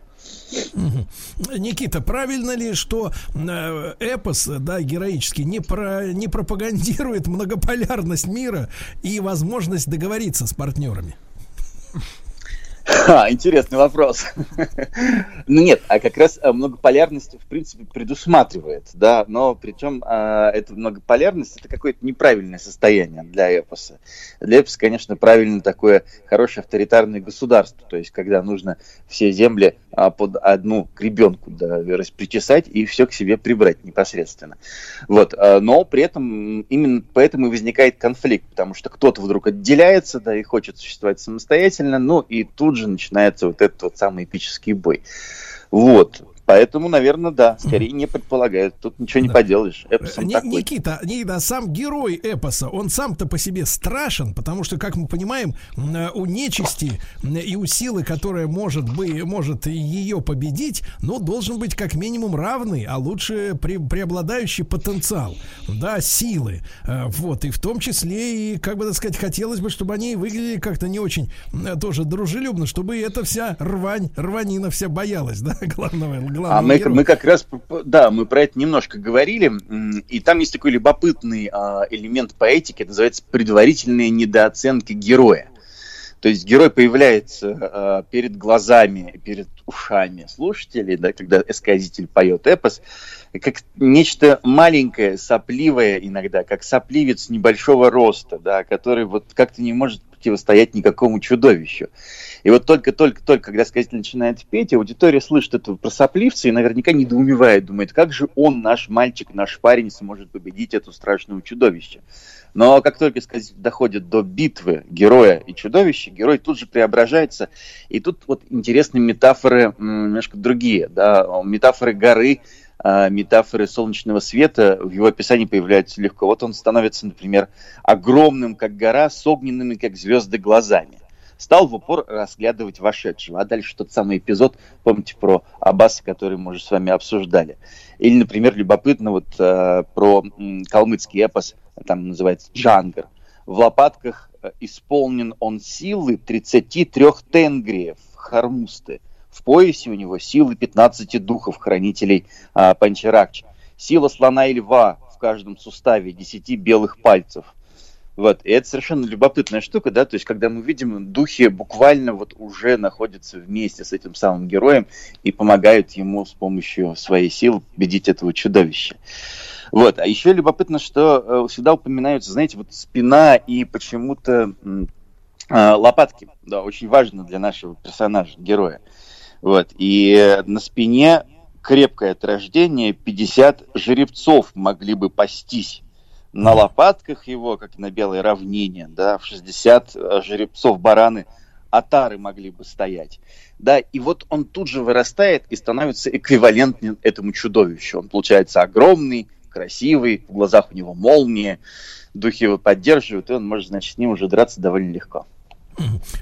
Никита, правильно ли, что э, эпос, да, героический, не, про, не пропагандирует многополярность мира и возможность договориться с партнерами? Ха, интересный вопрос. ну нет, а как раз а, многополярность в принципе предусматривает, да, но причем а, эта многополярность это какое-то неправильное состояние для эпоса. Для эпоса, конечно, правильно такое хорошее авторитарное государство, то есть когда нужно все земли а, под одну гребенку да, распричесать и все к себе прибрать непосредственно. Вот, а, но при этом именно поэтому и возникает конфликт, потому что кто-то вдруг отделяется, да, и хочет существовать самостоятельно, ну и тут же начинается вот этот вот самый эпический бой. Вот. Поэтому, наверное, да, скорее не предполагают. Тут ничего не Да. поделаешь. Эпосом Ни- такой. Никита, Никита, сам герой эпоса, он сам-то по себе страшен, потому что, как мы понимаем, э, у нечисти и у силы, которая может, бы, может ее победить, ну, должен быть как минимум равный, а лучше пре- преобладающий потенциал, да, силы. Э, Вот, и в том числе, и, как бы так сказать, хотелось бы, чтобы они выглядели как-то не очень м, тоже дружелюбно, чтобы эта вся рвань, рванина вся боялась, да, главного, главного А мы, героя. мы как раз, да, мы про это немножко говорили, и там есть такой любопытный а, элемент поэтики, это называется предварительная недооценка героя. То есть герой появляется а, перед глазами, перед ушами слушателей, да, когда эсказитель поет эпос, как нечто маленькое, сопливое иногда, как сопливец небольшого роста, да, который вот как-то не может противостоять никакому чудовищу. И вот только-только-только, когда сказитель начинает петь, аудитория слышит этого про сопливца и наверняка недоумевает, думает, как же он, наш мальчик, наш парень, сможет победить это страшное чудовище. Но как только сказитель доходит до битвы героя и чудовища, герой тут же преображается. И тут вот интересные метафоры немножко другие. Да? Метафоры горы, а, метафоры солнечного света в его описании появляются легко. Вот он становится, например, огромным, как гора, с огненными, как звезды, глазами. Стал в упор разглядывать вошедшего. А дальше тот самый эпизод, помните про Аббаса, который мы уже с вами обсуждали. Или, например, любопытно вот э, про м, калмыцкий эпос, там называется «Джангар». В лопатках э, исполнен он силы 33 тенгриев, хармусты. В поясе у него силы 15 духов, хранителей а, Панчаракчи. Сила слона и льва в каждом суставе, 10 белых пальцев. Вот, и это совершенно любопытная штука, да, то есть когда мы видим, духи буквально вот уже находятся вместе с этим самым героем и помогают ему с помощью своей силы победить этого чудовища. Вот, а еще любопытно, что э, всегда упоминаются, знаете, вот спина и почему-то э, лопатки, да, очень важно для нашего персонажа, героя. Вот, и на спине крепкое от рождения, 50 жеребцов могли бы пастись на лопатках его, как на белой равнине, да, в 60 э, жеребцов бараны отары могли бы стоять. Да, и вот он тут же вырастает и становится эквивалентным этому чудовищу. Он получается огромный, красивый, в глазах у него молния, духи его поддерживают, и он может, значит, с ним уже драться довольно легко.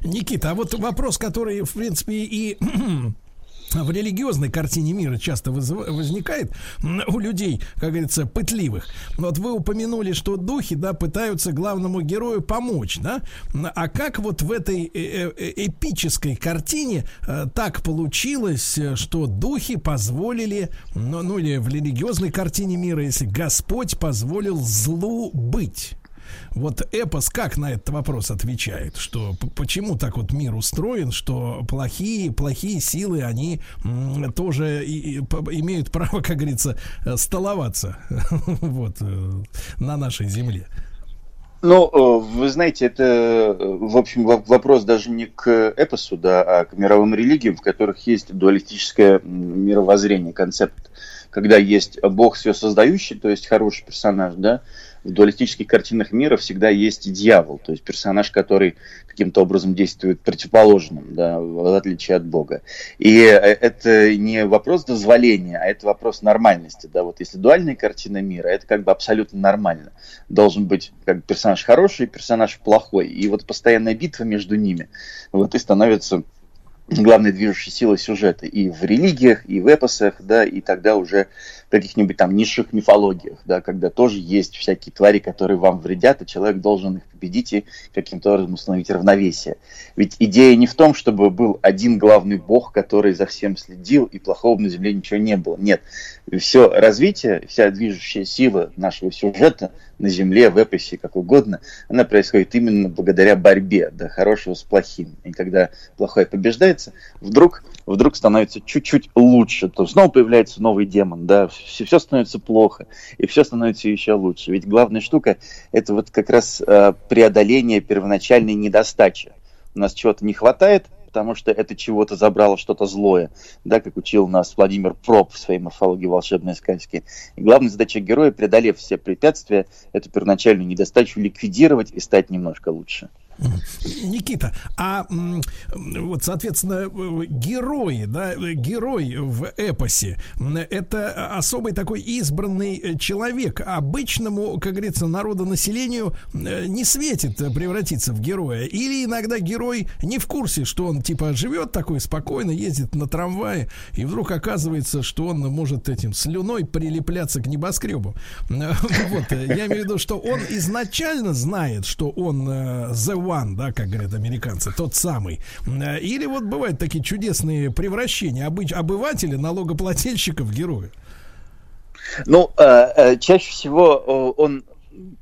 Никита, а вот вопрос, который, в принципе, и в религиозной картине мира часто возникает у людей, как говорится, пытливых. Вот вы упомянули, что духи, да, пытаются главному герою помочь, да? А как вот в этой э, э, э, эпической картине так получилось, что духи позволили, ну, ну или в религиозной картине мира, если Господь позволил злу быть? Вот Эпос как на этот вопрос отвечает, что почему так вот мир устроен, что плохие, плохие силы, они тоже и, и, имеют право, как говорится, э, столоваться вот э, на нашей земле. Ну, э, вы знаете, это, в общем, вопрос даже не к эпосу, да, а к мировым религиям, в которых есть дуалистическое мировоззрение, концепт, когда есть Бог все создающий, то есть хороший персонаж, да, в дуалистических картинах мира всегда есть дьявол, то есть персонаж, который каким-то образом действует противоположным, да, в отличие от Бога. И э, это не вопрос дозволения, а это вопрос нормальности. Да. Вот если дуальная картина мира, это как бы абсолютно нормально. Должен быть как персонаж хороший, персонаж плохой. И вот постоянная битва между ними вот и становится главной движущей силой сюжета и в религиях, и в эпосах, да, и тогда уже каких-нибудь там низших мифологиях, да, когда тоже есть всякие твари, которые вам вредят, и человек должен их победить и каким-то образом установить равновесие. Ведь идея не в том, чтобы был один главный бог, который за всем следил, и плохого на Земле ничего не было. Нет. Все развитие, вся движущая сила нашего сюжета на Земле, в эпосе, как угодно, она происходит именно благодаря борьбе, да, хорошего с плохим. И когда плохое побеждается, вдруг, вдруг становится чуть-чуть лучше, то снова появляется новый демон, да, все, все становится плохо, и все становится еще лучше. Ведь главная штука – это вот как раз э, преодоление первоначальной недостачи. У нас чего-то не хватает, потому что это чего-то забрало что-то злое, да, как учил нас Владимир Проб в своей морфологии волшебной сказки. И главная задача героя, преодолев все препятствия, эту первоначальную недостачу ликвидировать и стать немножко лучше. Никита, а вот, соответственно, герои, да, герой в эпосе, это особый такой избранный человек. Обычному, как говорится, народонаселению э, не светит превратиться в героя. Или иногда герой не в курсе, что он, типа, живет такой спокойно, ездит на трамвае, и вдруг оказывается, что он может этим слюной прилепляться к небоскребу. Вот, я имею в виду, что он изначально знает, что он э, the one, да, как говорят американцы, тот самый. Э, или вот бывают такие чудесные превращения обыч, обывателя, налогоплательщика в героя. Ну, э, э, чаще всего он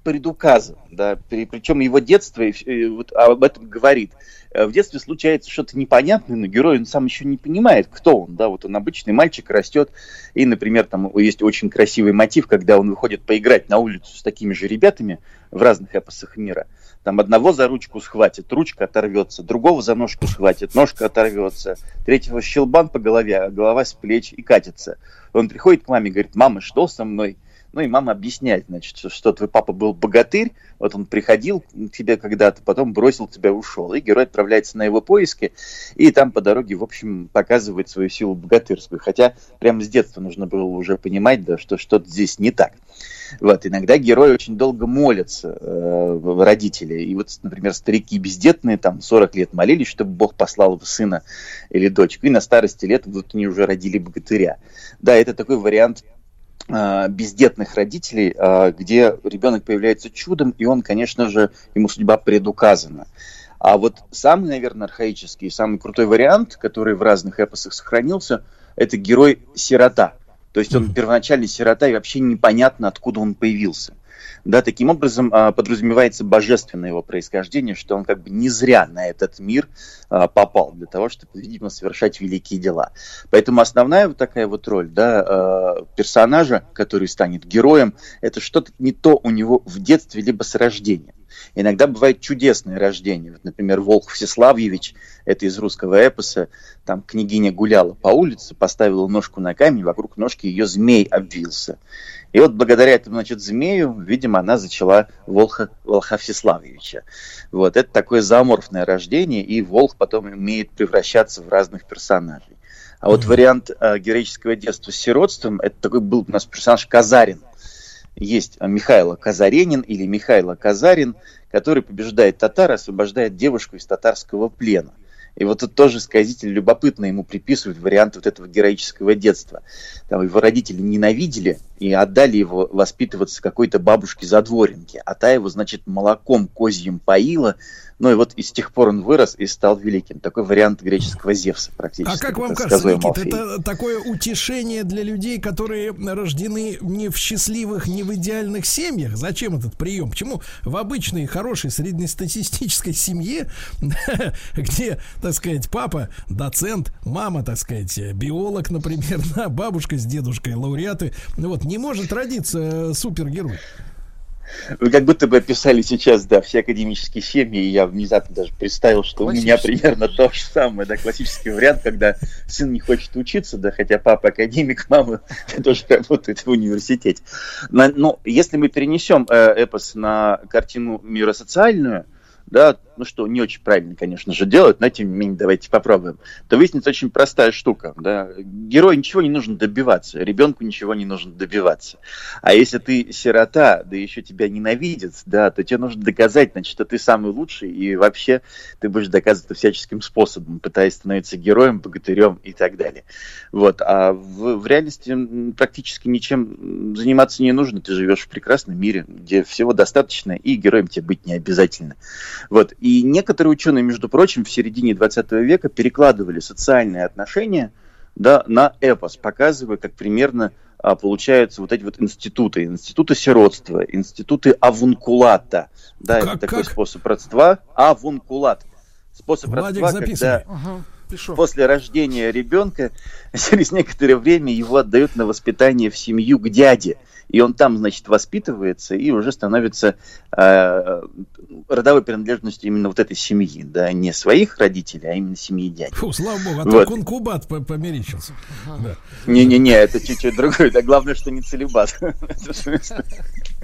предуказан, да, причем его детство и, вот об этом говорит. В детстве случается что-то непонятное, но герой он сам еще не понимает, кто он, да, вот он обычный мальчик растет, и, например, там есть очень красивый мотив, когда он выходит поиграть на улицу с такими же ребятами в разных эпосах мира, там одного за ручку схватит, ручка оторвется, другого за ножку схватит, ножка оторвется, третьего щелбан по голове, а голова с плеч и катится. Он приходит к маме и говорит, мама, что со мной? Ну и мама объясняет, значит, что, что твой папа был богатырь, вот он приходил к тебе когда-то, потом бросил тебя, ушел. И герой отправляется на его поиски, и там по дороге, в общем, показывает свою силу богатырскую. Хотя прямо с детства нужно было уже понимать, да, что что-то здесь не так. Вот, иногда герои очень долго молятся, э, родители. И вот, например, старики бездетные, там, 40 лет молились, чтобы Бог послал сына или дочку. И на старости лет вот они уже родили богатыря. Да, это такой вариант Э, бездетных родителей, э, где ребенок появляется чудом, и он, конечно же, ему судьба предуказана. А вот самый, наверное, архаический, самый крутой вариант, который в разных эпосах сохранился, это герой-сирота. То есть он первоначальный сирота, и вообще непонятно, откуда он появился. Да, таким образом а, подразумевается божественное его происхождение, что он как бы не зря на этот мир а, попал для того, чтобы, видимо, совершать великие дела. Поэтому основная вот такая вот роль да, а, персонажа, который станет героем, это что-то не то у него в детстве либо с рождения. Иногда бывает чудесное рождение. Вот, например, Волк Всеславьевич, это из русского эпоса, там княгиня гуляла по улице, поставила ножку на камень, вокруг ножки ее змей обвился. И вот благодаря этому, значит, змею, видимо, она зачала Волха, Волха Всеславьевича. Вот, это такое зооморфное рождение, и Волх потом умеет превращаться в разных персонажей. А вот вариант э, героического детства с сиротством, это такой был у нас персонаж Казарин – есть Михайло Казаренин или Михайло Казарин, который побеждает татар, освобождает девушку из татарского плена. И вот тут тоже сказитель любопытно ему приписывает вариант вот этого героического детства. Там его родители ненавидели и отдали его воспитываться какой-то бабушке-задворенке, а та его, значит, молоком козьим поила, ну и вот и с тех пор он вырос и стал великим. Такой вариант греческого Зевса практически. А как вам кажется, Никит, это такое утешение для людей, которые рождены не в счастливых, не в идеальных семьях? Зачем этот прием? Почему в обычной, хорошей, среднестатистической семье, где, так сказать, папа доцент, мама, так сказать, биолог, например, бабушка с дедушкой лауреаты, вот, не может родиться э, супергерой? Вы как будто бы описали сейчас, да, все академические семьи, и я внезапно даже представил, что у меня примерно то же самое, да, классический вариант, когда сын не хочет учиться, да, хотя папа академик, мама тоже работает в университете. Но, но если мы перенесем э, эпос на картину мира социальную, да, ну что не очень правильно, конечно же, делают, но тем не менее давайте попробуем, то выяснится очень простая штука. Да? Герою ничего не нужно добиваться, ребенку ничего не нужно добиваться. А если ты сирота, да еще тебя ненавидят, да, то тебе нужно доказать, значит, что ты самый лучший, и вообще ты будешь доказывать это всяческим способом, пытаясь становиться героем, богатырем и так далее. Вот. А в, в реальности практически ничем заниматься не нужно, ты живешь в прекрасном мире, где всего достаточно, и героем тебе быть не обязательно. Вот. И некоторые ученые, между прочим, в середине 20 века перекладывали социальные отношения да, на эпос, показывая, как примерно а, получаются вот эти вот институты, институты сиротства, институты авункулата. Да, как, это такой как? способ родства. Авункулат. Способ Владик, родства, когда... Ага. Пишу. После рождения ребенка через некоторое время его отдают на воспитание в семью к дяде и он там, значит, воспитывается и уже становится э, родовой принадлежностью именно вот этой семьи, да, не своих родителей, а именно семьи дяди. Фу, слава богу, а вот. то конкубат померещился. Не-не-не, это чуть-чуть другое, да, главное, что не целебат.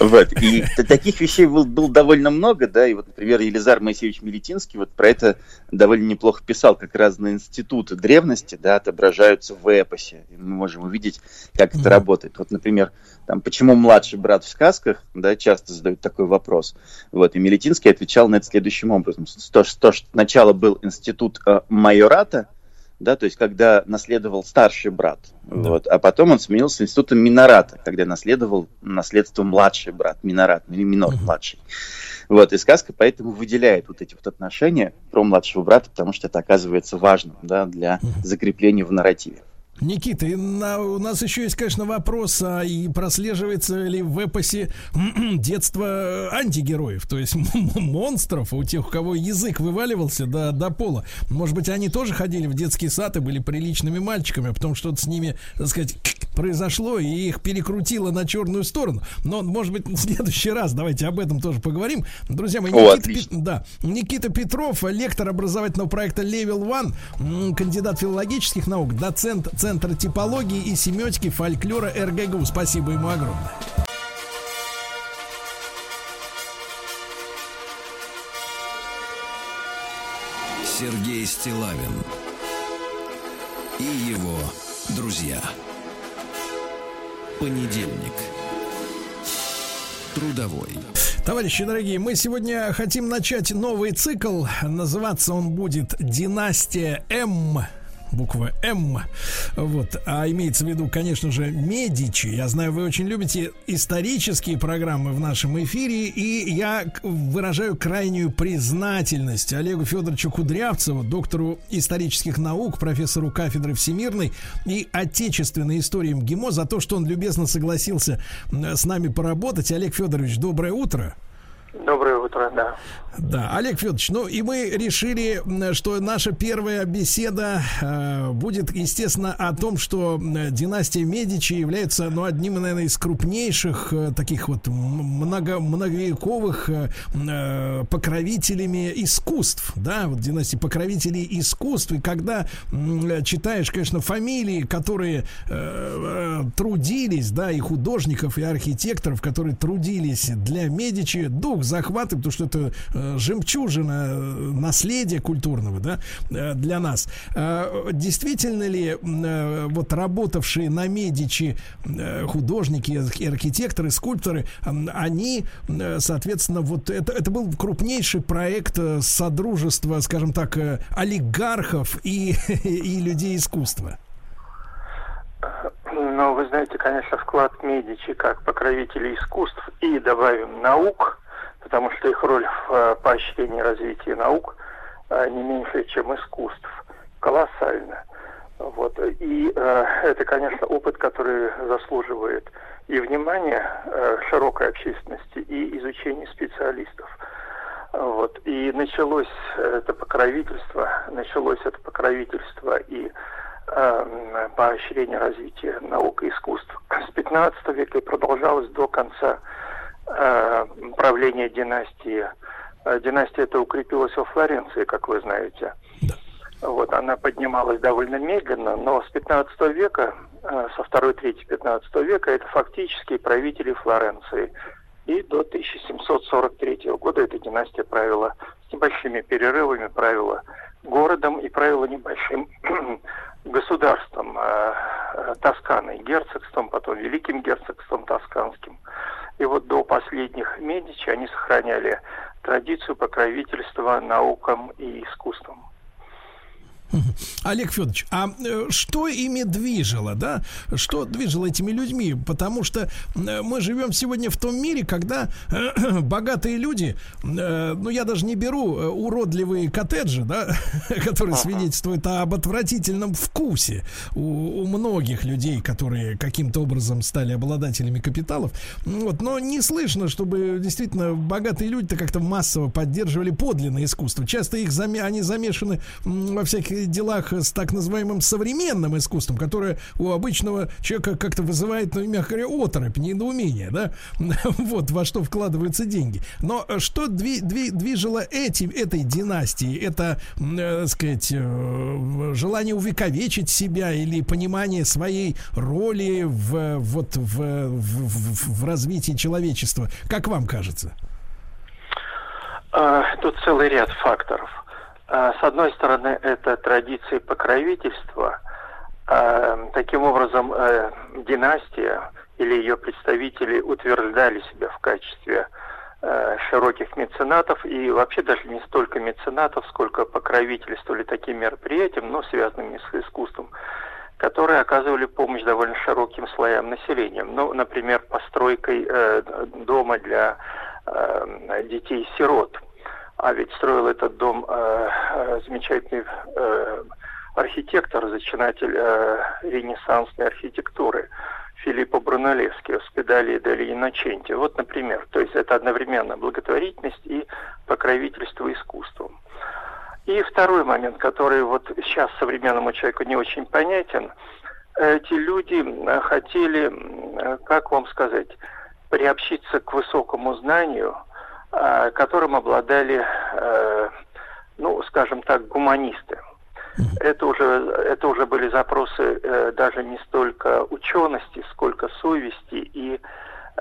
Вот, и таких вещей был, был довольно много, да, и вот, например, Елизар Моисеевич Милитинский вот про это довольно неплохо писал, как разные институты древности, да, отображаются в эпосе, и мы можем увидеть, как это работает. Вот, например, там, почему младший брат в сказках, да, часто задают такой вопрос. Вот, и Милитинский отвечал на это следующим образом. То, что, что сначала был институт э, майората, да, то есть когда наследовал старший брат, да. вот, а потом он сменился институтом минората, когда наследовал наследство младший брат, минорат, или минор uh-huh. младший. Вот, и сказка поэтому выделяет вот эти вот отношения про младшего брата, потому что это оказывается важным, да, для закрепления в нарративе. Никита, на, у нас еще есть, конечно, вопрос, а и прослеживается ли в эпосе детство антигероев, то есть монстров, у тех, у кого язык вываливался до, до пола. Может быть, они тоже ходили в детский сад и были приличными мальчиками, а потом что-то с ними, так сказать, произошло и их перекрутило на черную сторону. Но, может быть, в следующий раз давайте об этом тоже поговорим. Друзья мои, Никита, Пет, да, Никита Петров, лектор образовательного проекта Level One, кандидат филологических наук, доцент Центра типологии и семиотики фольклора РГГУ. Спасибо ему огромное. Сергей Стилавин и его друзья. Понедельник. Трудовой. Товарищи дорогие, мы сегодня хотим начать новый цикл. Называться он будет «Династия М». буква М. Вот. А имеется в виду, конечно же, Медичи. Я знаю, вы очень любите исторические программы в нашем эфире, и я выражаю крайнюю признательность Олегу Федоровичу Кудрявцеву, доктору исторических наук, профессору кафедры всемирной и отечественной истории МГИМО, за то, что он любезно согласился с нами поработать. Олег Федорович, доброе утро. Доброе утро, да. Да, Олег Федорович, ну и мы решили, что наша первая беседа э, будет, естественно, о том, что династия Медичи является, ну, одним, наверное, из крупнейших э, таких вот много, многовековых э, э, покровителями искусств, да, вот династии покровителей искусств. И когда э, читаешь, конечно, фамилии, которые э, э, трудились, да, и художников, и архитекторов, которые трудились для Медичи, дух захватывает, потому что это Э, жемчужина э, наследия культурного, да, э, для нас. Действительно ли вот работавшие на Медичи художники, архитекторы, скульпторы, они, соответственно, вот это, это был крупнейший проект содружества, скажем так, олигархов и, и людей искусства? Ну, вы знаете, конечно, вклад Медичи как покровителей искусств и, добавим, наук – потому что их роль в э, поощрении развития наук э, не меньше, чем искусств. Колоссально. Вот. И э, это, конечно, опыт, который заслуживает и внимания э, широкой общественности, и изучения специалистов. Вот. И началось это покровительство, началось это покровительство и э, поощрение развития наук и искусств с 15 века и продолжалось до конца правления династии. Э, династия эта укрепилась во Флоренции, как вы знаете. Да. Вот, она поднималась довольно медленно, но с 15 века, э, со второй трети 15 века, это фактически правители Флоренции. И до 1743 года эта династия правила с небольшими перерывами, правила городом и правила небольшим государством, э, э, Тосканой, герцогством, потом великим герцогством тосканским. И вот до последних Медичи они сохраняли традицию покровительства наукам и искусствам. Олег Федорович, а э, что ими движило, да? Что движило этими людьми? Потому что э, мы живем сегодня в том мире, когда э, богатые люди, ну я даже не беру уродливые коттеджи, да, которые свидетельствуют об отвратительном вкусе у, у многих людей, которые каким-то образом стали обладателями капиталов. Вот, но не слышно, чтобы действительно богатые люди-то как-то массово поддерживали подлинное искусство. Часто их заме, они замешаны во всяких делах с так называемым современным искусством, которое у обычного человека как-то вызывает, ну, мягко говоря, оторопь, недоумение, да, вот во что вкладываются деньги. Но что дви, дви, движило этим, этой династией? Это, э, сказать, э, желание увековечить себя или понимание своей роли в, вот, в, в, в развитии человечества? Как вам кажется? А, тут целый ряд факторов. А, с одной стороны, это традиции покровительства. А, таким образом, э, династия или ее представители утверждали себя в качестве э, широких меценатов и вообще даже не столько меценатов, сколько покровительствовали таким мероприятиям, но связанными с искусством, которые оказывали помощь довольно широким слоям населения. Ну, например, постройкой э, дома для детей-сирот – а ведь строил этот дом э, э, замечательный э, архитектор, зачинатель э, ренессансной архитектуры Филиппо Брунеллески, Оспедали Дели Инноченти. Вот, например, то есть это одновременно благотворительность и покровительство искусством. И второй момент, который вот сейчас современному человеку не очень понятен, эти люди э, хотели, э, как вам сказать, приобщиться к высокому знанию – которым обладали, э, ну, скажем так, гуманисты. Это уже, это уже были запросы э, даже не столько учености, сколько совести и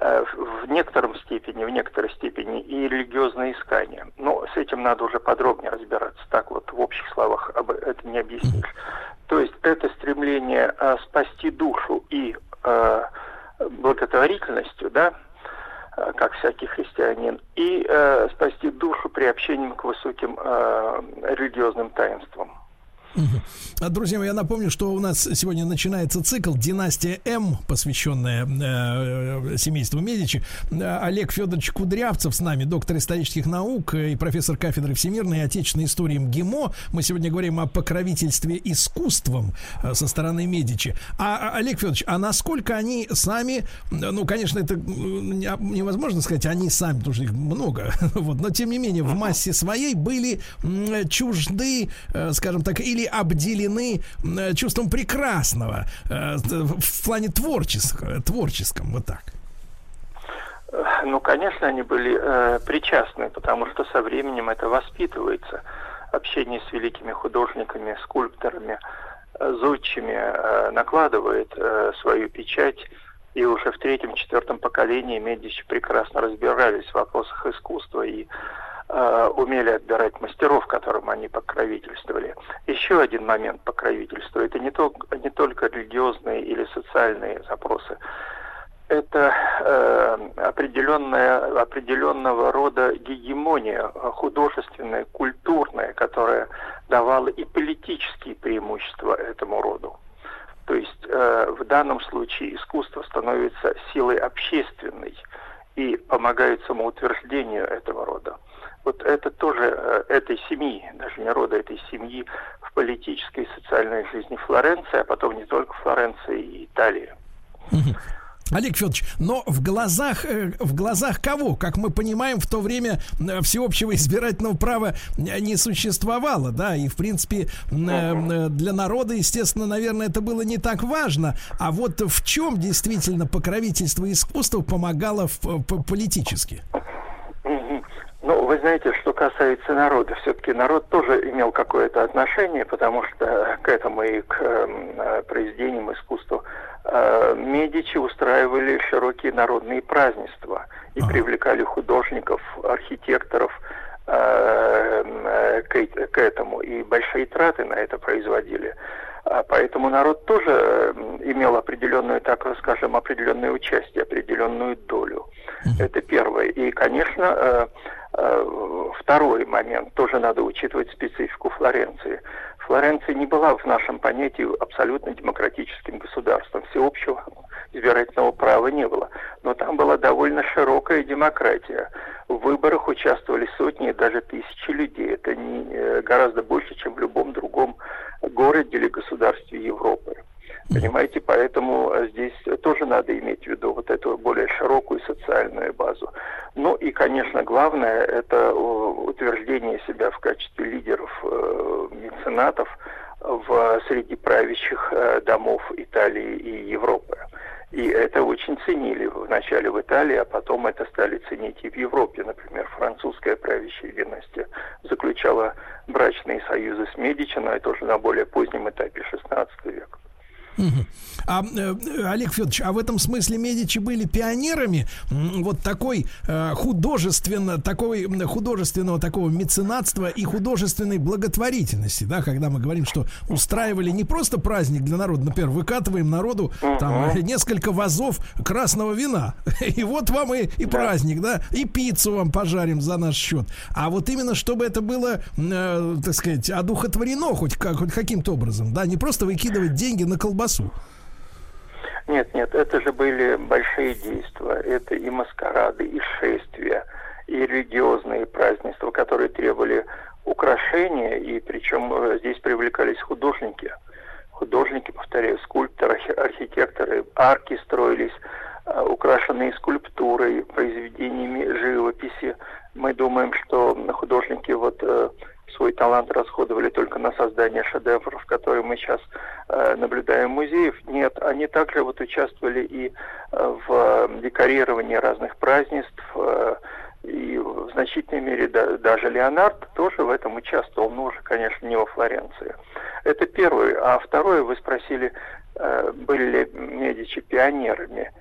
в некотором степени, в некоторой степени и религиозное искание. Но с этим надо уже подробнее разбираться. Так вот в общих словах об это не объяснишь. То есть это стремление спасти душу и благотворительностью, да, Э, как всякий христианин, и э, спасти душу приобщением к высоким э, религиозным таинствам. А, друзья я напомню, что у нас сегодня начинается цикл «Династия М», посвященная э, семейству Медичи. Э, Олег Федорович Кудрявцев с нами, доктор исторических наук и профессор кафедры всемирной и отечественной истории МГИМО. Мы сегодня говорим о покровительстве искусством э, со стороны Медичи. А, а, Олег Федорович, а насколько они сами, ну, конечно, это невозможно сказать, они сами, потому что их много, вот, но тем не менее в массе своей были чужды, э, скажем так, или обделены э, чувством прекрасного э, в плане творческого, творческом, вот так. Ну, конечно, они были э, причастны, потому что со временем это воспитывается. Общение с великими художниками, скульпторами, э, зодчими э, накладывает э, свою печать. И уже в третьем-четвертом поколении Медичи прекрасно разбирались в вопросах искусства и Э, умели отбирать мастеров, которым они покровительствовали. Еще один момент покровительства – это не, то, не только религиозные или социальные запросы. Это э, определенная, определенного рода гегемония художественная, культурная, которая давала и политические преимущества этому роду. То есть э, в данном случае искусство становится силой общественной и помогает самоутверждению этого рода вот это тоже э, этой семьи, даже не рода, этой семьи в политической и социальной жизни Флоренции, а потом не только Флоренции и Италии. Олег Федорович, но в глазах, э, в глазах кого? Как мы понимаем, в то время э, всеобщего избирательного права не существовало, да, и в принципе для народа, естественно, наверное, это было не так важно. А вот в чем действительно покровительство искусства помогало политически? Ну, вы знаете, что касается народа, все-таки народ тоже имел какое-то отношение, потому что к этому и к э, произведениям искусства э, Медичи устраивали широкие народные празднества и привлекали художников, архитекторов э, к, к этому, и большие траты на это производили. А поэтому народ тоже имел определенную, так скажем, определенное участие, определенную долю. Это первое. И, конечно, э, э, второй момент, тоже надо учитывать специфику Флоренции. Флоренция не была в нашем понятии абсолютно демократическим государством. Всеобщего избирательного права не было. Но там была довольно широкая демократия. В выборах участвовали сотни даже тысячи людей. Это не, э, гораздо больше, чем в любом другом городе или государстве Европы. Понимаете, поэтому э, здесь тоже надо иметь в виду вот эту более широкую социальную базу. Ну и, конечно, главное – это утверждение себя в качестве лидеров, э, меценатов в среди правящих э, домов Италии и Европы. И это очень ценили вначале в Италии, а потом это стали ценить и в Европе. Например, французская правящая династия заключала брачные союзы с Медичи, но это уже на более позднем этапе XVI века. А, э, Олег Федорович, а в этом смысле Медичи были пионерами вот такой э, художественно, такой художественного такого меценатства и художественной благотворительности, да, когда мы говорим, что устраивали не просто праздник для народа, например, выкатываем народу там несколько вазов красного вина, и вот вам и, и праздник, да, и пиццу вам пожарим за наш счет. А вот именно чтобы это было, э, так сказать, одухотворено хоть, как, хоть каким-то образом, да, не просто выкидывать деньги на колбасу, колбасу. Нет, нет, это же были большие действия. Это и маскарады, и шествия, и религиозные празднества, которые требовали украшения, и причем э, здесь привлекались художники. Художники, повторяю, скульпторы, архитекторы, арки строились, э, украшенные скульптурой, произведениями живописи. Мы думаем, что художники вот э, свой талант расходовали только на создание шедевров, которые мы сейчас э, наблюдаем в музеях. Нет, они также вот участвовали и э, в э, декорировании разных празднеств, э, и в значительной мере да, даже Леонард тоже в этом участвовал, но уже, конечно, не во Флоренции. Это первое. А второе, вы спросили, э, были ли Медичи пионерами?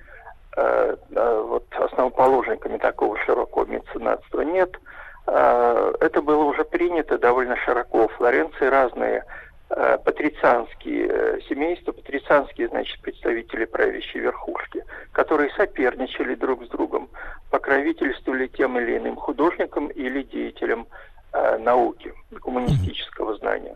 Э, э, вот основоположниками такого широкого меценатства нет. А, это было уже принято довольно широко. В Флоренции разные а, патрицианские э, семейства, патрицианские, значит, представители правящей верхушки, которые соперничали друг с другом, покровительствовали тем или иным художникам или деятелям э, науки, гуманистического знания.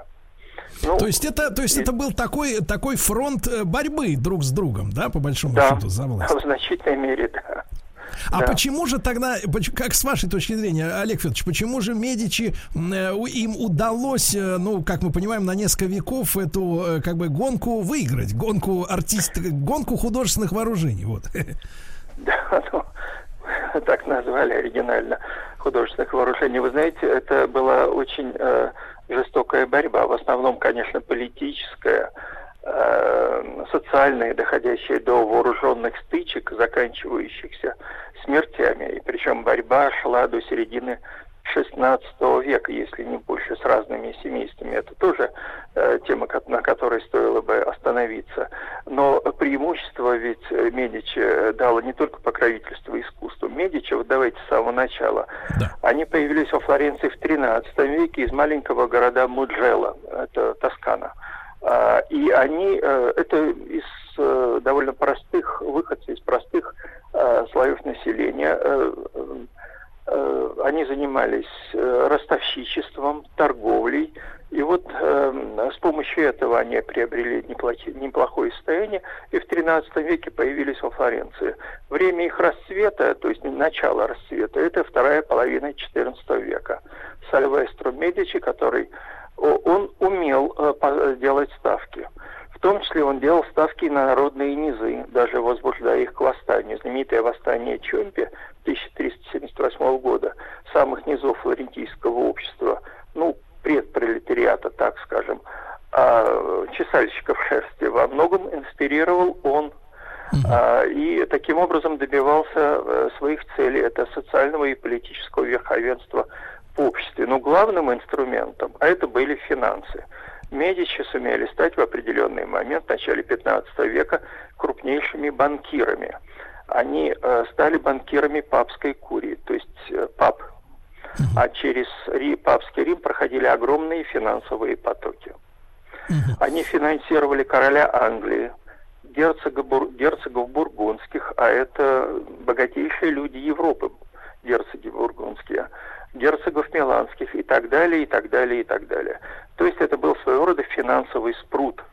Ну, то есть это, то есть и... это был такой, такой фронт э, борьбы друг с другом, да, по большому да, счету, за власть? в значительной мере, да. А да. почему же тогда, как с вашей точки зрения, Олег Федорович, почему же Медичи, э, им удалось, э, ну, как мы понимаем, на несколько веков эту, как бы, гонку выиграть, гонку артист, гонку художественных вооружений, вот? Да, ну, так назвали оригинально художественных вооружений. Вы знаете, это была очень э, жестокая борьба, в основном, конечно, политическая, э, социальная, доходящая до вооруженных стычек, заканчивающихся смертями. И причем борьба шла до середины XVI века, если не больше, с разными семействами. Это тоже э, тема, на которой стоило бы остановиться. Но преимущество ведь Медичи дало не только покровительство искусству. Медичи, вот давайте с самого начала, да. они появились во Флоренции в XIII веке из маленького города Муджела, это Тоскана. И они, э, это из довольно простых, выходцы из простых слоев населения, Э, они занимались э, ростовщичеством, торговлей. И вот э, с помощью этого они приобрели неплохие, неплохое состояние и в XIII веке появились во Флоренции. Время их расцвета, то есть начало расцвета, это вторая половина XIV века. Сальвестро Медичи, который он умел э, делать ставки том числе он делал ставки на народные низы, даже возбуждая их к восстанию. Знаменитое восстание Чомпи 1378 года, самых низов флорентийского общества, ну, предпролетариата, так скажем, а чесальщиков шерсти, во многом инспирировал он а, и таким образом добивался э, своих целей. Это социального и политического верховенства в обществе. Но главным инструментом, а это были финансы – Медичи сумели стать в определенный момент, в начале 15 века, крупнейшими банкирами. Они э, стали банкирами папской курии, то есть э, пап. А через Ри, папский Рим проходили огромные финансовые потоки. Они финансировали короля Англии, герцога, бур, герцогов бургундских, а это богатейшие люди Европы, герцоги бургундские герцогов Миланских и так далее, и так далее, и так далее. То есть это был своего рода финансовый спрут,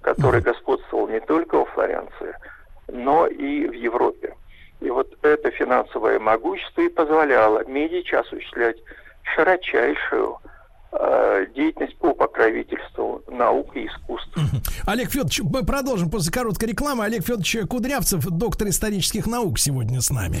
который господствовал не только во Флоренции, но и в Европе. И вот это финансовое могущество и позволяло Медичи осуществлять широчайшую э, деятельность по покровительству наук и искусств. Олег Федорович, мы продолжим после короткой рекламы. Олег Федорович Кудрявцев, доктор исторических наук, сегодня с нами.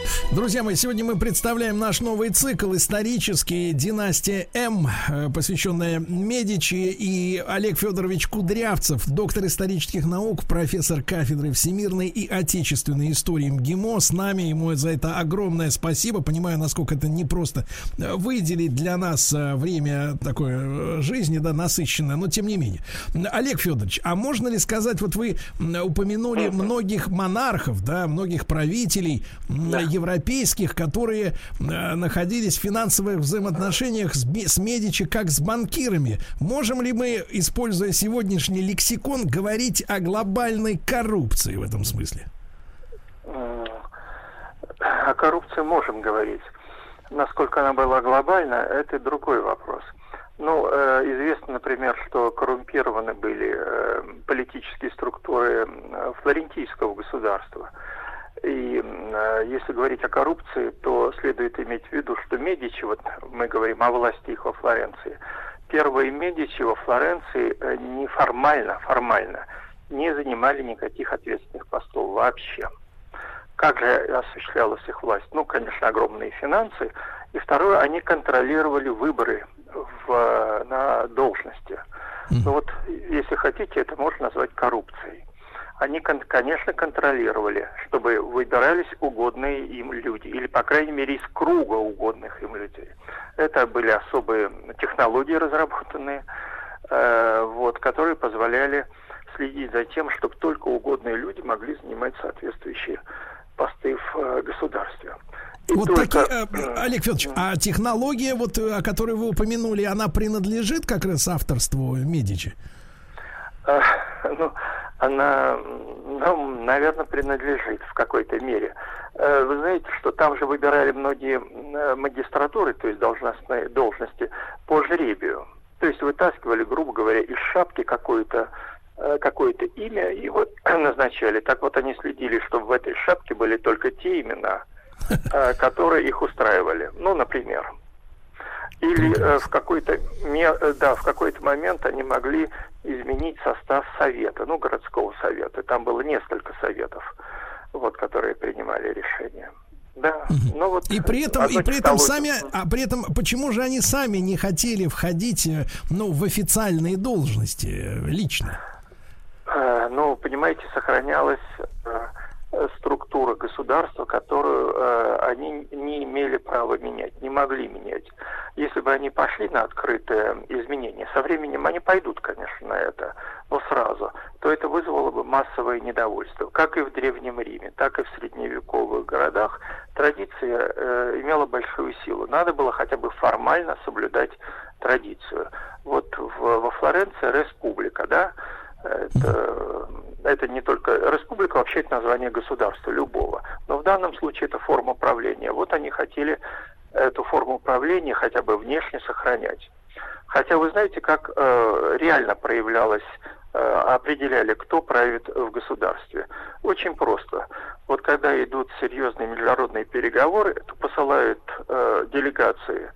Друзья мои, сегодня мы представляем наш новый цикл исторический «Династия М», э, посвященная Медичи и Олег Федорович Кудрявцев, доктор исторических наук, профессор кафедры всемирной и отечественной истории МГИМО. С нами ему за это огромное спасибо. Понимаю, насколько это непросто э, выделить для нас э, время такой жизни, да, насыщенное, но тем не менее. Олег Федорович, а можно ли сказать, вот вы упомянули многих монархов, да, многих правителей да. европейских, европейских, которые э, находились в финансовых взаимоотношениях с, с Медичи как с банкирами. Можем ли мы, используя сегодняшний лексикон, говорить о глобальной коррупции в этом смысле? О коррупции можем говорить. Насколько она была глобальна, это другой вопрос. Ну, э, известно, например, что коррумпированы были э, политические структуры э, флорентийского государства. И э, если говорить о коррупции, то следует иметь в виду, что Медичи, вот мы говорим о власти их во Флоренции, первые Медичи во Флоренции э, неформально, формально не занимали никаких ответственных постов вообще. Как же осуществлялась их власть? Ну, конечно, огромные финансы. И второе, они контролировали выборы в, на должности. Ну вот, если хотите, это можно назвать коррупцией они, конечно, контролировали, чтобы выбирались угодные им люди, или, по крайней мере, из круга угодных им людей. Это были особые технологии разработанные, э, вот, которые позволяли следить за тем, чтобы только угодные люди могли занимать соответствующие посты в э, государстве. И Вот только- такие, э, Олег Федорович, а технология, вот, о которой вы упомянули, она принадлежит как раз авторству Медичи? А, ну, она, ну, наверное, принадлежит в какой-то мере. Э, Вы знаете, что там же выбирали многие э, магистратуры, то есть должностные должности, по жребию. То есть вытаскивали, грубо говоря, из шапки какое-то э, какое-то имя и вот назначали. Так вот они следили, чтобы в этой шапке были только те имена, которые их устраивали. Ну, например. Или в какой-то да, в какой-то момент они могли изменить состав совета, ну, городского совета. Там было несколько советов, вот, которые принимали решения. Да, ну вот. И при этом, и при этом сами, а при этом, почему же они сами не хотели входить, э, ну, в официальные должности э, лично? Э, ну, понимаете, сохранялась э, э, структура государства, которую э, они не имели права менять, не могли менять. Если бы они пошли на открытое изменение, со временем они пойдут, конечно, на это, но сразу, то это вызвало бы массовое недовольство. Как и в Древнем Риме, так и в средневековых городах традиция э, имела большую силу. Надо было хотя бы формально соблюдать традицию. Вот в- во Флоренции республика, да, это, это не только... Республика вообще это название государства любого. Но в данном случае это форма правления. Вот они хотели эту форму правления хотя бы внешне сохранять. Хотя вы знаете, как э, реально проявлялось, э, определяли, кто правит в государстве. Очень просто. Вот когда идут серьезные международные переговоры, то посылают э, делегации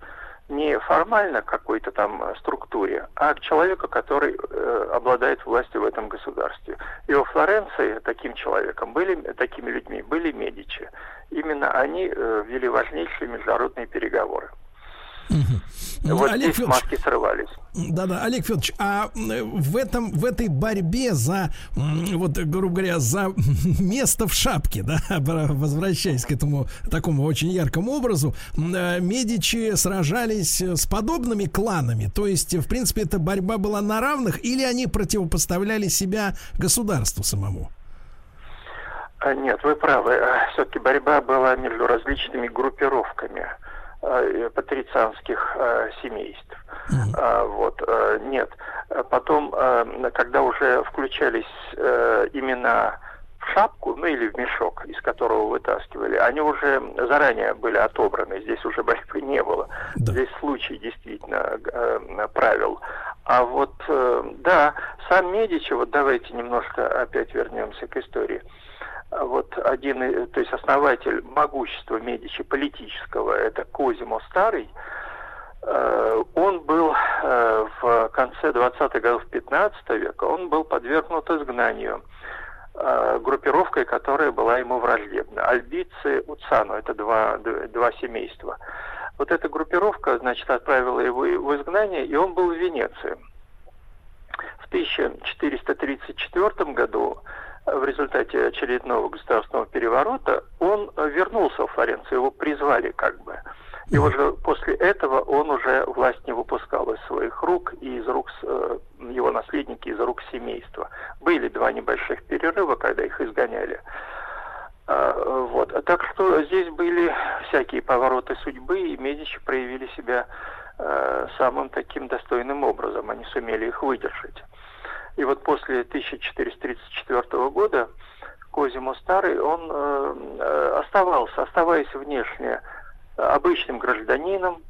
не формально какой-то там структуре, а к человеку, который э, обладает властью в этом государстве. И во Флоренции таким человеком были, такими людьми были Медичи. Именно они э, вели важнейшие международные переговоры. Ну, вот Олег здесь Федорович, маски срывались. Да-да, Олег Федорович, а в этом в этой борьбе за вот грубо говоря за место в шапке, да, возвращаясь к этому такому очень яркому образу, э, Медичи сражались с подобными кланами, то есть в принципе эта борьба была на равных, или они противопоставляли себя государству самому? А, Нет, вы правы. Все-таки борьба была между различными группировками э, патрицианских э, семейств. А, Вот, э, нет. Потом, э, когда уже включались э, имена в шапку, ну или в мешок, из которого вытаскивали, они уже заранее были отобраны, здесь уже борьбы не было. Здесь случай действительно э, правил. А вот, э, да, сам Медичи, вот давайте немножко опять вернемся к истории. Вот один, то есть основатель могущества Медичи политического, это Козимо Старый, э, он был э, в конце 20-х годов 15 века, он был подвергнут изгнанию э, группировкой, которая была ему враждебна. Альбицы, Уцану, это два, два семейства. Вот эта группировка, значит, отправила его в изгнание, и он был в Венеции. В 1434 году в результате очередного государственного переворота он э, вернулся в Флоренцию, его призвали как бы. И уже после этого он уже власть не выпускал из своих рук и из рук э, его наследники, из рук семейства. Были два небольших перерыва, когда их изгоняли. А, Вот. А Так что здесь были всякие повороты судьбы, и Медичи проявили себя э, самым таким достойным образом. Они сумели их выдержать. И вот после 1434 года Козимо Старый, он э, э, оставался, оставаясь внешне обычным гражданином,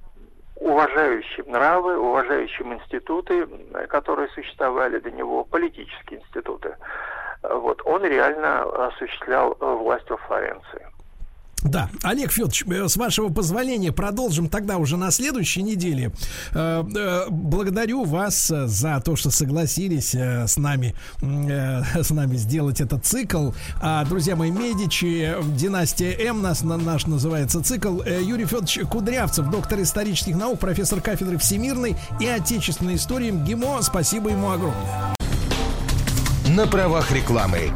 уважающим нравы, уважающим институты, э, которые существовали до него, политические институты. Вот, он реально осуществлял власть во Флоренции. Да, Олег Федорович, э, с вашего позволения продолжим тогда уже на следующей неделе. Э, э, Благодарю вас за то, что согласились с нами, с нами сделать этот цикл. А, Друзья мои, Медичи, династия М нас, на- наш называется цикл. Юрий Федорович Кудрявцев, доктор исторических наук, профессор кафедры всемирной и отечественной истории МГИМО. Спасибо ему огромное. На правах рекламы.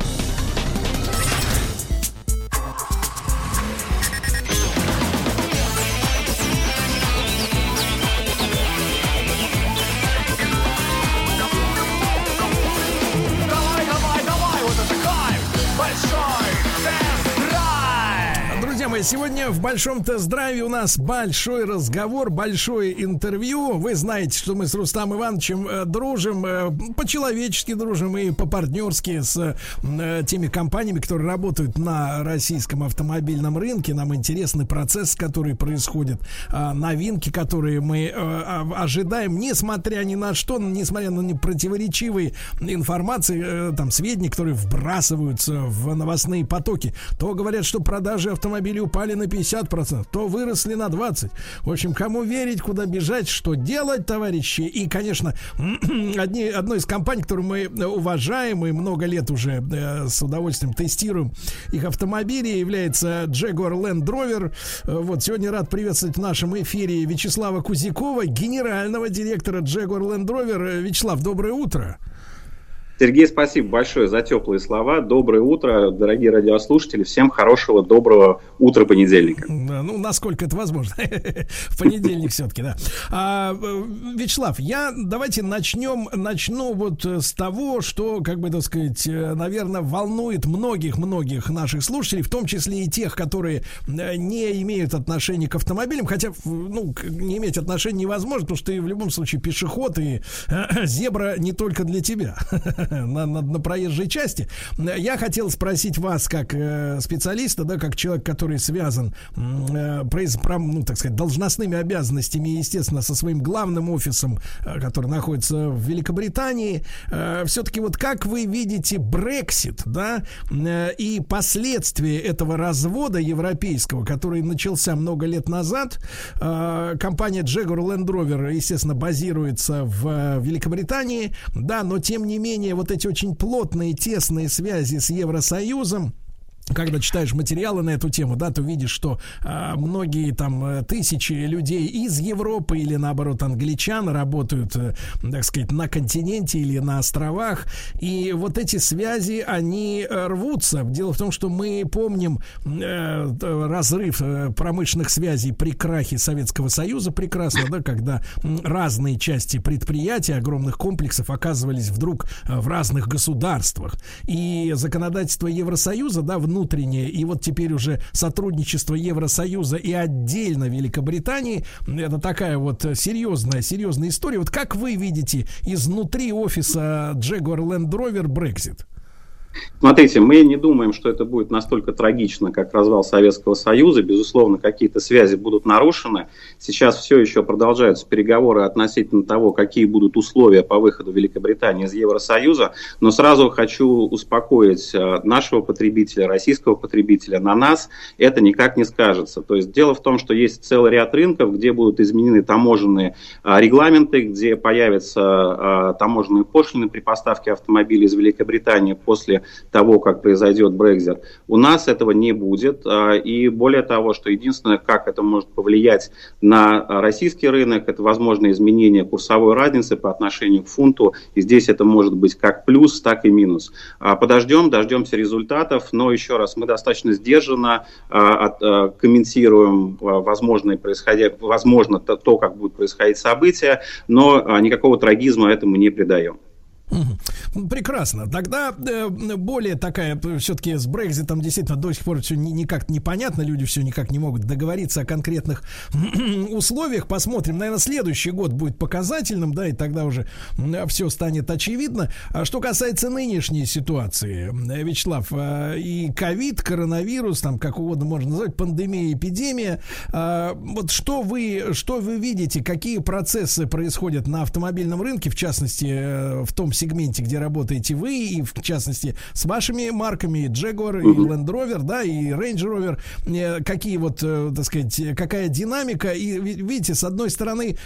Друзья сегодня в большом тест-драйве у нас большой разговор, большое интервью. Вы знаете, что мы с Рустам Ивановичем э, дружим, э, по-человечески дружим и по-партнерски с э, теми компаниями, которые работают на российском автомобильном рынке. Нам интересный процесс, который происходит, э, новинки, которые мы а- ожидаем, несмотря ни на что, несмотря на противоречивые информации, там, сведения, которые вбрасываются в новостные потоки. То говорят, что продажи автомобилей упали на 50%, то выросли на 20%. В общем, кому верить, куда бежать, что делать, товарищи. И, конечно, одни, одной из компаний, которую мы уважаем и много лет уже э, с удовольствием тестируем их автомобили, является Jaguar Land Rover. Э, Вот сегодня рад приветствовать в нашем эфире Вячеслава Кузякова, генерального директора Jaguar Land Rover. Э, Вячеслав, доброе утро. Сергей, спасибо большое за теплые слова. Доброе утро, дорогие радиослушатели. Всем хорошего, доброго утра понедельника. Да, Ну, насколько это возможно. В понедельник все-таки, да. А, Вячеслав, я давайте начнем, начну вот с того, что, как бы так сказать, наверное, волнует многих-многих наших слушателей, в том числе и тех, которые э, не имеют отношения к автомобилям, хотя, ну, не иметь отношения невозможно, потому что ты в любом случае пешеход и э, зебра не только для тебя на, на, на проезжей части. Я хотел спросить вас, как э, специалиста, да, как человек, который связан, э, произ- прям, ну, так сказать, должностными обязанностями, естественно, со своим главным офисом, э, который находится в Великобритании. все-таки вот как вы видите Брексит, да, э, и последствия этого развода европейского, который начался много лет назад. Э, компания Jaguar Land Rover, естественно, базируется в э, Великобритании, да, но тем не менее вот эти очень плотные, тесные связи с Евросоюзом, когда читаешь материалы на эту тему, да, то видишь, что а, многие там э, тысячи людей из Европы или наоборот англичан работают, э, так сказать, на континенте или на островах, и вот эти связи они э, рвутся. Дело в том, что мы помним э, разрыв э, промышленных связей при крахе Советского Союза прекрасно, да, когда разные части предприятий огромных комплексов оказывались вдруг э, в разных государствах, и законодательство Евросоюза, да, внутреннее, и вот теперь уже сотрудничество Евросоюза и отдельно Великобритании, это такая вот серьезная, серьезная история. Вот как вы видите изнутри офиса Jaguar Land Rover Brexit? Смотрите, мы не думаем, что это будет настолько трагично, как развал Советского Союза. Безусловно, какие-то связи будут нарушены. Сейчас все еще продолжаются переговоры относительно того, какие будут условия по выходу Великобритании из Евросоюза. Но сразу хочу успокоить э, нашего потребителя, российского потребителя. На нас это никак не скажется. То есть дело в том, что есть целый ряд рынков, где будут изменены таможенные а, регламенты, где появятся а, таможенные пошлины при поставке автомобилей из Великобритании после того, как произойдет Брекзит. У нас этого не будет. а, И более того, что единственное, как это может повлиять на российский рынок, это возможно изменение курсовой разницы по отношению к фунту. И здесь это может быть как плюс, так и минус. А, Подождем, дождемся результатов. Но еще раз, мы достаточно сдержанно а, комментируем возможные происходя... возможно то, как будут происходить события, но никакого трагизма этому не придаем. Прекрасно. Тогда э, более такая, все-таки с Брекзитом действительно до сих пор все никак непонятно, люди все никак не могут договориться о конкретных условиях. Посмотрим. Наверное, следующий год будет показательным, да, и тогда уже все станет очевидно. А что касается нынешней ситуации, э, Вячеслав, э, и ковид, коронавирус, там как угодно можно назвать, пандемия, эпидемия, вот что вы, что вы видите, какие процессы происходят на автомобильном рынке, в частности, в том сегменте, где работаете вы, и в частности с вашими марками Jaguar и Land Rover, да, и Range Rover, э, какие вот, э, так сказать, какая динамика, и ви- видите, с одной стороны,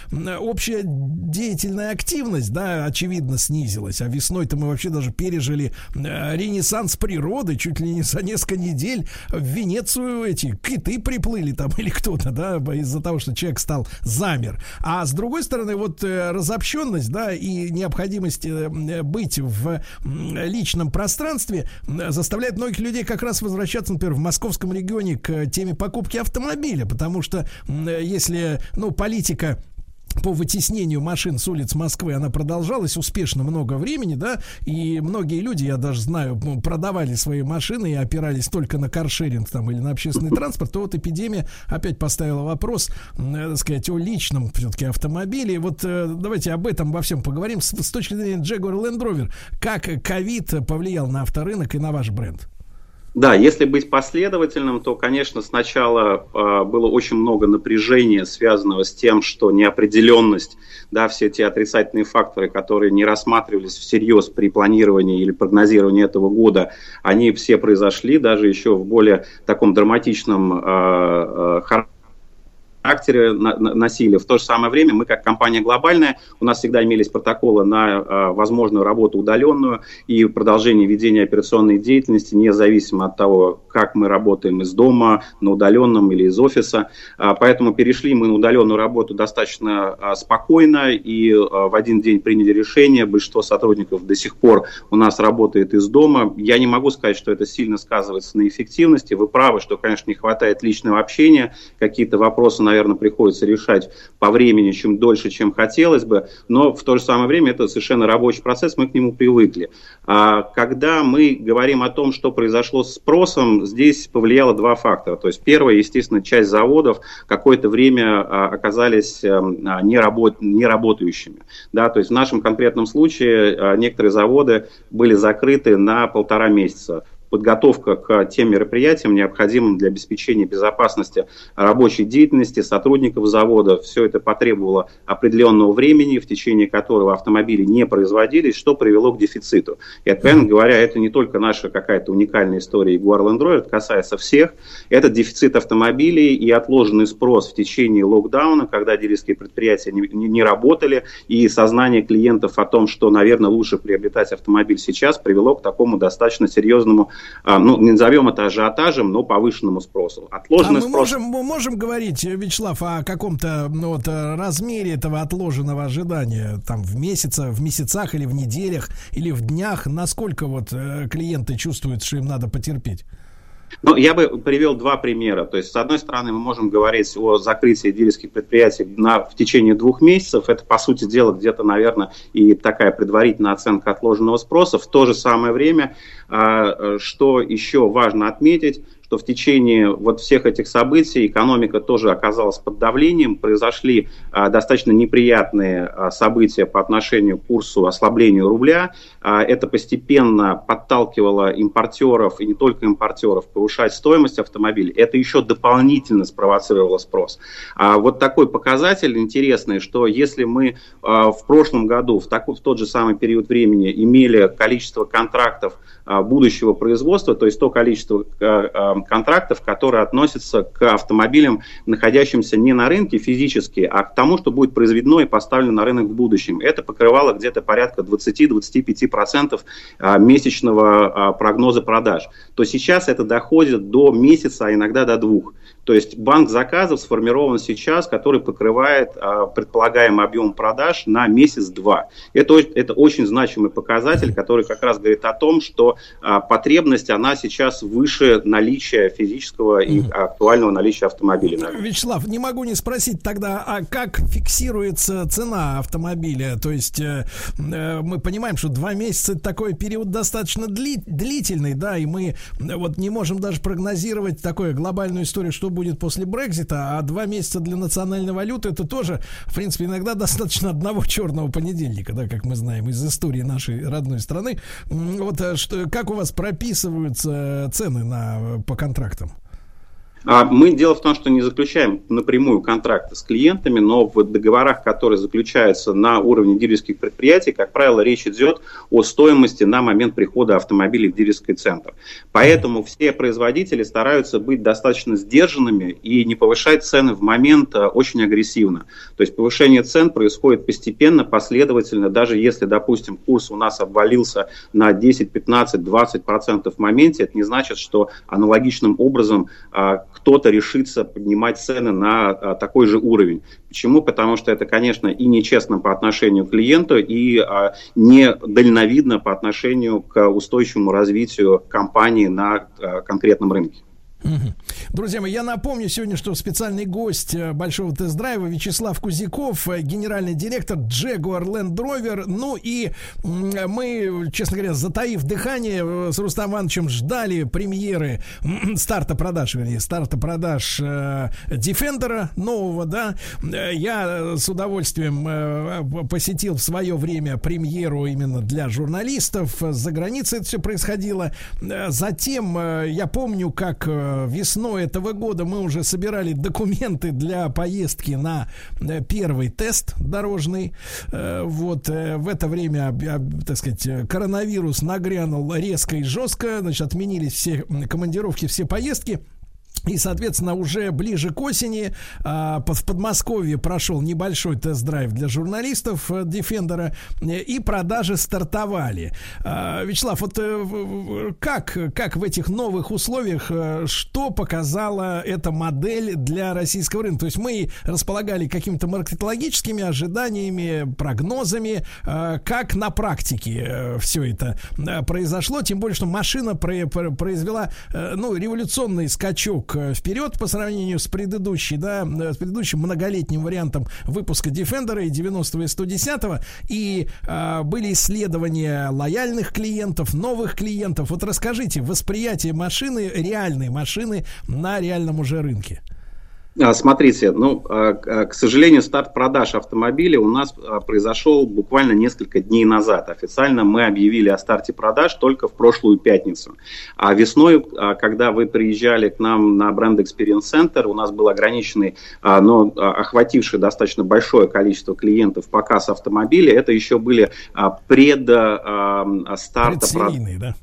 общая деятельная активность, да, очевидно, снизилась, а весной-то мы вообще даже пережили э, ренессанс природы, чуть ли не за несколько недель в Венецию эти киты приплыли там или кто-то, да, из-за того, что человек стал замер. А с другой стороны, вот разобщенность, да, и необходимость быть в личном пространстве м, заставляет многих людей как раз возвращаться, например, в московском регионе к теме покупки автомобиля, потому что м, если, ну, политика по вытеснению машин с улиц Москвы, она продолжалась успешно много времени, да, и многие люди, я даже знаю, ну, продавали свои машины и опирались только на каршеринг там или на общественный транспорт, то вот эпидемия опять поставила вопрос, э, так сказать, о личном все-таки автомобиле. Вот э, давайте об этом во всем поговорим с, с точки зрения Jaguar Land Rover. Как ковид повлиял на авторынок и на ваш бренд? Да, если быть последовательным, то, конечно, сначала э, было очень много напряжения, связанного с тем, что неопределенность, да, все те отрицательные факторы, которые не рассматривались всерьез при планировании или прогнозировании этого года, они все произошли, даже еще в более таком драматичном э, э, характере насилия. В то же самое время мы, как компания глобальная, у нас всегда имелись протоколы на э, возможную работу удаленную и продолжение ведения операционной деятельности, независимо от того, как мы работаем из дома, на удаленном или из офиса. А, поэтому перешли мы на удаленную работу достаточно а, спокойно и а, в один день приняли решение. Большинство сотрудников до сих пор у нас работает из дома. Я не могу сказать, что это сильно сказывается на эффективности. Вы правы, что, конечно, не хватает личного общения. Какие-то вопросы, наверное, наверное, приходится решать по времени чем дольше, чем хотелось бы, но в то же самое время это совершенно рабочий процесс, мы к нему привыкли. А когда мы говорим о том, что произошло с спросом, здесь повлияло два фактора. То есть первое, естественно, часть заводов какое-то время а, оказались эм, а, не, работ, не работающими. Да, то есть в нашем конкретном случае а, некоторые заводы были закрыты на полтора месяца подготовка к тем мероприятиям, необходимым для обеспечения безопасности рабочей деятельности сотрудников завода. Все это потребовало определенного времени, в течение которого автомобили не производились, что привело к дефициту. И, откровенно говоря, это не только наша какая-то уникальная история Jaguar Land Rover, это касается всех. Это дефицит автомобилей и отложенный спрос в течение локдауна, когда дилерские предприятия не, не, не работали, и сознание клиентов о том, что, наверное, лучше приобретать автомобиль сейчас, привело к такому достаточно серьезному ну, не назовем это ажиотажем, но повышенному спросу. Отложенный а мы, спрос... можем, мы можем говорить, Вячеслав, о каком-то ну, вот, размере этого отложенного ожидания, там, в месяца, в месяцах или в неделях, или в днях, насколько вот э, клиенты чувствуют, что им надо потерпеть? Ну, я бы привел два примера. То есть, с одной стороны, мы можем говорить о закрытии дилерских предприятий на, в течение двух месяцев. Это, по сути дела, где-то, наверное, и такая предварительная оценка отложенного спроса. В то же самое время, а, что еще важно отметить, что в течение вот всех этих событий экономика тоже оказалась под давлением, произошли а, достаточно неприятные а, события по отношению к курсу ослаблению рубля. А, это постепенно подталкивало импортеров, и не только импортеров, повышать стоимость автомобилей. Это еще дополнительно спровоцировало спрос. А, вот такой показатель интересный, что если мы а, в прошлом году, в, такой, в тот же самый период времени, имели количество контрактов а, будущего производства, то есть то количество а, а, контрактов, которые относятся к автомобилям, находящимся не на рынке физически, а к тому, что будет произведено и поставлено на рынок в будущем. Это покрывало где-то порядка 20-25% месячного прогноза продаж. То сейчас это доходит до месяца, а иногда до двух. То есть банк заказов сформирован сейчас, который покрывает а, предполагаемый объем продаж на месяц-два. Это, это очень значимый показатель, который как раз говорит о том, что а, потребность, она сейчас выше наличия физического и актуального наличия автомобиля. Вячеслав, не могу не спросить тогда, а как фиксируется цена автомобиля? То есть э, э, мы понимаем, что два месяца это такой период достаточно дли, длительный, да, и мы э, вот не можем даже прогнозировать такую глобальную историю, что будет после Брекзита, а два месяца для национальной валюты это тоже, в принципе, иногда достаточно одного черного понедельника, да, как мы знаем из истории нашей родной страны. Вот э, что, как у вас прописываются цены на, по контрактам? А мы дело в том, что не заключаем напрямую контракты с клиентами, но в договорах, которые заключаются на уровне дилерских предприятий, как правило, речь идет о стоимости на момент прихода автомобилей в дилерский центр. Поэтому все производители стараются быть достаточно сдержанными и не повышать цены в момент э, очень агрессивно. То есть повышение цен происходит постепенно, последовательно, даже если, допустим, курс у нас обвалился на 10, 15, 20 процентов в моменте, это не значит, что аналогичным образом а, кто-то решится поднимать цены на а, такой же уровень. Почему? Потому что это, конечно, и нечестно по отношению к клиенту, и а, не дальновидно по отношению к устойчивому развитию компании на а, конкретном рынке. Друзья мои, я напомню сегодня, что специальный гость э, большого тест-драйва Вячеслав Кузяков, э, генеральный директор Jaguar Land Rover. Ну и мы, честно говоря, затаив дыхание, э, с Рустам Ивановичем ждали премьеры старта продаж, вернее, старта продаж Defender нового, да. Я с удовольствием посетил в свое время премьеру именно для журналистов. За границей это все происходило. Затем я помню, как весной этого года мы уже собирали документы для поездки на э, первый тест дорожный. Э, Вот э, в это время, так сказать, э, коронавирус нагрянул резко и жестко. Значит, отменились все командировки, все поездки. И, соответственно, уже ближе к осени под- в Подмосковье прошел небольшой тест-драйв для журналистов э, Defender, э, и продажи стартовали. А, Вячеслав, вот э, как, как в этих новых условиях, э, что показала эта модель для российского рынка? То есть мы располагали какими-то маркетологическими ожиданиями, прогнозами, э, как на практике все это э, произошло, тем более, что машина про- про- произвела э, ну, революционный скачок э, вперед по сравнению с предыдущей, да, э, с предыдущим многолетним вариантом выпуска Defender и 90 и 110 и э, были исследования лояльных клиентов, новых клиентов. Вот расскажите, восприятие машины, реальной машины на реальном уже рынке. А, Смотрите, ну, а, к а, к сожалению, старт продаж автомобиля у нас произошел буквально несколько дней назад. Официально мы объявили о старте продаж только в прошлую пятницу. А весной, когда вы приезжали к нам на бренд Experience Center, у нас был ограниченный, но охвативший достаточно большое количество клиентов показ автомобиля. Это еще были пред старта продаж Предсерийный, да?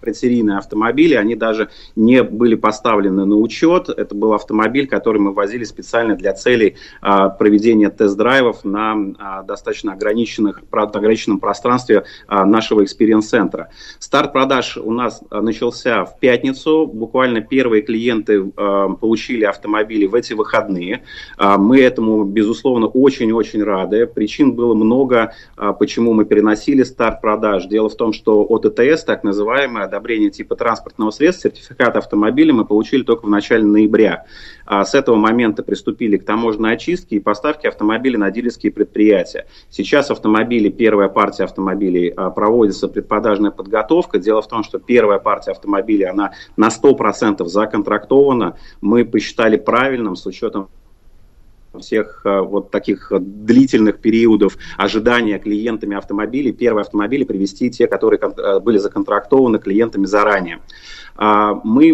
предсерийные автомобили, они даже не были поставлены на учет. Это был автомобиль, который мы возили специально для целей а, проведения тест-драйвов на а, достаточно ограниченных, ограниченном пространстве а, нашего experience-центра. Старт продаж у нас начался в пятницу. Буквально первые клиенты получили автомобили в эти выходные. Мы этому, безусловно, очень-очень рады. Причин было много, почему мы переносили старт продаж. Дело в том, что ОТТС, так называемое одобрение типа транспортного средства, сертификат автомобиля мы получили только в начале ноября. А С этого момента приступили к таможенной очистке и поставке автомобилей на дилерские предприятия. Сейчас автомобили, первая партия автомобилей а, проводится предпродажная подготовка. Дело в том, что первая партия автомобилей, она на 100% законтрактована. Мы посчитали правильным с учетом всех э, вот таких длительных периодов ожидания клиентами автомобилей, первые автомобили привести те, которые были законтрактованы клиентами заранее. А, Мы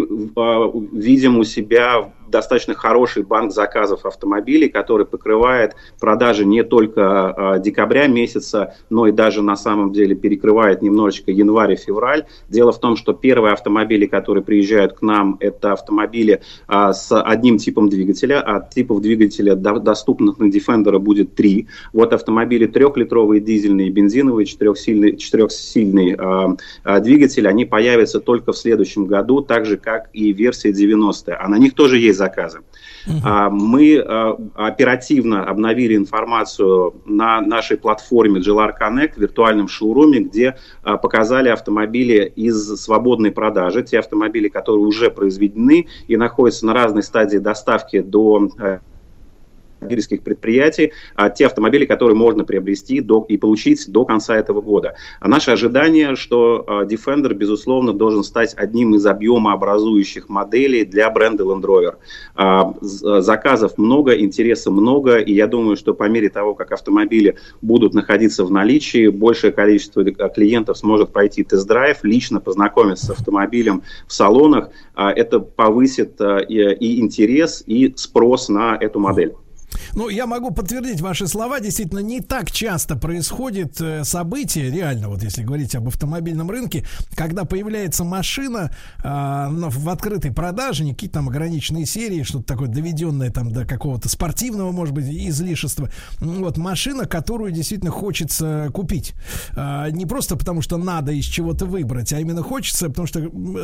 видим у себя достаточно хороший банк заказов автомобилей, который покрывает продажи не только э, декабря месяца, но и даже на самом деле перекрывает немножечко январь и февраль. Дело в том, что первые автомобили, которые приезжают к нам, это автомобили а, с одним типом двигателя, а типов двигателя до- доступных на Defender будет три. Вот автомобили трехлитровые, дизельные, бензиновые, четырехсильный, четырехсильный а, а, двигатель, они появятся только в следующем году, так же как и версия 90, а на них тоже есть заказы. А, Мы а, оперативно обновили информацию на нашей платформе GLR Connect, виртуальном шоуруме, где а, показали автомобили из свободной продажи, те автомобили, которые уже произведены и находятся на разной стадии доставки до э, дилерских предприятий, а те автомобили, которые можно приобрести до, и получить до конца этого года. А наше ожидание, что а, Defender, безусловно, должен стать одним из объемообразующих моделей для бренда Land Rover. А, з- заказов много, интереса много, и я думаю, что по мере того, как автомобили будут находиться в наличии, большее количество э, клиентов сможет пройти тест-драйв, лично познакомиться с автомобилем в салонах. А, Это повысит а, и и интерес, и спрос на эту модель. Ну, я могу подтвердить ваши слова. Действительно, не так часто происходит э, событие, реально, вот если говорить об автомобильном рынке, когда появляется машина на- в открытой продаже, не какие-то там ограниченные серии, что-то такое доведенное там до какого-то спортивного, может быть, излишества. М, Вот машина, которую действительно хочется купить. А, не просто потому, что надо из чего-то выбрать, а именно хочется, потому что,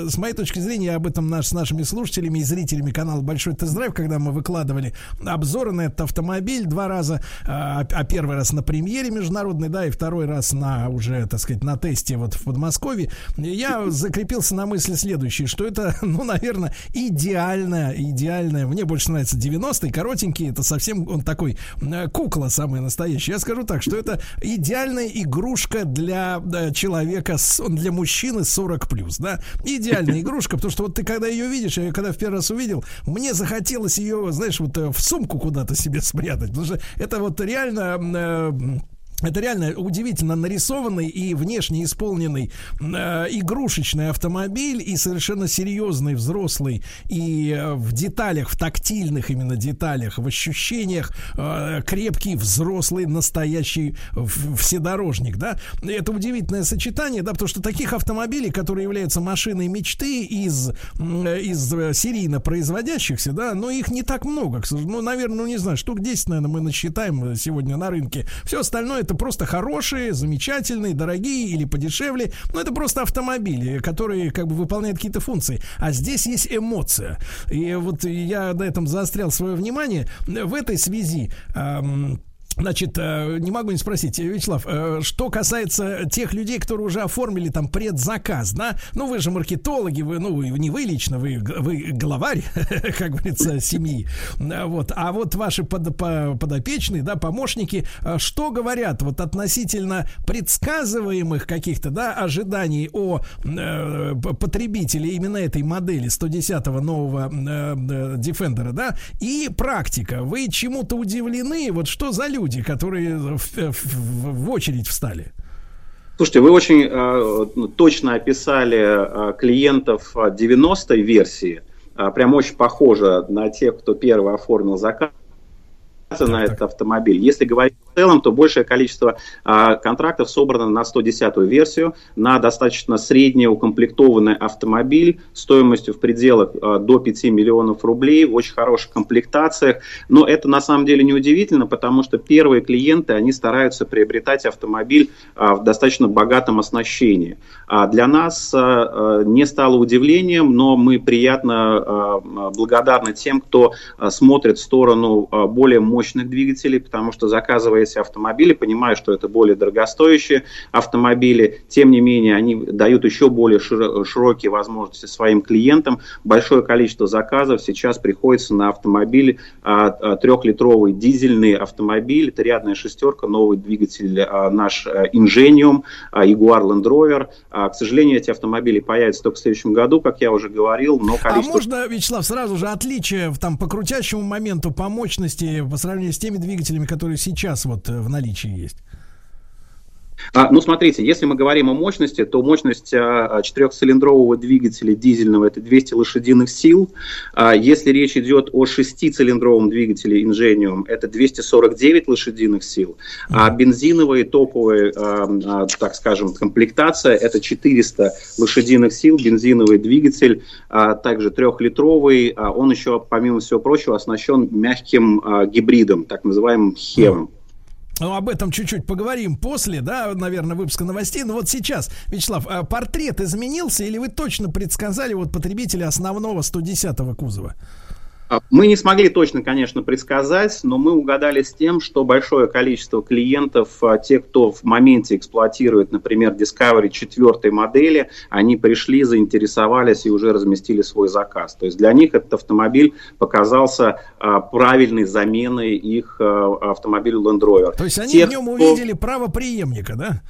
с моей точки зрения, об этом наш, с нашими слушателями и зрителями канала Большой Тест-Драйв, когда мы выкладывали обзоры на этот автомобиль два раза, а, а первый раз на премьере международной, да, и второй раз на уже, так сказать, на тесте вот в Подмосковье. Я закрепился на мысли следующей, что это, ну, наверное, идеальная, идеальная. Мне больше нравится 90-й, коротенький, это совсем он такой э, кукла самая настоящая. Я скажу так, что это идеальная игрушка для человека, для мужчины 40 плюс, да, идеальная игрушка, потому что вот ты когда ее видишь, я ее когда в первый раз увидел, мне захотелось ее, знаешь, вот э, в сумку куда-то себе спрятать, потому что это вот реально э, это реально удивительно нарисованный и внешне исполненный э, игрушечный автомобиль и совершенно серьезный взрослый и э, в деталях, в тактильных именно деталях, в ощущениях э, крепкий взрослый настоящий вседорожник, да. Это удивительное сочетание, да, потому что таких автомобилей, которые являются машиной мечты из из серийно производящихся, да, но их не так много, ну, наверное, ну не знаю, штук 10, наверное, мы насчитаем сегодня на рынке. Все остальное это просто хорошие, замечательные, дорогие или подешевле. Но это просто автомобили, которые как бы выполняют какие-то функции. А здесь есть эмоция. И вот я на этом заострял свое внимание. В этой связи эм, Значит, э, не могу не спросить, Вячеслав, э, что касается тех людей, которые уже оформили там предзаказ, да? Ну, вы же маркетологи, вы, ну, не вы лично, вы, вы главарь, как говорится, семьи. Вот. А вот ваши под, подопечные, да, помощники, э, что говорят вот относительно предсказываемых каких-то, да, ожиданий о э, потребителе именно этой модели 110-го нового э, Defender, да, и практика. Вы чему-то удивлены? Вот что за люди? Люди, которые в, в, в очередь встали? Слушайте, вы очень э, точно описали э, клиентов 90-й версии. Э, прям очень похоже на тех, кто первый оформил заказ на этот автомобиль. Если говорить целом, то большее количество а, контрактов собрано на 110-ю версию, на достаточно средний укомплектованный автомобиль стоимостью в пределах а, до 5 миллионов рублей, в очень хороших комплектациях. Но это на самом деле не удивительно, потому что первые клиенты, они стараются приобретать автомобиль а, в достаточно богатом оснащении. А для нас а, а не стало удивлением, но мы приятно а, благодарны тем, кто а, смотрит в сторону а, более мощных двигателей, потому что заказывая эти автомобили, понимая, что это более дорогостоящие автомобили, тем не менее они дают еще более широкие возможности своим клиентам. Большое количество заказов сейчас приходится на автомобиль а, а, трехлитровый дизельный автомобиль, это рядная шестерка, новый двигатель а, наш Ingenium, Jaguar Land Rover. К сожалению, эти автомобили появятся только в следующем году, как я уже говорил, но количество... А можно, Вячеслав, сразу же отличие там по крутящему моменту, по мощности, по сравнению с теми двигателями, которые сейчас вот э, в наличии есть? А, ну, смотрите, если мы говорим о мощности, то мощность а, четырехцилиндрового двигателя дизельного это 200 лошадиных сил. А, если речь идет о шестицилиндровом двигателе Ingenium, это 249 лошадиных сил. А бензиновые топовые, а, а, так скажем, комплектация это 400 лошадиных сил, бензиновый двигатель, а, также трехлитровый. А, он еще, помимо всего прочего, оснащен мягким а, гибридом, так называемым HEV. Ну, об этом чуть-чуть поговорим после, да, наверное, выпуска новостей. Но вот сейчас, Вячеслав, а портрет изменился или вы точно предсказали вот потребителя основного 110-го кузова? А, мы не смогли точно, конечно, предсказать, но мы угадали с тем, что большое количество клиентов, а, те, кто в моменте эксплуатирует, например, Discovery четвертой модели, они пришли, заинтересовались и уже разместили свой заказ. То есть для них этот автомобиль показался а, правильной заменой их автомобилю Land Rover. То есть они Тех, в нем увидели кто... правоприемника, да?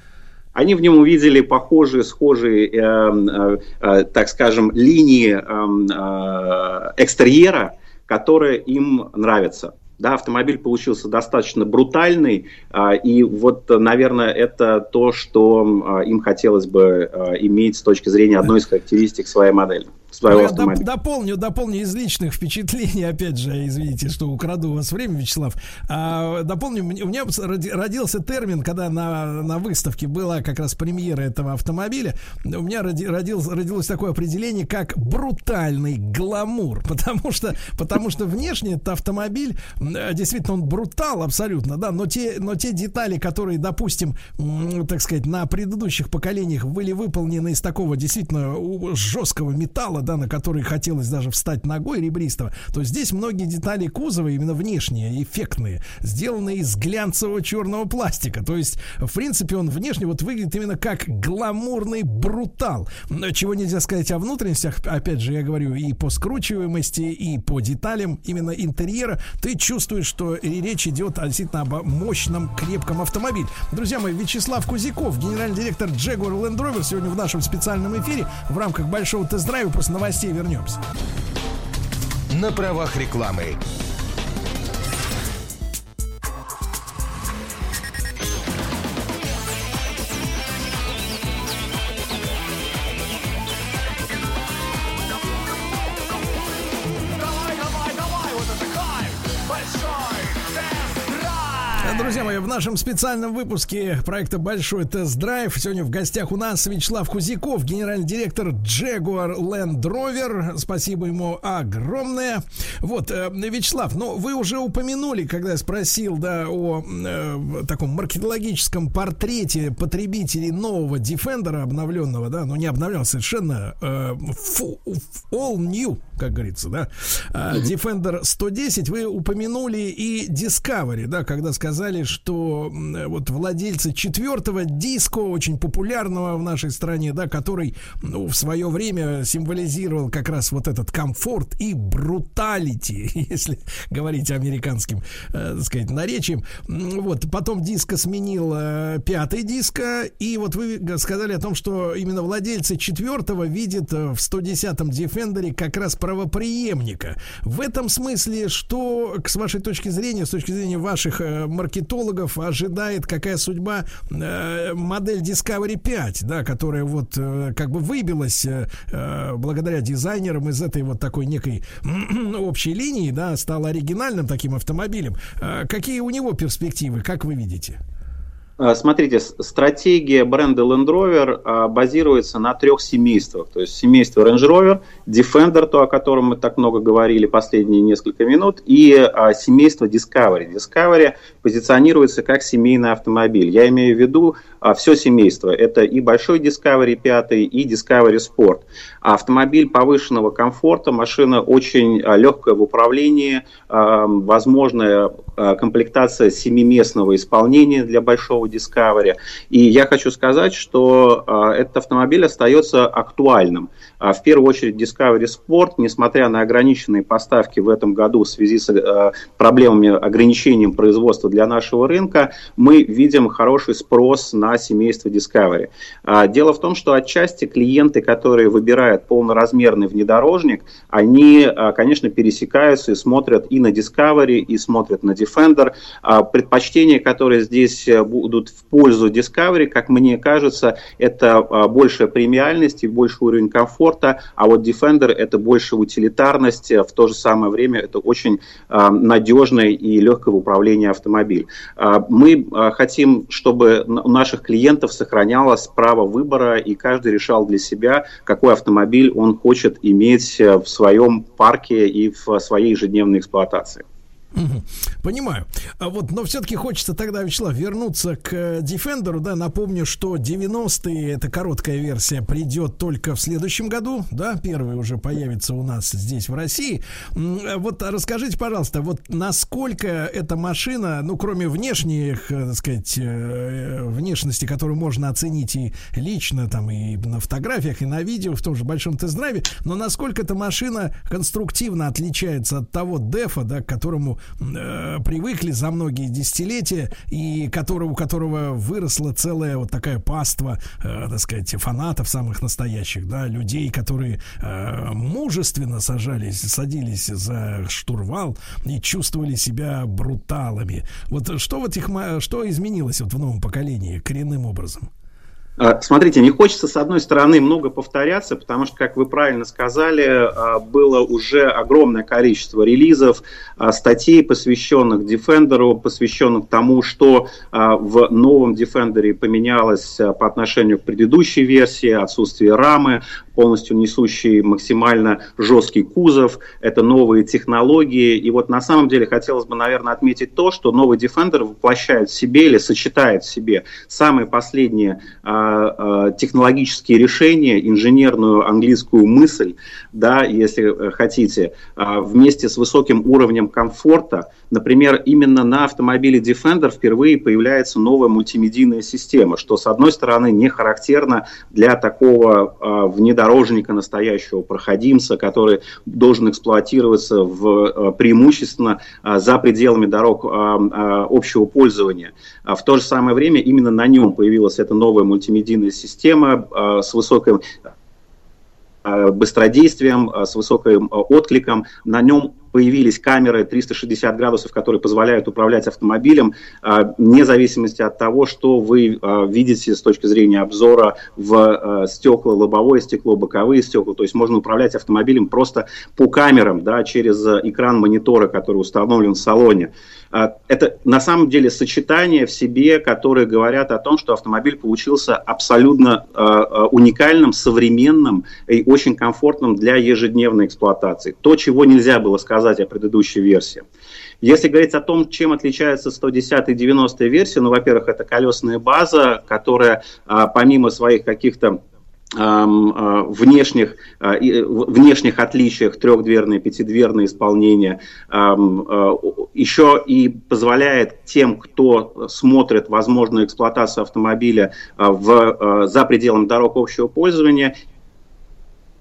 они в нем увидели похожие, схожие, э, э, э, так скажем, линии э, э, экстерьера, которые им нравятся. Да, автомобиль получился достаточно брутальный, а, и вот, наверное, это то, что а, им хотелось бы а, иметь с точки зрения одной из характеристик своей модели своего ну, автомобиля. Дополню, дополню из личных впечатлений, опять же, извините, что украду у вас время, Вячеслав. А, дополню, у меня родился термин, когда на, на выставке была как раз премьера этого автомобиля, у меня роди, родил, родилось такое определение, как брутальный гламур, потому что, потому что внешне этот автомобиль, действительно, он брутал абсолютно, да, но те, но те детали, которые, допустим, так сказать, на предыдущих поколениях были выполнены из такого действительно жесткого металла, металла, да, на который хотелось даже встать ногой ребристого, то здесь многие детали кузова, именно внешние, эффектные, сделаны из глянцевого черного пластика. То есть, в принципе, он внешне вот выглядит именно как гламурный брутал. Чего нельзя сказать о внутренностях, опять же, я говорю, и по скручиваемости, и по деталям именно интерьера, ты чувствуешь, что речь идет действительно об мощном, крепком автомобиле. Друзья мои, Вячеслав Кузяков, генеральный директор Jaguar Land Rover, сегодня в нашем специальном эфире в рамках большого тест-драйва. После новостей вернемся. На правах рекламы. Друзья мои, в нашем специальном выпуске проекта «Большой тест-драйв» сегодня в гостях у нас Вячеслав Кузяков, генеральный директор Jaguar Land Rover. Спасибо ему огромное. Вот, э, Вячеслав, ну вы уже упомянули, когда я спросил, да, о э, таком маркетологическом портрете потребителей нового Defender обновленного, да, но не обновленного, совершенно э, all new, как говорится, да. Э, Defender 110, вы упомянули и Discovery, да, когда сказали, сказали, что вот владельцы четвертого диска, очень популярного в нашей стране, да, который ну, в свое время символизировал как раз вот этот комфорт и бруталити, если говорить американским, э, так сказать, наречием. Вот, потом диска сменил э, пятый диска, и вот вы сказали о том, что именно владельцы четвертого видят э, в 110-м Defender как раз правоприемника. В этом смысле, что, с вашей точки зрения, с точки зрения ваших э, маркетологов ожидает какая судьба э, модель Discovery 5, да, которая вот э, как бы выбилась благодаря дизайнерам из этой вот такой некой общей линии, да, стала оригинальным таким автомобилем. Какие у него перспективы, как вы видите? А, смотрите, стратегия бренда Land Rover а, базируется на трех семействах. То есть семейство Range Rover, Defender, то, о котором мы так много говорили последние несколько минут, и а, семейство Discovery. Discovery позиционируется как семейный автомобиль. Я имею в виду все семейство. Это и большой Discovery 5, и Discovery Sport. Автомобиль повышенного комфорта, машина очень легкая в управлении, возможная комплектация семиместного исполнения для большого Discovery. И я хочу сказать, что а, этот автомобиль остается актуальным. А, в первую очередь Discovery Sport, несмотря на ограниченные поставки в этом году в связи с а, проблемами ограничением производства для нашего рынка, мы видим хороший спрос на семейство Discovery. Дело в том, что отчасти клиенты, которые выбирают полноразмерный внедорожник, они, конечно, пересекаются и смотрят и на Discovery, и смотрят на Defender. Предпочтения, которые здесь э, будут в пользу Discovery, как мне кажется, это а, большая премиальность и больший уровень комфорта, а вот Defender это больше утилитарность, в то же самое время это очень а, надежный и легкое управлении автомобиль. А, мы хотим, чтобы у наших клиентов сохранялось право выбора, и каждый решал для себя, какой автомобиль он хочет иметь в своем парке и в своей ежедневной эксплуатации. Понимаю. А вот, но все-таки хочется тогда, Вячеслав, вернуться к Defender, да, напомню, что 90-е, это короткая версия, придет только в следующем году, да, первый уже появится у нас здесь, в России. Вот расскажите, пожалуйста, вот насколько эта машина, ну, кроме внешних, э, так сказать, э, внешности, которую можно оценить и лично, там, и на фотографиях, и на видео, в том же большом тест-драйве, но насколько эта машина конструктивно отличается от того дефа, да, к которому э, привыкли за многие десятилетия и которого, у которого выросла целая вот такая паства, э, так сказать, фанатов самых настоящих, да, людей, которые э, мужественно сажались, садились за штурвал и чувствовали себя бруталами. Вот что в этих, что изменилось вот в новом поколении коренным образом? А, смотрите, не хочется, с одной стороны, много повторяться, потому что, как вы правильно сказали, а, было уже огромное количество релизов, а, статей, посвященных Defender, посвященных тому, что в новом Defender поменялось по отношению к предыдущей версии, отсутствие рамы, полностью несущий максимально жесткий кузов, это новые технологии. И вот на самом деле хотелось бы, наверное, отметить то, что новый Defender воплощает в себе или сочетает в себе самые последние а, а, технологические решения, инженерную английскую мысль, да, если хотите, а, вместе с высоким уровнем комфорта. Например, именно на автомобиле Defender впервые появляется новая мультимедийная система, что, с одной стороны, не характерно для такого э, внедорожника настоящего проходимца, который должен эксплуатироваться в, э, преимущественно э, за пределами дорог э, общего пользования. А в то же самое время именно на нем появилась эта новая мультимедийная система э, с высокой быстродействием, с высоким откликом. На нем появились камеры 360 градусов, которые позволяют управлять автомобилем, а, вне зависимости от того, что вы а, видите с точки зрения обзора в а, стекла, лобовое стекло, боковые стекла. То есть можно управлять автомобилем просто по камерам, да, через экран монитора, который установлен в салоне. Это на самом деле сочетание в себе, которые говорят о том, что автомобиль получился абсолютно уникальным, современным и очень комфортным для ежедневной эксплуатации. То, чего нельзя было сказать о предыдущей версии. Если говорить о том, чем отличается 110 и 90 версия, ну, во-первых, это колесная база, которая а, помимо своих каких-то а, внешних, а, внешних отличиях трехдверное, пятидверное исполнение еще и позволяет тем, кто смотрит возможную эксплуатацию автомобиля в, за пределами дорог общего пользования,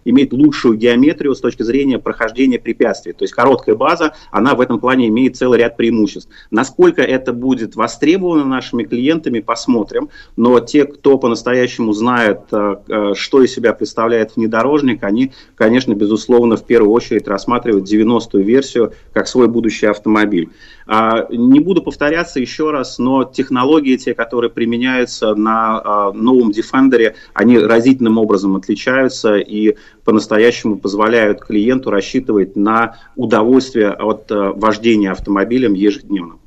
имеет лучшую геометрию с точки зрения прохождения препятствий. То есть короткая база, она в этом плане имеет целый ряд преимуществ. Насколько это будет востребовано нашими клиентами, посмотрим. Но те, кто по-настоящему знает, э, э, что из себя представляет внедорожник, они, конечно, безусловно, в первую очередь рассматривают 90-ю версию как свой будущий автомобиль. А, не буду повторяться еще раз, но технологии, те, которые применяются на а, новом Defender, они разительным образом отличаются и по-настоящему позволяют клиенту рассчитывать на удовольствие от а, вождения автомобилем ежедневно.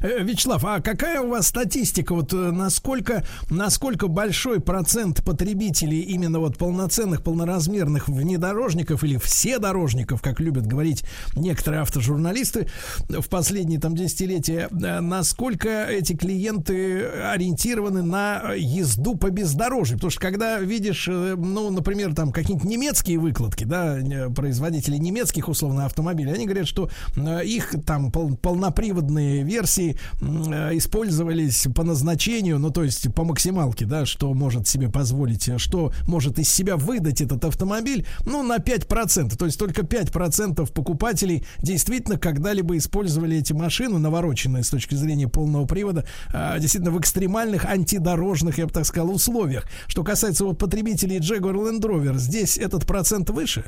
Э, Вячеслав, а какая у вас статистика? Вот э, насколько, насколько большой процент потребителей именно вот полноценных, полноразмерных внедорожников или вседорожников, как любят говорить некоторые автожурналисты в последние там десятилетия, э, насколько эти клиенты ориентированы на езду по бездорожью? Потому что когда видишь, ну, например, там какие-нибудь немецкие выкладки, да, производители немецких условно автомобилей, они говорят, что их там пол, полноприводные версии э, использовались по назначению, ну то есть по максималке, да, что может себе позволить, э, что может из себя выдать этот автомобиль, ну на 5%, то есть только 5% покупателей действительно когда-либо использовали эти машины, навороченные с точки зрения полного привода, а, действительно в экстремальных антидорожных, я бы так сказал, условиях. Что касается вот потребителей Jaguar Land Rover, здесь этот процент выше?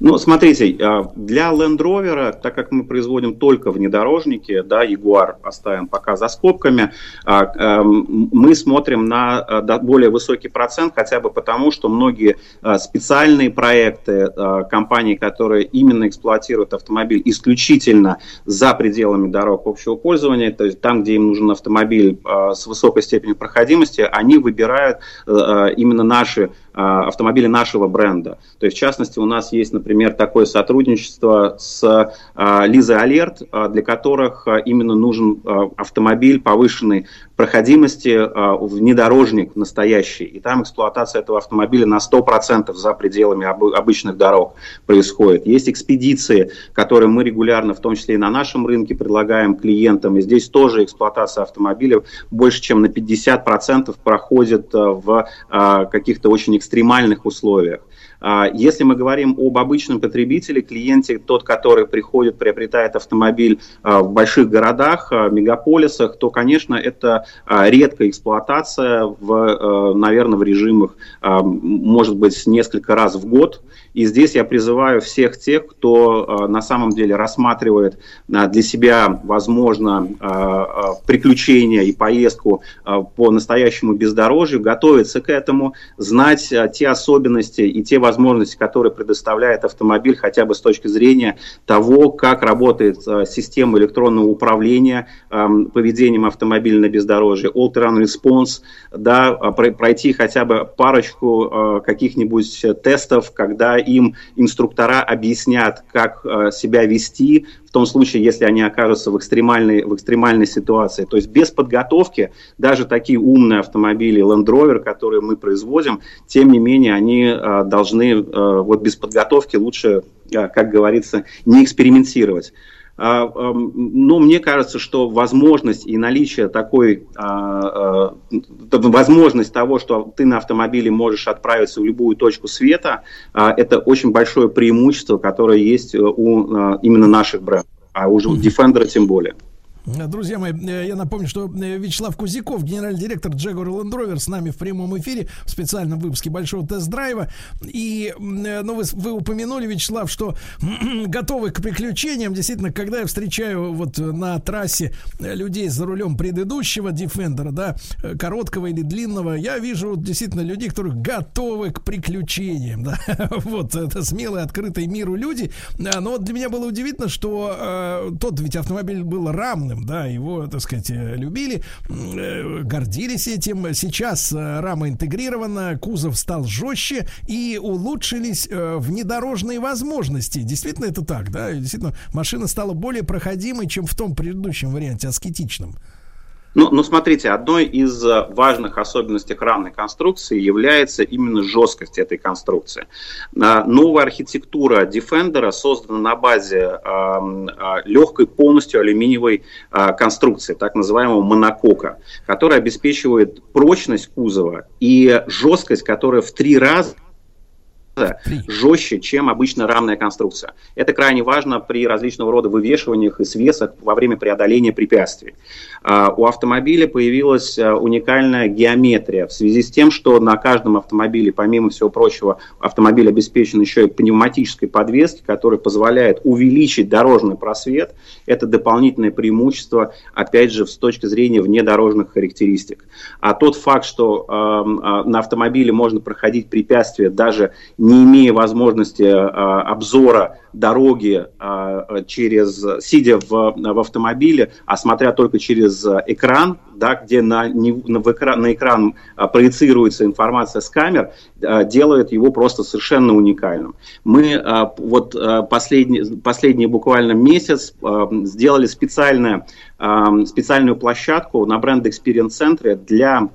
Ну, смотрите, а, для Land Rover, так как мы производим только внедорожники, да, Jaguar оставим пока за скобками, а, эм, мы смотрим на а, более высокий процент, хотя бы потому, что многие специальные проекты компаний, которые именно эксплуатируют автомобиль исключительно за пределами дорог общего пользования, то есть там, где им нужен автомобиль с высокой степенью проходимости, они выбирают именно наши автомобили нашего бренда. То есть, в частности, у нас есть, например, такое сотрудничество с Лизой Алерт, для которых именно нужен автомобиль повышенной проходимости, внедорожник настоящий. И там эксплуатация этого автомобиля на 100% за пределами обычных дорог происходит. Есть экспедиции, которые мы регулярно, в том числе и на нашем рынке, предлагаем клиентам. И здесь тоже эксплуатация автомобиля больше, чем на 50% проходит в каких-то очень экстремальных условиях. А, если мы говорим об обычном потребителе, клиенте, тот, который приходит, приобретает автомобиль а, в больших городах, а, мегаполисах, то, конечно, это редкая эксплуатация, в, наверное, в режимах, может быть, несколько раз в год. И здесь я призываю всех тех, кто на самом деле рассматривает для себя, возможно, приключения и поездку по настоящему бездорожью, готовиться к этому, знать те особенности и те возможности, которые предоставляет автомобиль хотя бы с точки зрения того, как работает э, система электронного управления э, поведением автомобиля на бездорожье, all-terrain response, да, пройти хотя бы парочку э, каких-нибудь тестов, когда им инструктора объяснят, как э, себя вести в том случае, если они окажутся в экстремальной, в экстремальной ситуации. То есть без подготовки даже такие умные автомобили Land Rover, которые мы производим, тем не менее они э, должны вот без подготовки лучше, как говорится, не экспериментировать. А, но мне кажется, что возможность и наличие такой, а, а, возможность того, что ты на автомобиле можешь отправиться в любую точку света, это очень большое преимущество, которое есть у именно наших брендов, а уже у Defender тем более. Друзья мои, э, я напомню, что э, Вячеслав Кузяков, генеральный директор Jaguar Land Rover, с нами в прямом эфире в специальном выпуске большого тест-драйва. И, э, ну, вы, вы упомянули, Вячеслав, что готовы к приключениям. Действительно, когда я встречаю вот на трассе людей за рулем предыдущего Defender, да, короткого или длинного, я вижу действительно людей, которые готовы к приключениям, да. Вот, это смелые, открытые миру люди. Но вот для меня было удивительно, что э, тот ведь автомобиль был рамным, модным, да, его, так сказать, э, любили, э, гордились этим. Сейчас э, рама интегрирована, кузов стал жестче и улучшились внедорожные возможности. Действительно это так, да? Действительно, машина стала более проходимой, чем в том предыдущем варианте, аскетичном. Ну, ну, смотрите, одной из э, важных особенностей экранной конструкции является именно жесткость этой конструкции. Новая архитектура Defender создана на базе э, легкой полностью алюминиевой э, конструкции, так называемого монокока, которая обеспечивает прочность кузова и жесткость, которая в три раза жестче, чем обычно рамная конструкция. Это крайне важно при различного рода вывешиваниях и свесах во время преодоления препятствий. А, у автомобиля появилась а, уникальная геометрия в связи с тем, что на каждом автомобиле, помимо всего прочего, автомобиль обеспечен еще и пневматической подвеской, которая позволяет увеличить дорожный просвет. Это дополнительное преимущество, опять же, с точки зрения внедорожных характеристик. А тот факт, что э, на автомобиле можно проходить препятствия даже не имея возможности а, обзора дороги а, через, сидя в, в автомобиле, а смотря только через экран, да, где на, не, на, в экран, на экран а, проецируется информация с камер, а, делает его просто совершенно уникальным. Мы вот последний, последний буквально месяц сделали специальное, а, специальную площадку на бренд Experience центре для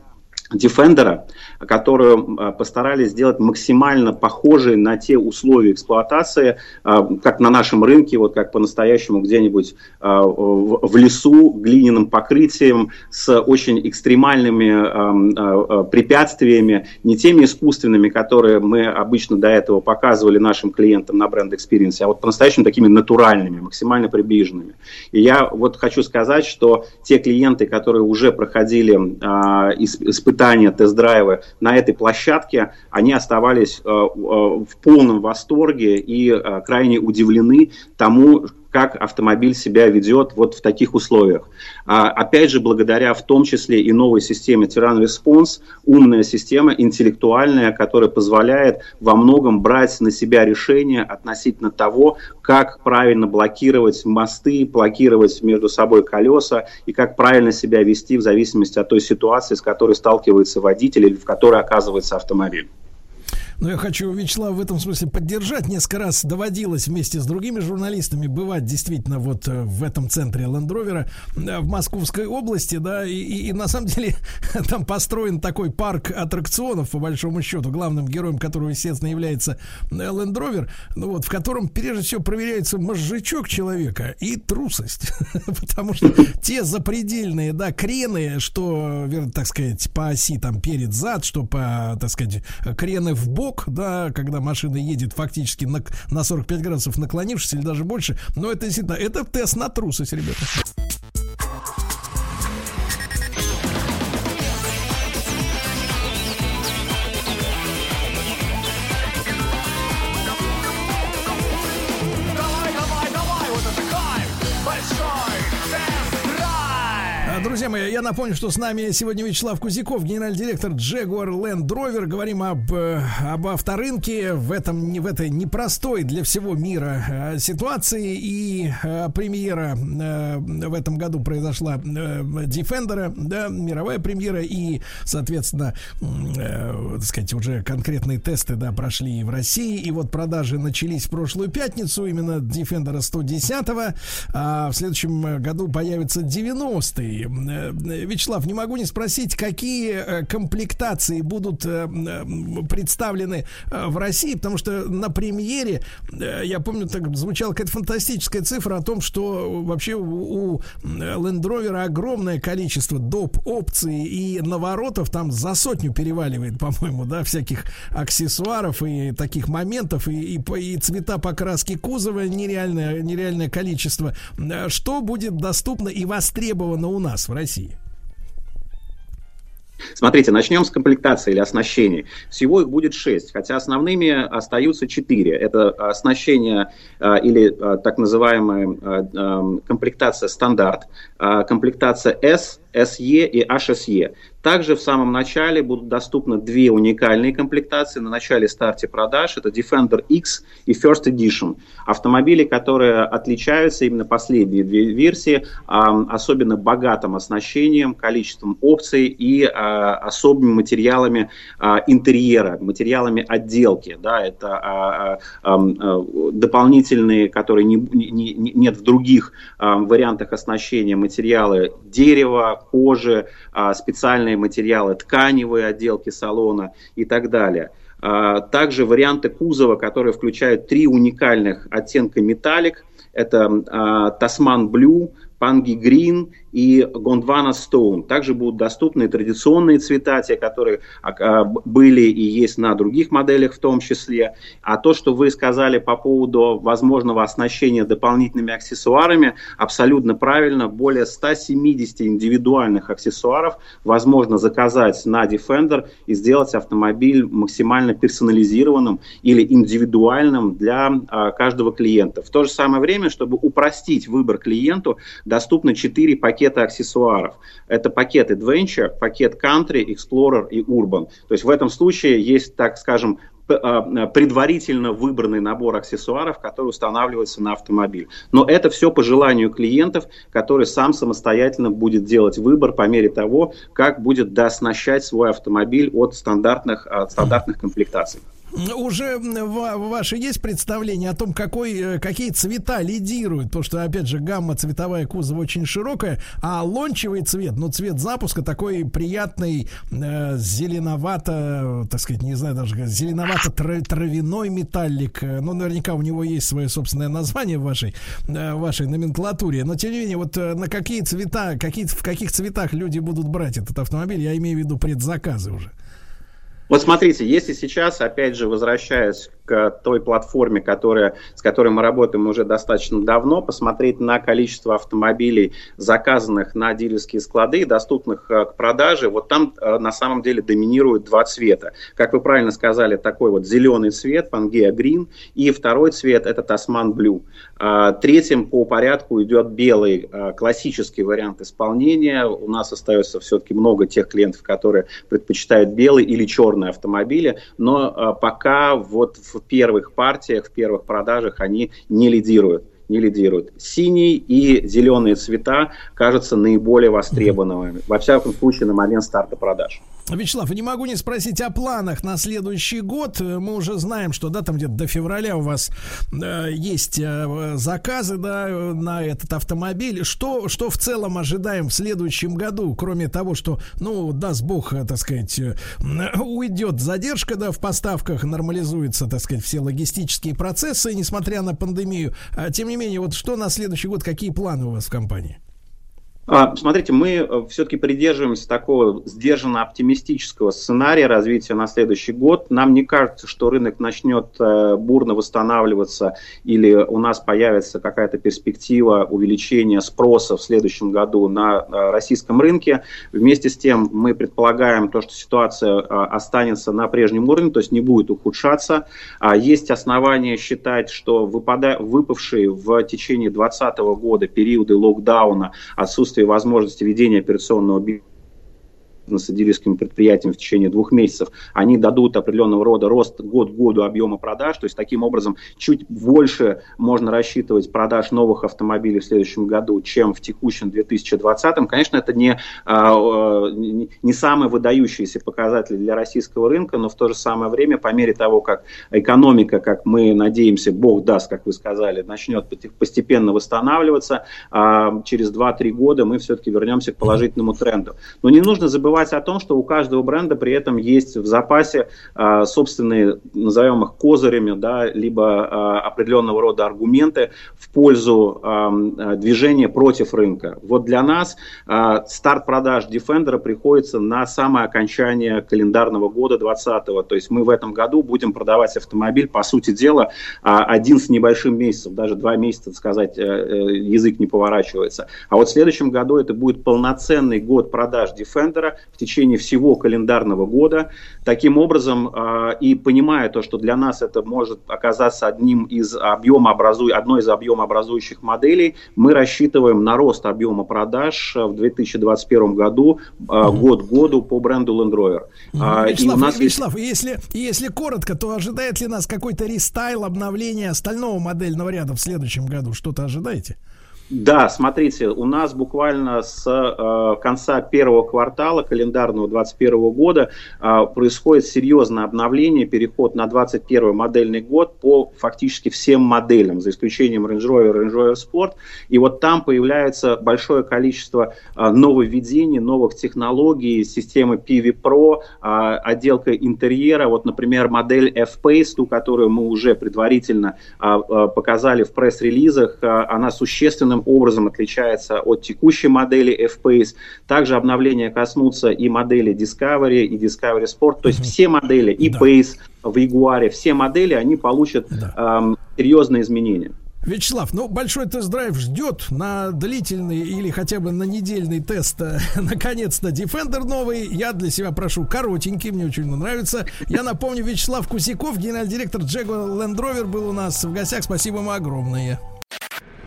Defender, которую а, постарались сделать максимально похожей на те условия эксплуатации, а, как на нашем рынке, вот как по-настоящему где-нибудь а, в лесу, глиняным покрытием, с очень экстремальными препятствиями, не теми искусственными, которые мы обычно до этого показывали нашим клиентам на бренд Experience, а вот по-настоящему такими натуральными, максимально приближенными. И я вот хочу сказать, что те клиенты, которые уже проходили испытания испытания, тест-драйвы на этой площадке, они оставались э, э, в полном восторге и э, крайне удивлены тому, как автомобиль себя ведет вот в таких условиях. А, опять же, благодаря в том числе и новой системе Tyran Response, умная система, интеллектуальная, которая позволяет во многом брать на себя решения относительно того, как правильно блокировать мосты, блокировать между собой колеса и как правильно себя вести в зависимости от той ситуации, с которой сталкивается водитель или в которой оказывается автомобиль. Но я хочу Вячеслав в этом смысле поддержать. Несколько раз доводилось вместе с другими журналистами бывать действительно вот э, в этом центре Лендровера в Московской области, да, и, и, и на самом деле там построен такой парк аттракционов, по большому счету, главным героем которого, естественно, является Лендровер, ну вот, в котором прежде всего проверяется мозжечок человека и трусость, потому что те запредельные, да, крены, что, так сказать, по оси там перед-зад, что по, так сказать, крены в бок, бок, да, когда машина едет фактически на, на 45 градусов наклонившись или даже больше. Но это действительно, это тест на трусость, ребята. Друзья уважаемые, я напомню, что с нами сегодня Вячеслав Кузяков, генеральный директор Jaguar Land Rover. Говорим об, э, об авторынке в, этом, в этой непростой для всего мира э, ситуации. И э, премьера в этом году произошла Defender, да, мировая премьера. И, соответственно, так сказать, уже конкретные тесты да, прошли в России. И вот продажи начались в прошлую пятницу, именно Defender 110 а в следующем году появится 90-й. Э, Вячеслав, не могу не спросить, какие э, комплектации будут э, представлены в России, потому что на премьере, я помню, так звучала какая-то фантастическая цифра о том, что вообще у Land Rover огромное количество доп. опций и наворотов там за сотню переваливает, по-моему, да, всяких аксессуаров и таких моментов, и, и, и цвета покраски кузова нереальное, нереальное количество. Что будет доступно и востребовано у нас в России? Смотрите, начнем с комплектации или оснащения. Всего их будет шесть, хотя основными остаются четыре. Это оснащение а, или а, так называемая а, комплектация стандарт, комплектация S, SE и HSE. Также в самом начале будут доступны две уникальные комплектации на начале старте продаж. Это Defender X и First Edition. Автомобили, которые отличаются, именно последние две версии, особенно богатым оснащением, количеством опций и а, особыми материалами а, интерьера, материалами отделки. Да, это а, дополнительные, которые не, не, нет в других вариантах оснащения, материалы дерева, кожи, специальные материалы, тканевые отделки салона и так далее. А, также варианты кузова, которые включают три уникальных оттенка металлик. Это Тасман Blue, Панги Грин и Гондвана Стоун. Также будут доступны традиционные цвета, те, которые а, а, были и есть на других моделях в том числе. А то, что вы сказали по поводу возможного оснащения дополнительными аксессуарами, абсолютно правильно. Более 170 индивидуальных аксессуаров возможно заказать на Defender и сделать автомобиль максимально персонализированным или индивидуальным для а, каждого клиента. В то же самое время, чтобы упростить выбор клиенту, доступно 4 пакета аксессуаров. Это пакет Adventure, пакет Country, Explorer и Urban. То есть в этом случае есть, так скажем, а, предварительно выбранный набор аксессуаров, который устанавливается на автомобиль. Но это все по желанию клиентов, который сам самостоятельно будет делать выбор по мере того, как будет дооснащать свой автомобиль от стандартных, от стандартных комплектаций. Уже ваше есть представление о том, какой, э, какие цвета лидируют? Потому что, опять же, гамма цветовая кузова очень широкая, а лончевый цвет, ну, цвет запуска такой приятный, э, зеленовато, так сказать, не знаю, даже зеленовато-травяной металлик. Э, ну, наверняка у него есть свое собственное название в вашей, э, вашей номенклатуре. Но, тем не менее, вот на какие цвета, какие, в каких цветах люди будут брать этот автомобиль, я имею в виду предзаказы уже. Вот смотрите, если сейчас, опять же, возвращаясь к той платформе, которая, с которой мы работаем уже достаточно давно, посмотреть на количество автомобилей, заказанных на дилерские склады, доступных э, к продаже, вот там э, на самом деле доминируют два цвета. Как вы правильно сказали, такой вот зеленый цвет, Pangea Green, и второй цвет это Tasman Blue. А, третьим по порядку идет белый, э, классический вариант исполнения. У нас остается все-таки много тех клиентов, которые предпочитают белый или черный автомобили, но пока вот в в первых партиях, в первых продажах они не лидируют не лидируют. Синий и зеленые цвета кажутся наиболее востребованными, во всяком случае, на момент старта продаж. Вячеслав, не могу не спросить о планах на следующий год. Мы уже знаем, что да, там где-то до февраля у вас э, есть э, заказы да, на этот автомобиль. Что, что в целом ожидаем в следующем году, кроме того, что, ну, даст бог, э, так сказать, э, уйдет задержка да, в поставках, нормализуются, так сказать, все логистические процессы, несмотря на пандемию. А, тем не менее, вот что на следующий год, какие планы у вас в компании? А, смотрите, мы э, все-таки придерживаемся такого сдержанно оптимистического сценария развития на следующий год. Нам не кажется, что рынок начнет э, бурно восстанавливаться или у нас появится какая-то перспектива увеличения спроса в следующем году на э, российском рынке. Вместе с тем мы предполагаем то, что ситуация останется на прежнем уровне, то есть не будет ухудшаться. А есть основания считать, что выпавшие в течение 2020 года периоды локдауна, отсутствие отсутствие возможности ведения операционного бизнеса с дилерскими предприятиями в течение двух месяцев, они дадут определенного рода рост год к году объема продаж, то есть таким образом чуть больше можно рассчитывать продаж новых автомобилей в следующем году, чем в текущем 2020. Конечно, это не, а, не самый выдающийся показатель для российского рынка, но в то же самое время, по мере того, как экономика, как мы надеемся, бог даст, как вы сказали, начнет постепенно восстанавливаться, а, через 2-3 года мы все-таки вернемся к положительному тренду. Но не нужно забывать забывать о том, что у каждого бренда при этом есть в запасе э, собственные, назовем их козырями, да, либо э, определенного рода аргументы в пользу э, движения против рынка. Вот для нас э, старт продаж Defender приходится на самое окончание календарного года 2020. То есть мы в этом году будем продавать автомобиль, по сути дела, один с небольшим месяцем, даже два месяца, сказать, язык не поворачивается. А вот в следующем году это будет полноценный год продаж Defender, в течение всего календарного года. Таким образом, э, и понимая то, что для нас это может оказаться одним из объемообразу... одной из объемообразующих моделей, мы рассчитываем на рост объема продаж в 2021 году э, год году по бренду Land Rover. Угу. Вячеслав, у нас Вячеслав есть... если, если коротко, то ожидает ли нас какой-то рестайл, обновление остального модельного ряда в следующем году? Что-то ожидаете? Да, смотрите, у нас буквально с э, конца первого квартала календарного 2021 года э, происходит серьезное обновление, переход на 21 модельный год по фактически всем моделям, за исключением Range Rover Range Rover Sport. И вот там появляется большое количество э, нововведений, новых технологий, системы PV Pro, э, отделка интерьера. Вот, например, модель F-Pace, ту, которую мы уже предварительно э, э, показали в пресс-релизах, э, она существенным определенным образом отличается от текущей модели F-Pace. Также обновления коснутся и модели Discovery, и Discovery Sport. То есть все модели, и да. Pace в Jaguar, все модели, они получат да. эм, серьезные изменения. Вячеслав, ну большой тест-драйв ждет на длительный или хотя бы на недельный тест. Э, наконец-то Defender новый. Я для себя прошу коротенький, мне очень нравится. Я напомню, Вячеслав Кусяков, генеральный директор Jaguar Land Rover был у нас в гостях. Спасибо ему огромное.